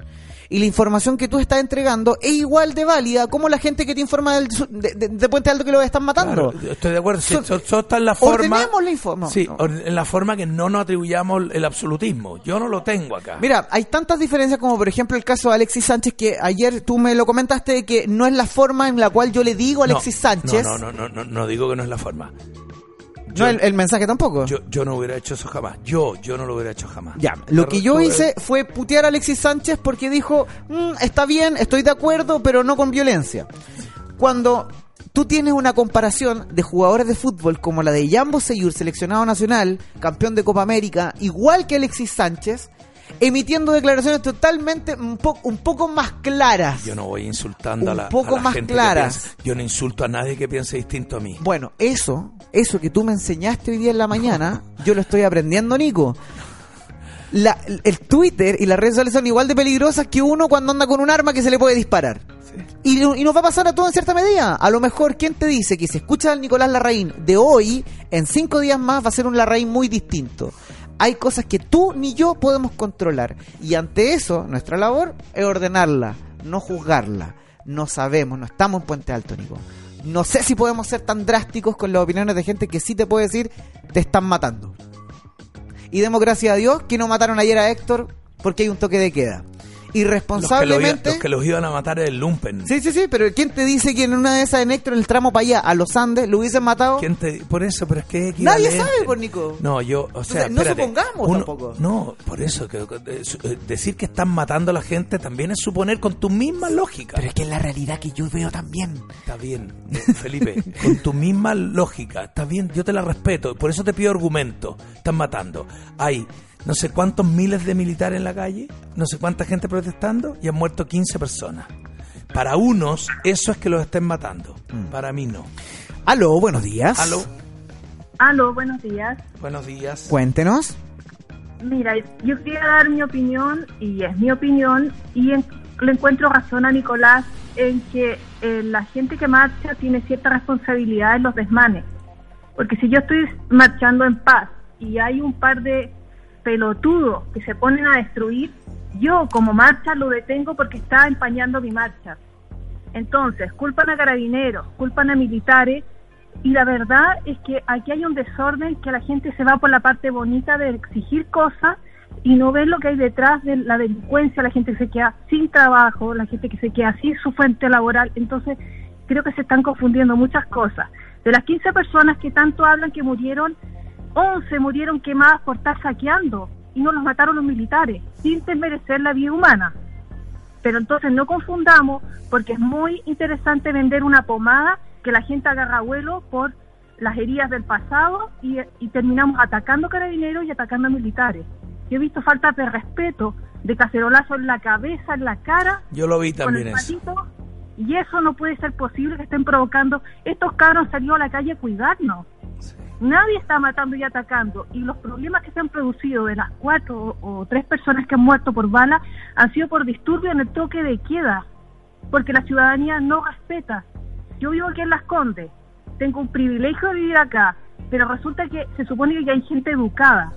Speaker 3: Y la información que tú estás entregando es igual de válida como la gente que te informa del de, de- de Puente Alto que lo están matando.
Speaker 2: Claro, estoy de acuerdo. Sí,
Speaker 3: So-
Speaker 2: está en la forma.
Speaker 3: La información.
Speaker 2: Sí, en la forma que no nos atribuyamos el absolutismo. Yo no lo tengo acá.
Speaker 3: Mira, hay tantas diferencias como por ejemplo el caso de Alexis Sánchez que ayer tú me lo comentaste de que no es la forma en la cual yo le digo a
Speaker 2: No,
Speaker 3: Alexis Sánchez.
Speaker 2: No, no, no, no, no, no digo que no es la forma.
Speaker 3: No, el, el mensaje tampoco.
Speaker 2: Yo, yo no hubiera hecho eso jamás. Yo, yo no lo hubiera hecho jamás.
Speaker 3: Ya, lo que yo hice fue putear a Alexis Sánchez porque dijo, "Mm, está bien, estoy de acuerdo, pero no con violencia. Cuando tú tienes una comparación de jugadores de fútbol como la de Jambo Seyur, seleccionado nacional, campeón de Copa América, igual que Alexis Sánchez, emitiendo declaraciones totalmente un, po- un poco más claras.
Speaker 2: Yo no voy insultando a la,
Speaker 3: poco
Speaker 2: a la
Speaker 3: más
Speaker 2: gente que
Speaker 3: claras.
Speaker 2: piensa- Yo no insulto a nadie que piense distinto a mí.
Speaker 3: Bueno, eso, eso que tú me enseñaste hoy día en la mañana, yo lo estoy aprendiendo, Nico. La- el Twitter y las redes sociales son igual de peligrosas que uno cuando anda con un arma que se le puede disparar. Y, y nos va a pasar a todos en cierta medida. A lo mejor, ¿quién te dice que si escuchas al Nicolás Larraín de hoy, en cinco días más va a ser un Larraín muy distinto? Hay cosas que tú ni yo podemos controlar. Y ante eso, nuestra labor es ordenarla, no juzgarla. No sabemos, no estamos en Puente Alto, Nico. No sé si podemos ser tan drásticos con las opiniones de gente que sí te puede decir, te están matando. Y demos gracias a Dios que no mataron ayer a Héctor porque hay un toque de queda.
Speaker 2: Los que,
Speaker 3: Irresponsablemente...
Speaker 2: los que los iban a matar es el Lumpen.
Speaker 3: Sí, sí, sí, pero ¿quién te dice que en una de esas en Héctor, en el tramo para allá, a los Andes, lo hubiesen matado?
Speaker 2: ¿Quién te- por eso, pero es que
Speaker 3: Nadie sabe, por Nico.
Speaker 2: No, yo, o sea,
Speaker 3: Entonces, no
Speaker 2: espérate.
Speaker 3: supongamos
Speaker 2: Uno-
Speaker 3: tampoco.
Speaker 2: No, por eso, que, su- eh, decir que están matando a la gente también es suponer con tu misma lógica.
Speaker 3: Pero es que es la realidad que yo veo también.
Speaker 2: Está bien, eh, Felipe, con tu misma lógica, está bien, yo te la respeto, por eso te pido argumento. Están matando. Hay no sé cuántos miles de militares en la calle, no sé cuánta gente protestando y han muerto 15 personas. Para unos, eso es que los estén matando. Para mí no.
Speaker 3: Aló, buenos días.
Speaker 2: Aló,
Speaker 18: Aló, buenos días.
Speaker 2: buenos días.
Speaker 3: Cuéntenos.
Speaker 18: Mira, yo quería dar mi opinión, y es mi opinión, y en- le encuentro razón a Nicolás en que eh, la gente que marcha tiene cierta responsabilidad en los desmanes. Porque si yo estoy marchando en paz y hay un par de pelotudos que se ponen a destruir, yo como marcha lo detengo porque está empañando mi marcha. Entonces, culpan a carabineros, culpan a militares, y la verdad es que aquí hay un desorden que la gente se va por la parte bonita de exigir cosas y no ve lo que hay detrás de la delincuencia, la gente que se queda sin trabajo, la gente que se queda sin su fuente laboral. Entonces, creo que se están confundiendo muchas cosas. De las 15 personas que tanto hablan que murieron, 11 murieron quemadas por estar saqueando y no los mataron los militares, sin desmerecer la vida humana. Pero entonces no confundamos, porque es muy interesante vender una pomada que la gente agarra vuelo por las heridas del pasado y, y terminamos atacando carabineros y atacando a militares. Yo he visto falta de respeto, de cacerolazo en la cabeza, en la cara,
Speaker 2: Yo lo vi también
Speaker 18: el
Speaker 2: eso.
Speaker 18: patito, y eso no puede ser posible que estén provocando. Estos cabros han salido a la calle a cuidarnos. Nadie está matando y atacando. Y los problemas que se han producido de las cuatro o, tres personas que han muerto por bala han sido por disturbio en el toque de queda. Porque la ciudadanía no respeta. Yo vivo aquí en Las Condes. Tengo un privilegio de vivir acá. Pero resulta que se supone que hay gente educada.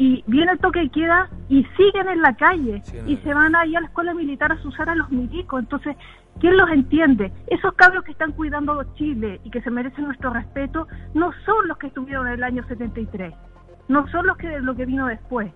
Speaker 18: Y viene el toque de queda y siguen en la calle. y se van ahí a la escuela militar a usar a los milicos. Entonces, ¿quién los entiende? Esos cabros que están cuidando Chile y que se merecen nuestro respeto no son los que estuvieron en el año 73. No son los que lo que vino después.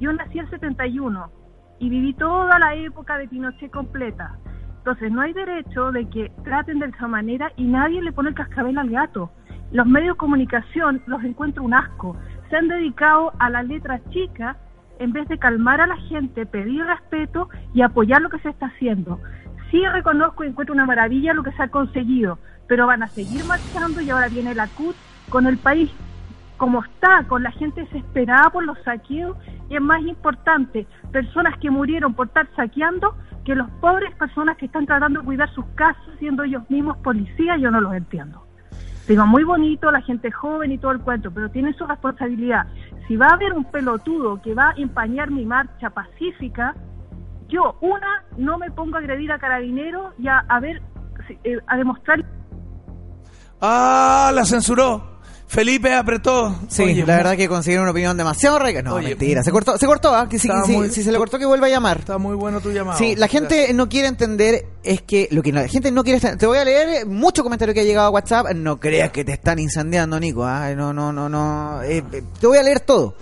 Speaker 18: Yo nací en el 71 y viví toda la época de Pinochet completa. Entonces, no hay derecho de que traten de esa manera y nadie le pone el cascabel al gato. Los medios de comunicación los encuentro un asco. Se han dedicado a la letra chica en vez de calmar a la gente, pedir respeto y apoyar lo que se está haciendo. Sí reconozco y encuentro una maravilla lo que se ha conseguido, pero van a seguir marchando y ahora viene la CUT con el país como está, con la gente desesperada por los saqueos y es más importante, personas que murieron por estar saqueando que los pobres personas que están tratando de cuidar sus casas siendo ellos mismos policías, yo no los entiendo. Digo, muy bonito, la gente joven y todo el cuento, pero tienen su responsabilidad. Si va a haber un pelotudo que va a empañar mi marcha pacífica, yo, una, no me pongo a agredir a carabineros y a, a ver, eh, a demostrar
Speaker 2: Ah, la censuró. Felipe apretó.
Speaker 3: Sí,
Speaker 2: Oye,
Speaker 3: la verdad que consiguieron una opinión demasiado rica. No, mentira, se cortó, se cortó, ¿ah? que si,
Speaker 2: Estaba
Speaker 3: si-
Speaker 2: muy-
Speaker 3: si se le cortó que vuelva a llamar.
Speaker 2: Está muy bueno tu llamado.
Speaker 3: Sí, la gente no quiere entender es que lo que la gente no quiere te voy a leer mucho comentario que ha llegado a WhatsApp, no creas que te están incendiando, Nico, ¿ah? no no no no, eh, eh, te voy a leer todo.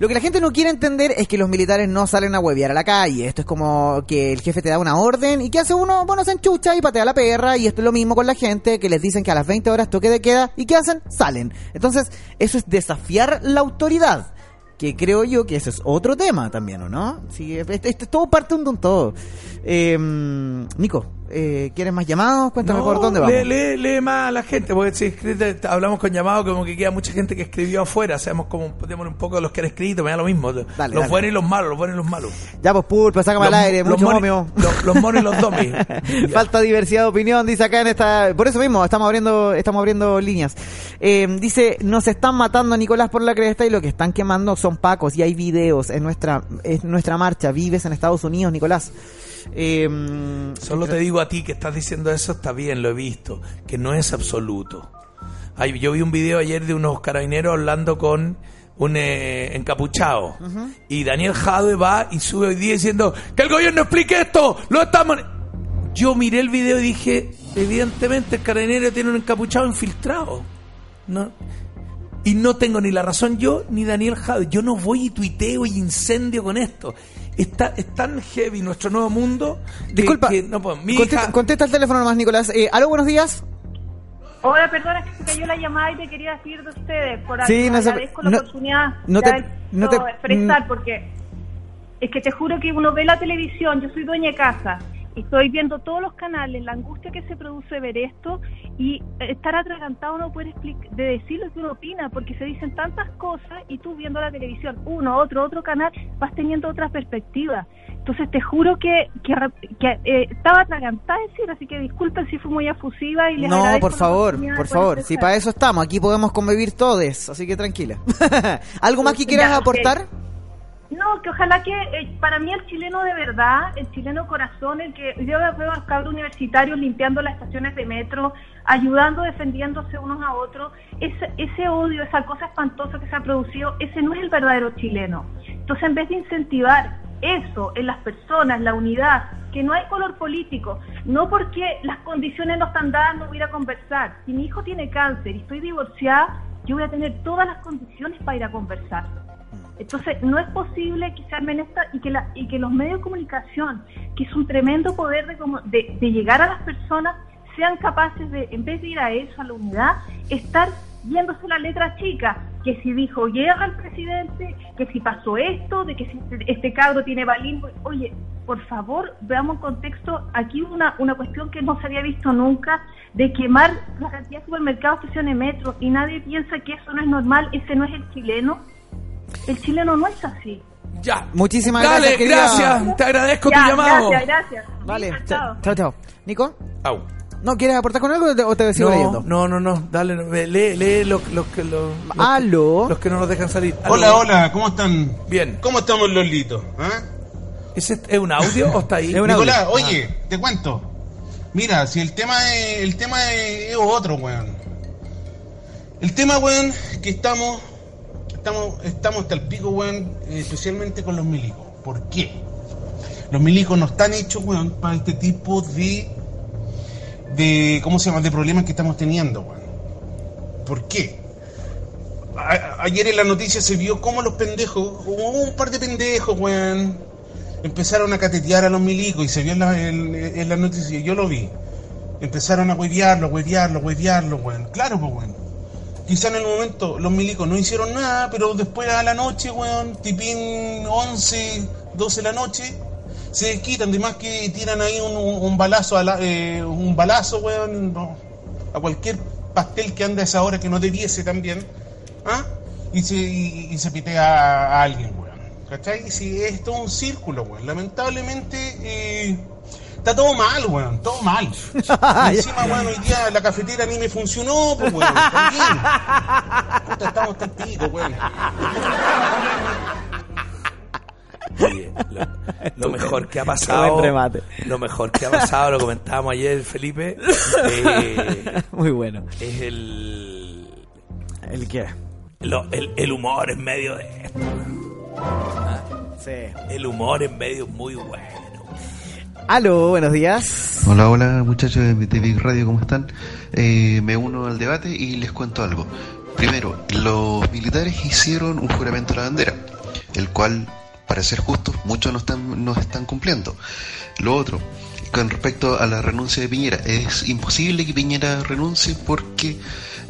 Speaker 3: Lo que la gente no quiere entender es que los militares no salen a huevear a la calle. Esto es como que el jefe te da una orden y ¿qué hace uno? Bueno, se enchucha y patea la perra y esto es lo mismo con la gente que les dicen que a las 20 horas toque de queda y ¿qué hacen? Salen. Entonces, eso es desafiar la autoridad. Que creo yo que ese es otro tema también, ¿o no? Sí, esto es todo parte de un todo. Eh, Nico, eh, ¿quieres más llamados? Cuéntame
Speaker 2: No,
Speaker 3: por dónde vamos.
Speaker 2: Lee, lee- lee más a la gente, porque si escribe- hablamos con llamado como que queda mucha gente que escribió afuera, sabemos como démosle un poco de los que han escrito, me da lo mismo. los
Speaker 3: dale.
Speaker 2: buenos y los malos, los buenos y los malos.
Speaker 3: Ya, pues pulpo, sácame al
Speaker 2: Los-
Speaker 3: aire,
Speaker 2: los
Speaker 3: mucho momio.
Speaker 2: Los, los monos y los domis.
Speaker 3: Falta diversidad de opinión, dice acá en esta. Por eso mismo, estamos abriendo, estamos abriendo líneas. Eh, dice, nos están matando a Nicolás por la cresta y lo que están quemando son pacos y hay videos en nuestra, en nuestra marcha. Vives en Estados Unidos, Nicolás. Eh,
Speaker 2: Solo te digo a ti que estás diciendo eso, está bien, lo he visto, que no es absoluto. Ay, yo vi un video ayer de unos carabineros hablando con un eh, encapuchado. Y Daniel Jadwe va y sube hoy día diciendo que el gobierno explique esto, lo estamos... Yo miré el video y dije, evidentemente el carabinero tiene un encapuchado infiltrado. No. Y no tengo ni la razón yo ni Daniel Jadwe. Yo no voy y tuiteo y incendio con esto. Está, es tan heavy nuestro nuevo mundo. que-
Speaker 3: Disculpa,
Speaker 2: que no puedo. Mi
Speaker 3: contesta,
Speaker 2: hija-
Speaker 3: contesta el teléfono nomás, Nicolás. Eh, Aló, buenos días.
Speaker 18: Hola, perdona que se cayó la llamada y te quería decir de ustedes. Por
Speaker 3: Sí,
Speaker 18: algo,
Speaker 3: no se-
Speaker 18: agradezco la
Speaker 3: no-
Speaker 18: oportunidad
Speaker 3: no
Speaker 18: de
Speaker 3: te- no te-
Speaker 18: podido expresar porque es que te juro que uno ve la televisión, yo soy dueña de casa estoy viendo todos los canales, la angustia que se produce ver esto y estar atragantado no explic- de decir lo que uno opina porque se dicen tantas cosas y tú viendo la televisión, uno, otro, otro canal, vas teniendo otra perspectiva. Entonces te juro que, que, que, eh, estaba atragantada de decir, así que disculpen si fui muy afusiva y les
Speaker 3: No, por favor, por
Speaker 18: poder
Speaker 3: favor. Si para eso estamos, aquí podemos convivir todos, así que tranquila. ¿Algo más que quieras
Speaker 18: Ya,
Speaker 3: aportar?
Speaker 18: No, que ojalá que eh, para mí el chileno de verdad, el chileno corazón, el que yo veo a los cabros universitarios limpiando las estaciones de metro, ayudando, defendiéndose unos a otros, ese, odio, esa cosa espantosa que se ha producido, ese no es el verdadero chileno. Entonces, en vez de incentivar eso en las personas, la unidad, que no hay color político, no porque las condiciones no están dadas, no voy a ir a conversar. Si mi hijo tiene cáncer y estoy divorciada, yo voy a tener todas las condiciones para ir a conversar. Entonces, no es posible que se armen esta y que, la, y que los medios de comunicación, que es un tremendo poder de, de, de llegar a las personas, sean capaces de, en vez de ir a eso, a la unidad, estar viéndose la letra chica, que si dijo guerra al presidente, que si pasó esto, de que si este, este cabro tiene balín. Oye, por favor, veamos en contexto, aquí una, una cuestión que no se había visto nunca, de quemar la cantidad de supermercados, estaciones de metro, y nadie piensa que eso no es normal, ese no es el chileno. El chileno no es así.
Speaker 2: Ya.
Speaker 3: Muchísimas
Speaker 2: Dale,
Speaker 3: gracias, querida.
Speaker 2: gracias. Te agradezco
Speaker 18: Ya,
Speaker 2: tu llamado.
Speaker 18: Gracias, gracias.
Speaker 3: Vale,
Speaker 18: Chao.
Speaker 3: chao. ¿Nico?
Speaker 2: Au.
Speaker 3: ¿No quieres aportar con algo o te- sigo
Speaker 2: No,
Speaker 3: leyendo?
Speaker 2: no, no, no, dale, lee, lee los, los que los, los,
Speaker 3: Aló.
Speaker 2: los que no nos dejan salir. Aló.
Speaker 19: Hola, hola, ¿cómo están?
Speaker 2: Bien.
Speaker 19: ¿Cómo estamos los litos? ¿Ah?
Speaker 2: ¿Ese es un audio o está ahí?
Speaker 19: Nicolás, oye, te cuento. Mira, si el tema es, el tema es, es otro, weón. El tema, weón, que estamos, estamos, estamos hasta el pico, weón, especialmente con los milicos. ¿Por qué? Los milicos no están hechos, weón, para este tipo de, de, ¿cómo se llama? De problemas que estamos teniendo, weón. ¿Por qué? Ayer en la noticia se vio cómo los pendejos, hubo un par de pendejos, weón, empezaron a catetear a los milicos y se vio en la, en, en la noticia, yo lo vi. Empezaron a huevearlo, huevearlo, huevearlo, weón. Claro, pues, weón. Quizá en el momento los milicos no hicieron nada, pero después a la noche, weón, tipín 11, 12 de la noche, se desquitan, de más que tiran ahí un, balazo, a la- eh, un balazo, weón, a cualquier pastel que anda a esa hora que no debiese también, ¿ah? Y se, y, se pitea a, a alguien, weón. ¿Cachai? Si es todo un círculo, weón. Lamentablemente, eh, está todo mal, weón, todo mal. Y encima, weón, hoy día la cafetera ni me funcionó, pues, weón, también. Puta, estamos tan pico, weón.
Speaker 2: Oye, lo, lo mejor que ha pasado.
Speaker 3: remate.
Speaker 2: Lo mejor que ha pasado, lo comentábamos ayer, Felipe. eh,
Speaker 3: Muy bueno.
Speaker 2: es el.
Speaker 3: ¿El qué?
Speaker 2: lo- el, el humor en medio de esto. ¿Ah?
Speaker 3: Sí.
Speaker 2: El humor en medio es muy bueno.
Speaker 3: Aló, buenos días.
Speaker 20: Hola, hola muchachos de, Big Radio, ¿cómo están? Eh, me uno al debate y les cuento algo. Primero, los militares hicieron un juramento a la bandera, el cual, para ser justos, muchos no están, no están cumpliendo. Lo otro, con respecto a la renuncia de Piñera, es imposible que Piñera renuncie porque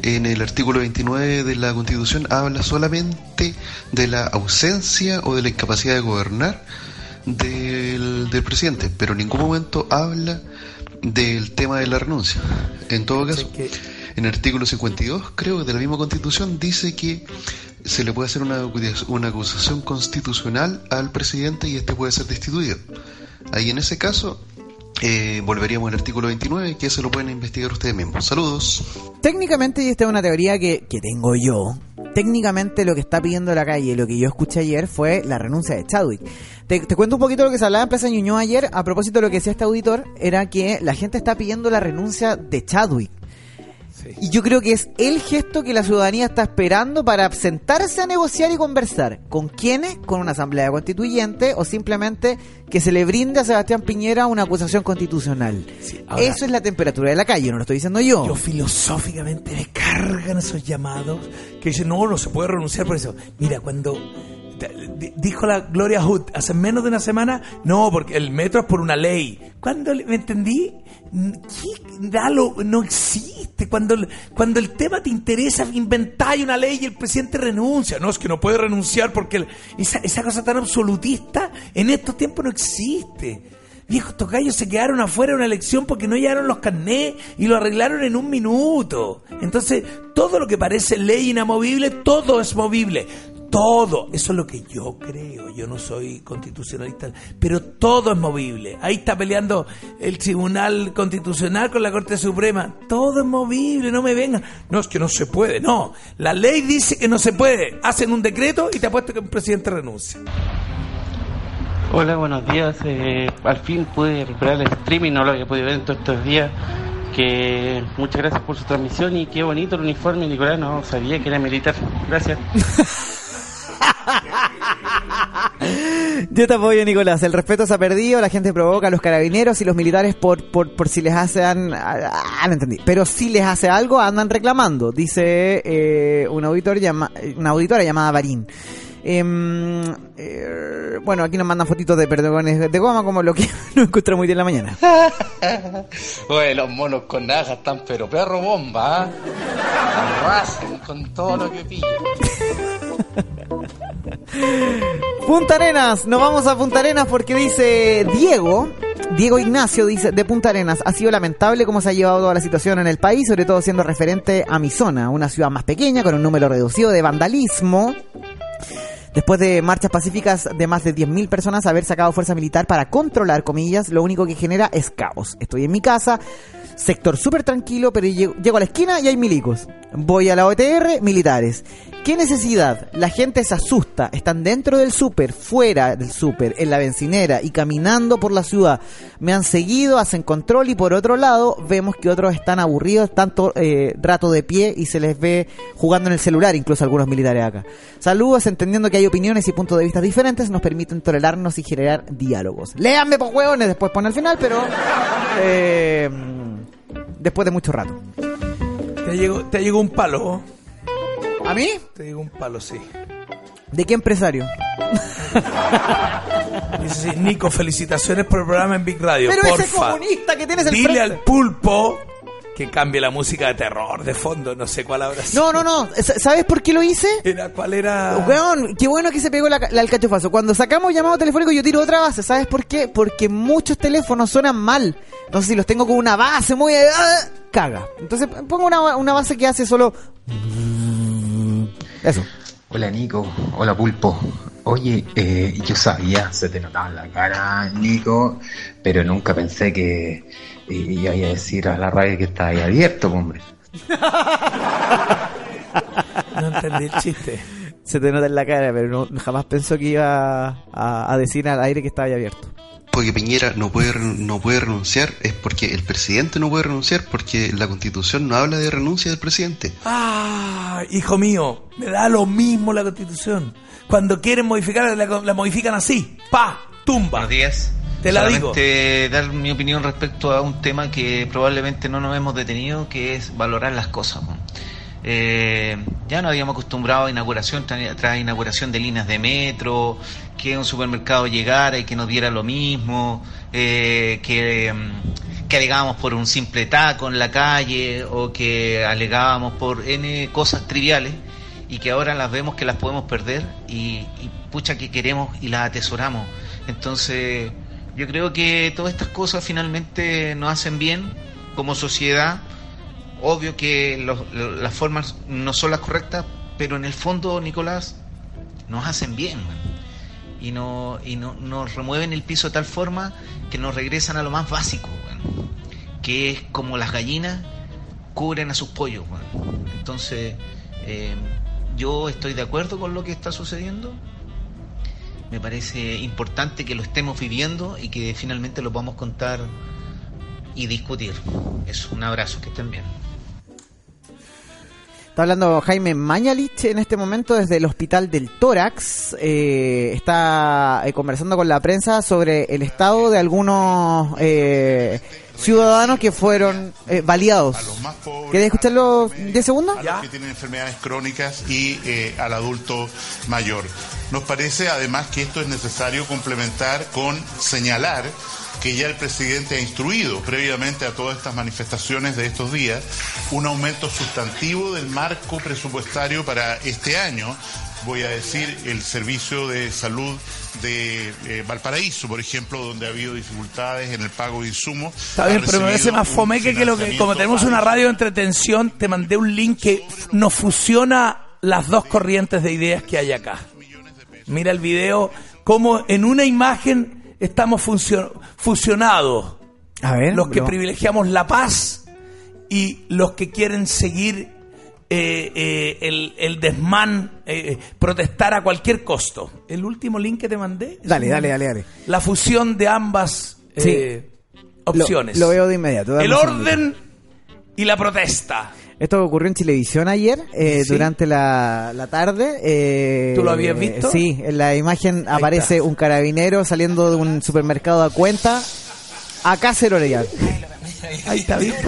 Speaker 20: en el artículo 29 de la Constitución habla solamente de la ausencia o de la incapacidad de gobernar del, del presidente, pero en ningún momento habla del tema de la renuncia. En todo caso, en el artículo 52, creo, de la misma constitución, dice que se le puede hacer una, una acusación constitucional al presidente y este puede ser destituido. Ahí en ese caso, eh, volveríamos al artículo 29, que eso lo pueden investigar ustedes mismos. Saludos.
Speaker 3: Técnicamente, y esta es una teoría que, que tengo yo, técnicamente lo que está pidiendo la calle, lo que yo escuché ayer fue la renuncia de Chadwick. Te, cuento un poquito lo que se hablaba en Plaza Ñuñoa ayer, a propósito de lo que decía este auditor, era que la gente está pidiendo la renuncia de Chadwick. Y yo creo que es el gesto que la ciudadanía está esperando para sentarse a negociar y conversar. ¿Con quiénes? Con una asamblea constituyente o simplemente que se le brinde a Sebastián Piñera una acusación constitucional.
Speaker 2: ahora-
Speaker 3: Eso es la temperatura de la calle, no lo estoy diciendo yo.
Speaker 2: Yo filosóficamente me cargan esos llamados que dicen, no, no se puede renunciar por eso. Mira, cuando di- dijo la Gloria Hood hace menos de una semana, no, porque el metro es por una ley. Cuando le- me entendí, ¿qué? Dalo, no existe. Cuando, el- cuando el tema te interesa, inventáis una ley y el presidente renuncia. No, es que no puede renunciar porque esa, esa cosa tan absolutista en estos tiempos no existe. Viejos tocayos se quedaron afuera de una elección porque no llegaron los carnés y lo arreglaron en un minuto. Entonces, todo lo que parece ley inamovible, todo es movible. Todo, eso es lo que yo creo, yo no soy constitucionalista, pero todo es movible. Ahí está peleando el Tribunal Constitucional con la Corte Suprema, todo es movible, no me vengan. No, es que no se puede, no. La ley dice que no se puede. Hacen un decreto y te apuesto que un presidente renuncia.
Speaker 21: Hola, buenos días. Eh, al fin pude recuperar el streaming, no lo había podido ver en todos estos días. Que muchas gracias por su transmisión y qué bonito el uniforme, Nicolás. No sabía que era militar. Gracias.
Speaker 3: Yo te apoyo, Nicolás. El respeto se ha perdido, la gente provoca a los carabineros y los militares por, por, por si les hacen... Ah, no entendí. Pero si les hace algo, andan reclamando, dice eh, un auditor llama, una auditora llamada Barín. Em, eh, bueno, aquí nos mandan fotitos de perdones de goma, como lo que no encontré muy bien en la mañana.
Speaker 22: Oye, los monos con naja están pero perro bomba. Arrasan con todo lo que pillan.
Speaker 3: Punta Arenas, nos vamos a Punta Arenas porque dice Diego, Diego Ignacio dice de Punta Arenas, ha sido lamentable cómo se ha llevado toda la situación en el país, sobre todo siendo referente a mi zona, una ciudad más pequeña con un número reducido de vandalismo. Después de marchas pacíficas de más de 10.000 personas, haber sacado fuerza militar para controlar, comillas, lo único que genera es caos. Estoy en mi casa, sector súper tranquilo, pero llego, llego a la esquina y hay milicos. Voy a la OTR, militares. ¿Qué necesidad? La gente se asusta, están dentro del súper, fuera del súper, en la bencinera y caminando por la ciudad. Me han seguido, hacen control y por otro lado vemos que otros están aburridos tanto eh, rato de pie y se les ve jugando en el celular, incluso algunos militares acá. Saludos, entendiendo que hay opiniones y puntos de vista diferentes, nos permiten tolerarnos y generar diálogos. Léanme, pues hueones, después pone al final, pero... eh, después de mucho rato.
Speaker 2: Te llegó, te llegó un palo.
Speaker 3: ¿A mí?
Speaker 2: Te llegó un palo, sí.
Speaker 3: ¿De qué empresario?
Speaker 2: Dice sí, Nico, felicitaciones por el programa en Big Radio.
Speaker 3: Pero ese
Speaker 2: Porfa,
Speaker 3: comunista que tienes el
Speaker 2: dile
Speaker 3: frente.
Speaker 2: al pulpo que cambie la música de terror de fondo, no sé cuál habrá sido.
Speaker 3: No, no, no. ¿Sabes por qué lo hice?
Speaker 2: Era, ¿Cuál era?
Speaker 3: Weón, qué bueno que se pegó la, la alcachofazo. Cuando sacamos llamado telefónico yo tiro otra base. ¿Sabes por qué? Porque muchos teléfonos suenan mal. Entonces si los tengo con una base muy... ah, caga. Entonces pongo una, una base que hace solo... Eso.
Speaker 23: Hola Nico, hola Pulpo. Oye, eh, yo sabía, se te notaba en la cara, Nico, pero nunca pensé que eh, iba a decir a la radio que está ahí abierto, hombre.
Speaker 2: No entendí el chiste.
Speaker 3: Se te nota en la cara, pero no- jamás pensó que iba a, a decir al aire que estaba ya abierto.
Speaker 20: Porque Piñera no puede, ren- no puede renunciar es porque el presidente no puede renunciar porque la constitución no habla de renuncia del presidente.
Speaker 2: Ah, hijo mío, me da lo mismo la constitución. Cuando quieren modificar, la, la modifican así. Pa, tumba.
Speaker 24: Buenos días.
Speaker 2: Te la digo.
Speaker 24: Solamente dar mi opinión respecto a un tema que probablemente no nos hemos detenido, que es valorar las cosas. Eh, ya nos habíamos acostumbrado a inauguración tra- tras inauguración de líneas de metro, que un supermercado llegara y que nos diera lo mismo, eh, que, mm, que alegábamos por un simple taco en la calle o que alegábamos por N cosas triviales y que ahora las vemos que las podemos perder y pucha que queremos y las atesoramos. Entonces, yo creo que todas estas cosas finalmente nos hacen bien como sociedad. Obvio que las formas no son las correctas, pero en el fondo, Nicolás, nos hacen bien. Y, no, y no, nos remueven el piso de tal forma que nos regresan a lo más básico, que es como las gallinas cubren a sus pollos. Entonces, eh, yo estoy de acuerdo con lo que está sucediendo. Me parece importante que lo estemos viviendo y que finalmente lo podamos contar y discutir. Eso, un abrazo, que estén bien.
Speaker 3: Está hablando Jaime Mañalich en este momento desde el Hospital del Tórax. Eh, está eh, conversando con la prensa sobre el estado de algunos eh, ciudadanos que fueron eh, baleados. ¿Querés escucharlo 10 segundos?
Speaker 25: a los que tienen enfermedades crónicas y eh, al adulto mayor. Nos parece además que esto es necesario complementar con señalar que ya el presidente ha instruido previamente a todas estas manifestaciones de estos días un aumento sustantivo del marco presupuestario para este año. Voy a decir el servicio de salud de eh, Valparaíso, por ejemplo, donde ha habido dificultades en el pago de insumos.
Speaker 2: Está bien,
Speaker 25: ha
Speaker 2: pero me parece más fomeque que lo que, como tenemos una radio de entretención, te mandé un link que nos fusiona las dos corrientes de ideas que hay acá. Mira el video, como en una imagen estamos fusionados.
Speaker 3: A ver,
Speaker 2: los que privilegiamos la paz y los que quieren seguir eh, eh, el, el desmán, eh, protestar a cualquier costo. El último link que te mandé.
Speaker 3: Dale,
Speaker 2: un-
Speaker 3: dale, dale, dale.
Speaker 2: La fusión de ambas eh, opciones.
Speaker 3: Lo, lo veo de inmediato.
Speaker 2: el orden y la protesta.
Speaker 3: Esto ocurrió en Chilevisión ayer, eh,
Speaker 2: Sí.
Speaker 3: durante la, la tarde. eh,
Speaker 2: ¿Tú lo habías visto?
Speaker 3: Sí, en la imagen aparece un carabinero saliendo de un supermercado a cuenta a Cáceres Orellán.
Speaker 2: Ahí está, ¿viste?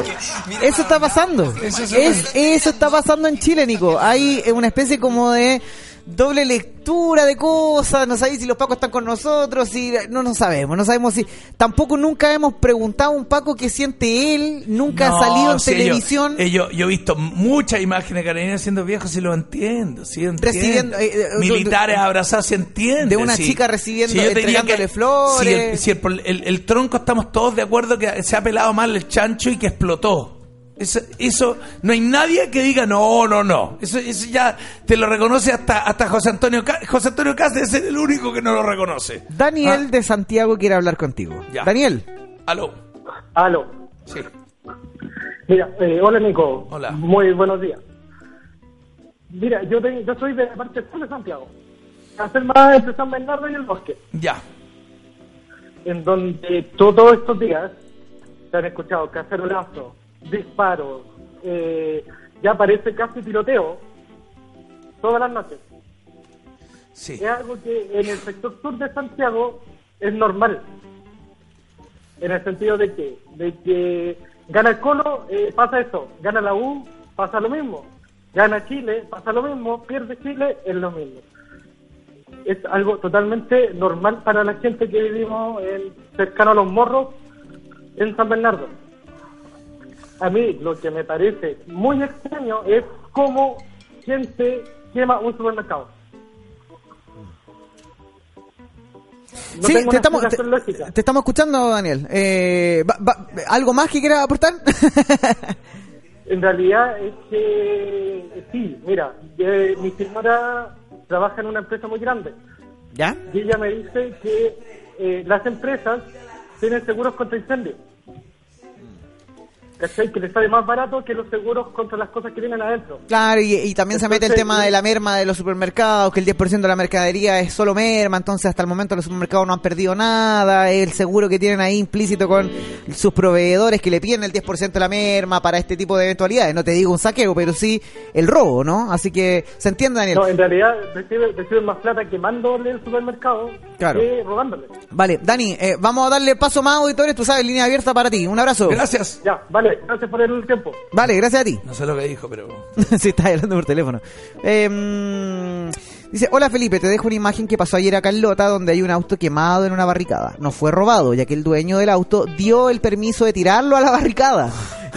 Speaker 3: Eso está pasando.
Speaker 2: Eso se
Speaker 3: Es- eso está pasando en Chile, Nico. Hay una especie como de doble lectura de cosas. No sabéis si los pacos están con nosotros. Si, no, no sabemos. No sabemos si. Tampoco nunca hemos preguntado a un paco qué siente él. Nunca
Speaker 2: No,
Speaker 3: ha salido en
Speaker 2: sí,
Speaker 3: televisión.
Speaker 2: ellos- yo he visto muchas imágenes de carabineros siendo viejos y lo entiendo. Sí, entiendo.
Speaker 3: Recibiendo, eh, eh,
Speaker 2: Militares abrazados, se entiende.
Speaker 3: de una
Speaker 2: sí.
Speaker 3: chica recibiendo-
Speaker 2: Sí, diría
Speaker 3: entregándole
Speaker 2: que-
Speaker 3: flores.
Speaker 2: Si, el, si el- el- el tronco estamos todos de acuerdo que se ha pelado mal el chancho y que explotó. Eso, eso no hay nadie que diga no, no, no. Eso, eso ya te lo reconoce hasta, hasta José Antonio José Antonio Cáceres es el único que no lo reconoce.
Speaker 3: Daniel de Santiago quiere hablar contigo.
Speaker 2: Ah. Ya.
Speaker 3: Daniel.
Speaker 2: Aló.
Speaker 26: Aló.
Speaker 2: Sí.
Speaker 26: Mira, eh, hola Nico.
Speaker 2: Hola.
Speaker 26: Muy buenos días. Mira, yo, te- yo soy de la parte sur de Santiago. Hacer más entre San Bernardo y el bosque.
Speaker 2: Ya.
Speaker 26: En donde todos estos días se han escuchado cacerolazos, disparos, eh, ya parece casi tiroteo todas las noches.
Speaker 2: Sí.
Speaker 26: Es algo que en el sector sur de Santiago es normal. En el sentido de que, de que gana el Colo, eh, pasa eso. Gana la U, pasa lo mismo. Gana Chile, pasa lo mismo. Pierde Chile, es lo mismo. Es algo totalmente normal para la gente que vivimos en, cercano a los morros en San Bernardo. A mí lo que me parece muy extraño es cómo gente quema un supermercado. No
Speaker 3: sí, te estamos, te, estamos escuchando, Daniel. Eh, va- va- ¿Algo más que quieras aportar?
Speaker 26: En realidad es que sí, mira, eh, mi señora trabaja en una empresa muy grande
Speaker 3: ¿Ya?
Speaker 26: y ella me dice que eh, las empresas tienen seguros contra incendios. ¿Cachai? Que les sale más barato que los seguros contra las cosas que vienen adentro.
Speaker 3: Claro, y, y también se mete el tema de la merma de los supermercados, que el 10% de la mercadería es solo merma, entonces hasta el momento los supermercados no han perdido nada, el seguro que tienen ahí implícito con sus proveedores que le piden el 10% de la merma para este tipo de eventualidades. No te digo un saqueo, pero sí el robo, ¿no? Así que se entiende, Daniel.
Speaker 26: No, en realidad reciben, reciben más plata quemándole el supermercado
Speaker 3: Claro.
Speaker 26: que robándole.
Speaker 3: Vale, Dani, eh, vamos a darle paso más auditores, tú sabes, línea abierta para ti. Un abrazo.
Speaker 2: Gracias.
Speaker 26: Ya, vale, gracias por el tiempo.
Speaker 3: Vale, gracias a ti.
Speaker 2: No sé lo que dijo, pero.
Speaker 3: sí, está hablando por teléfono. Eh, dice, hola Felipe, te dejo una imagen que pasó ayer a Carlota donde hay un auto quemado en una barricada. No fue robado, ya que el dueño del auto dio el permiso de tirarlo a la barricada.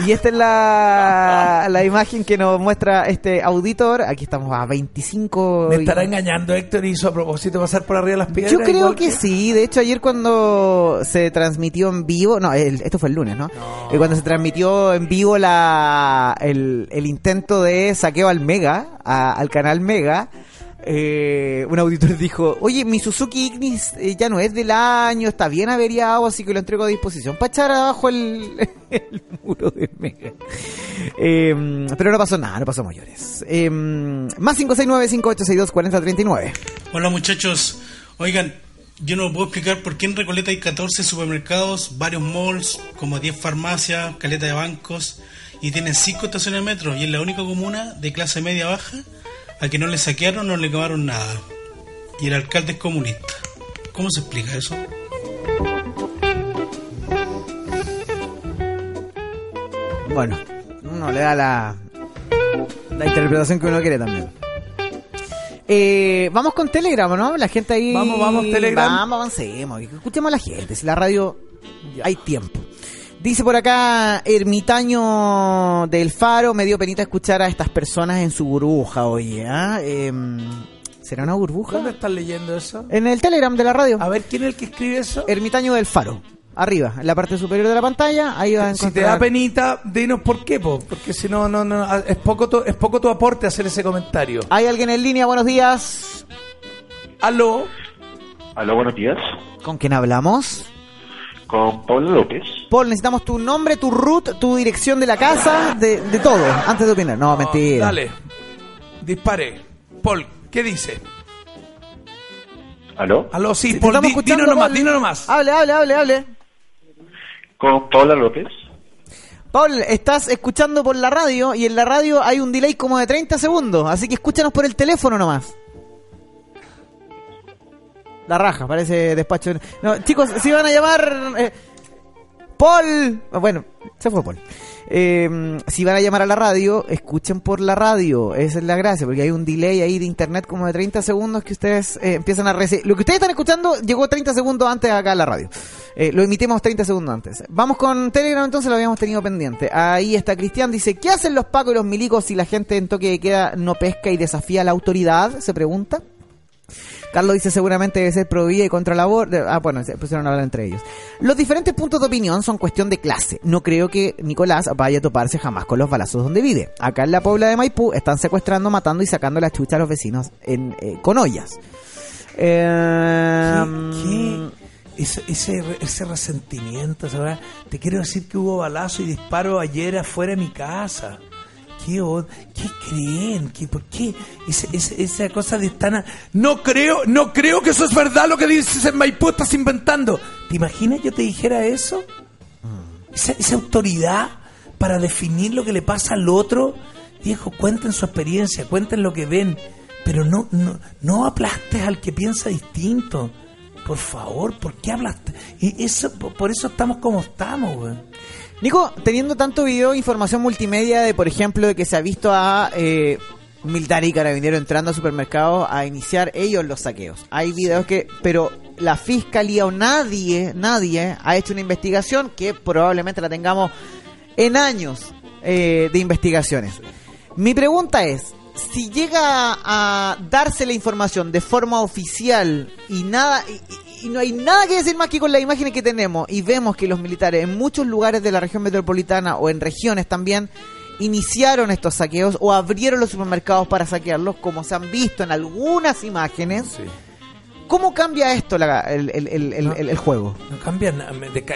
Speaker 3: Y esta es la, la imagen que nos muestra este auditor. Aquí estamos a 25...
Speaker 2: ¿Me estará engañando Héctor y hizo a propósito pasar por arriba de las piedras?
Speaker 3: Yo creo que sí, de hecho ayer cuando se transmitió en vivo, no, el- esto fue el lunes, ¿no? Eh, cuando se transmitió en vivo la el, el intento de saqueo al Mega, a- al canal Mega, eh, un auditor dijo, oye, mi Suzuki Ignis eh, ya no es del año, está bien averiado, así que lo entrego a disposición para echar abajo el, muro de Mega. Eh, pero no pasó nada, no pasó mayores. Eh, más 569-5862-4039.
Speaker 27: Hola muchachos, oigan, yo no puedo explicar por qué en Recoleta hay 14 supermercados, varios malls, como 10 farmacias, caleta de bancos y tienen 5 estaciones de metro y es la única comuna de clase media baja a que no le saquearon no le quemaron nada. Y el alcalde es comunista. ¿Cómo se explica eso?
Speaker 3: Bueno, uno le da la, la interpretación que uno quiere también. Eh, vamos con Telegram, ¿no? La gente ahí.
Speaker 2: Vamos, vamos, Telegram.
Speaker 3: Vamos, avancemos. Escuchemos a la gente. Si la radio hay tiempo. Dice por acá, ermitaño del Faro, me dio penita escuchar a estas personas en su burbuja, oye. ¿ah? Em, ¿Será una burbuja?
Speaker 2: ¿Dónde estás leyendo eso?
Speaker 3: En el Telegram de la radio.
Speaker 2: A ver, ¿quién es el que escribe eso?
Speaker 3: Ermitaño del Faro. arriba, en la parte superior de la pantalla, ahí vas a
Speaker 2: Si te da penita, dinos por qué, po. porque si no, no, no, es poco, tu, es poco tu aporte hacer ese comentario.
Speaker 3: ¿Hay alguien en línea? Buenos días.
Speaker 2: Aló.
Speaker 28: Aló, buenos días.
Speaker 3: ¿Con quién hablamos?
Speaker 28: Con Pablo López.
Speaker 3: Paul, necesitamos tu nombre, tu root, tu dirección de la casa, de, de todo, antes de opinar. No, mentira.
Speaker 2: Dale, dispare. Paul, ¿qué dice?
Speaker 28: ¿Aló?
Speaker 2: Aló, sí,
Speaker 3: Te
Speaker 2: Paul,
Speaker 3: estamos
Speaker 2: di-
Speaker 3: escuchando,
Speaker 2: dinos nomás,
Speaker 3: Paul.
Speaker 2: dinos nomás.
Speaker 3: Hable, hable, hable, hable.
Speaker 28: Con Paula López.
Speaker 3: Paul, estás escuchando por la radio y en la radio hay un delay como de 30 segundos, así que escúchanos por el teléfono nomás. La raja, parece despacho. No, chicos, si van a llamar... eh, Paul... Bueno, se fue Paul. Eh, si van a llamar a la radio, escuchen por la radio. Esa es la gracia, porque hay un delay ahí de internet como de 30 segundos que ustedes eh, empiezan a recibir. Lo que ustedes están escuchando llegó 30 segundos antes acá a la radio. Eh, lo emitimos 30 segundos antes. Vamos con Telegram, entonces lo habíamos tenido pendiente. Ahí está Cristian, dice, ¿qué hacen los pacos y los milicos si la gente en toque de queda no pesca y desafía a la autoridad? Se pregunta. Carlos dice seguramente debe ser pro vida y contra la aborto. Ah, bueno, se pusieron a hablar entre ellos. Los diferentes puntos de opinión son cuestión de clase. No creo que Nicolás vaya a toparse jamás con los balazos donde vive. Acá en la Puebla de Maipú están secuestrando, matando y sacando la chucha a los vecinos en, eh, con ollas. Eh,
Speaker 2: ¿Qué? Ese, ese, ese resentimiento, ¿sabes? Te quiero decir que hubo balazo y disparo ayer afuera de mi casa. ¿Qué, od- ¿Qué creen? ¿Qué, ¿Por qué? Esa cosa de tan... No creo, no creo que eso es verdad lo que dices en Maipú, estás inventando. ¿Te imaginas yo te dijera eso? Esa, autoridad para definir lo que le pasa al otro. Viejo, cuenten su experiencia, cuenten lo que ven, pero no, no, no aplastes al que piensa distinto. Por favor, ¿por qué hablaste? Y eso, por eso estamos como estamos, güey.
Speaker 3: Nico, teniendo tanto video, información multimedia de, por ejemplo, de que se ha visto a eh, militar y carabinero entrando a supermercados a iniciar ellos los saqueos. Hay videos que, pero la fiscalía o nadie, nadie ha hecho una investigación que probablemente la tengamos en años eh, de investigaciones. Mi pregunta es, si llega a darse la información de forma oficial y nada y, no hay nada que decir más que con las imágenes que tenemos y vemos que los militares en muchos lugares de la región metropolitana o en regiones también iniciaron estos saqueos o abrieron los supermercados para saquearlos como se han visto en algunas imágenes. ¿Cómo cambia esto la- el, el- el- el- el- el juego?
Speaker 2: No cambia nada.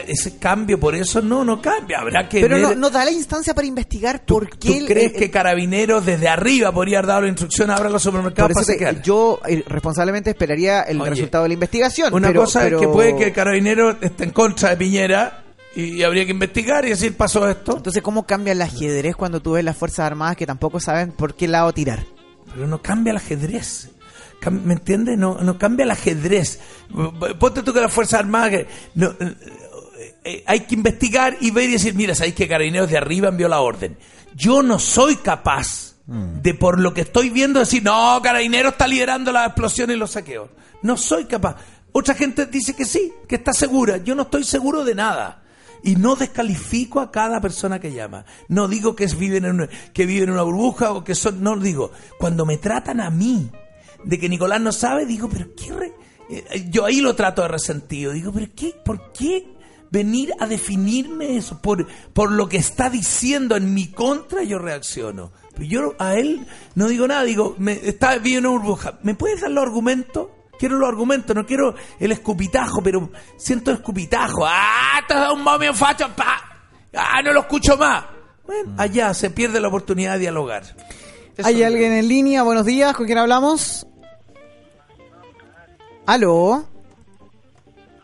Speaker 2: Ese cambio por eso no, no cambia. Habrá que
Speaker 3: Pero
Speaker 2: ver...
Speaker 3: no, no da la instancia para investigar por qué...
Speaker 2: ¿Tú
Speaker 3: el-
Speaker 2: crees
Speaker 3: el-
Speaker 2: que Carabineros desde arriba podría haber dado la instrucción abra los supermercados para saquear?
Speaker 3: yo eh, responsablemente esperaría el
Speaker 2: Oye,
Speaker 3: resultado de la investigación.
Speaker 2: Una
Speaker 3: pero-
Speaker 2: cosa
Speaker 3: pero-
Speaker 2: es que puede que Carabineros esté en contra de Piñera y, habría que investigar y decir pasó esto.
Speaker 3: Entonces, ¿cómo cambia el ajedrez cuando tú ves las Fuerzas Armadas que tampoco saben por qué lado tirar?
Speaker 2: Pero no cambia el ajedrez. ¿Me entiendes? No, no cambia el ajedrez. Ponte tú que las Fuerzas Armadas... No, eh, eh, hay que investigar y ver y decir, mira, sabéis que Carabineros de arriba envió la orden. Yo no soy capaz de por lo que estoy viendo decir, no, Carabineros está liderando las explosiones y los saqueos. No soy capaz. Otra gente dice que sí, que está segura. Yo no estoy seguro de nada. Y no descalifico a cada persona que llama. No digo que, es- viven en una, que viven en una burbuja o que son... No digo. Cuando me tratan a mí de que Nicolás no sabe, digo, pero qué... re- eh, Yo ahí lo trato de resentido. Digo, pero qué, ¿por qué venir a definirme eso? Por, por lo que está diciendo en mi contra yo reacciono. Pero yo a él no digo nada, digo, me, está vive en una burbuja. ¿Me puedes dar los argumentos? Quiero los argumentos, no quiero el escupitajo, pero siento el escupitajo. ¡Ah! Te has dado un momio facho! ¡Pa! ¡Ah! No lo escucho más. Bueno, allá se pierde la oportunidad de dialogar.
Speaker 3: ¿Hay alguien en línea? Buenos días, ¿con quién hablamos? ¿Aló?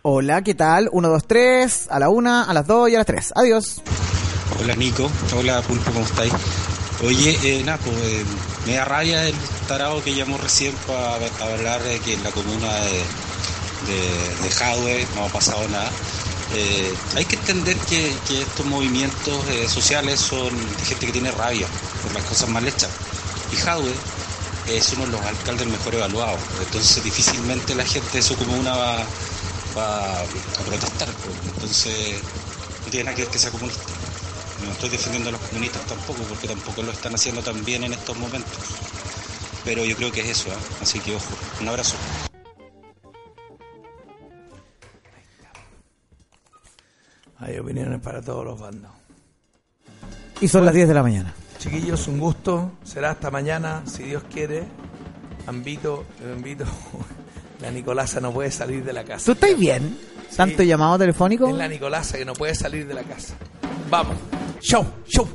Speaker 3: Hola, ¿qué tal? 1, 2, 3, a la 1, a las 2 y a las 3. Adiós.
Speaker 9: Hola Nico, hola Pulpo, ¿cómo estáis? Oye, eh, nada, eh, me da rabia el tarado que llamó recién para hablar de que en la comuna de, de, de no ha pasado nada. Eh, hay que entender que, estos movimientos eh, sociales son gente que tiene rabia por las cosas mal hechas. Y Jadwe es uno de los alcaldes mejor evaluados, entonces difícilmente la gente de su comuna va, va a protestar. pues. Entonces no tiene nada que ver que sea comunista. No estoy defendiendo a los comunistas tampoco, porque tampoco lo están haciendo tan bien en estos momentos. Pero yo creo que es eso, ¿eh? así que ojo, un abrazo.
Speaker 2: Hay opiniones para todos los bandos.
Speaker 3: Y son las 10 de la mañana.
Speaker 2: Chiquillos, un gusto. Será hasta mañana, si Dios quiere. Ambito, invito. La Nicolasa no puede salir de la casa.
Speaker 3: ¿Tú estás bien? ¿Tanto llamado telefónico?
Speaker 2: Es la Nicolasa que no puede salir de la casa. Vamos. Show, show.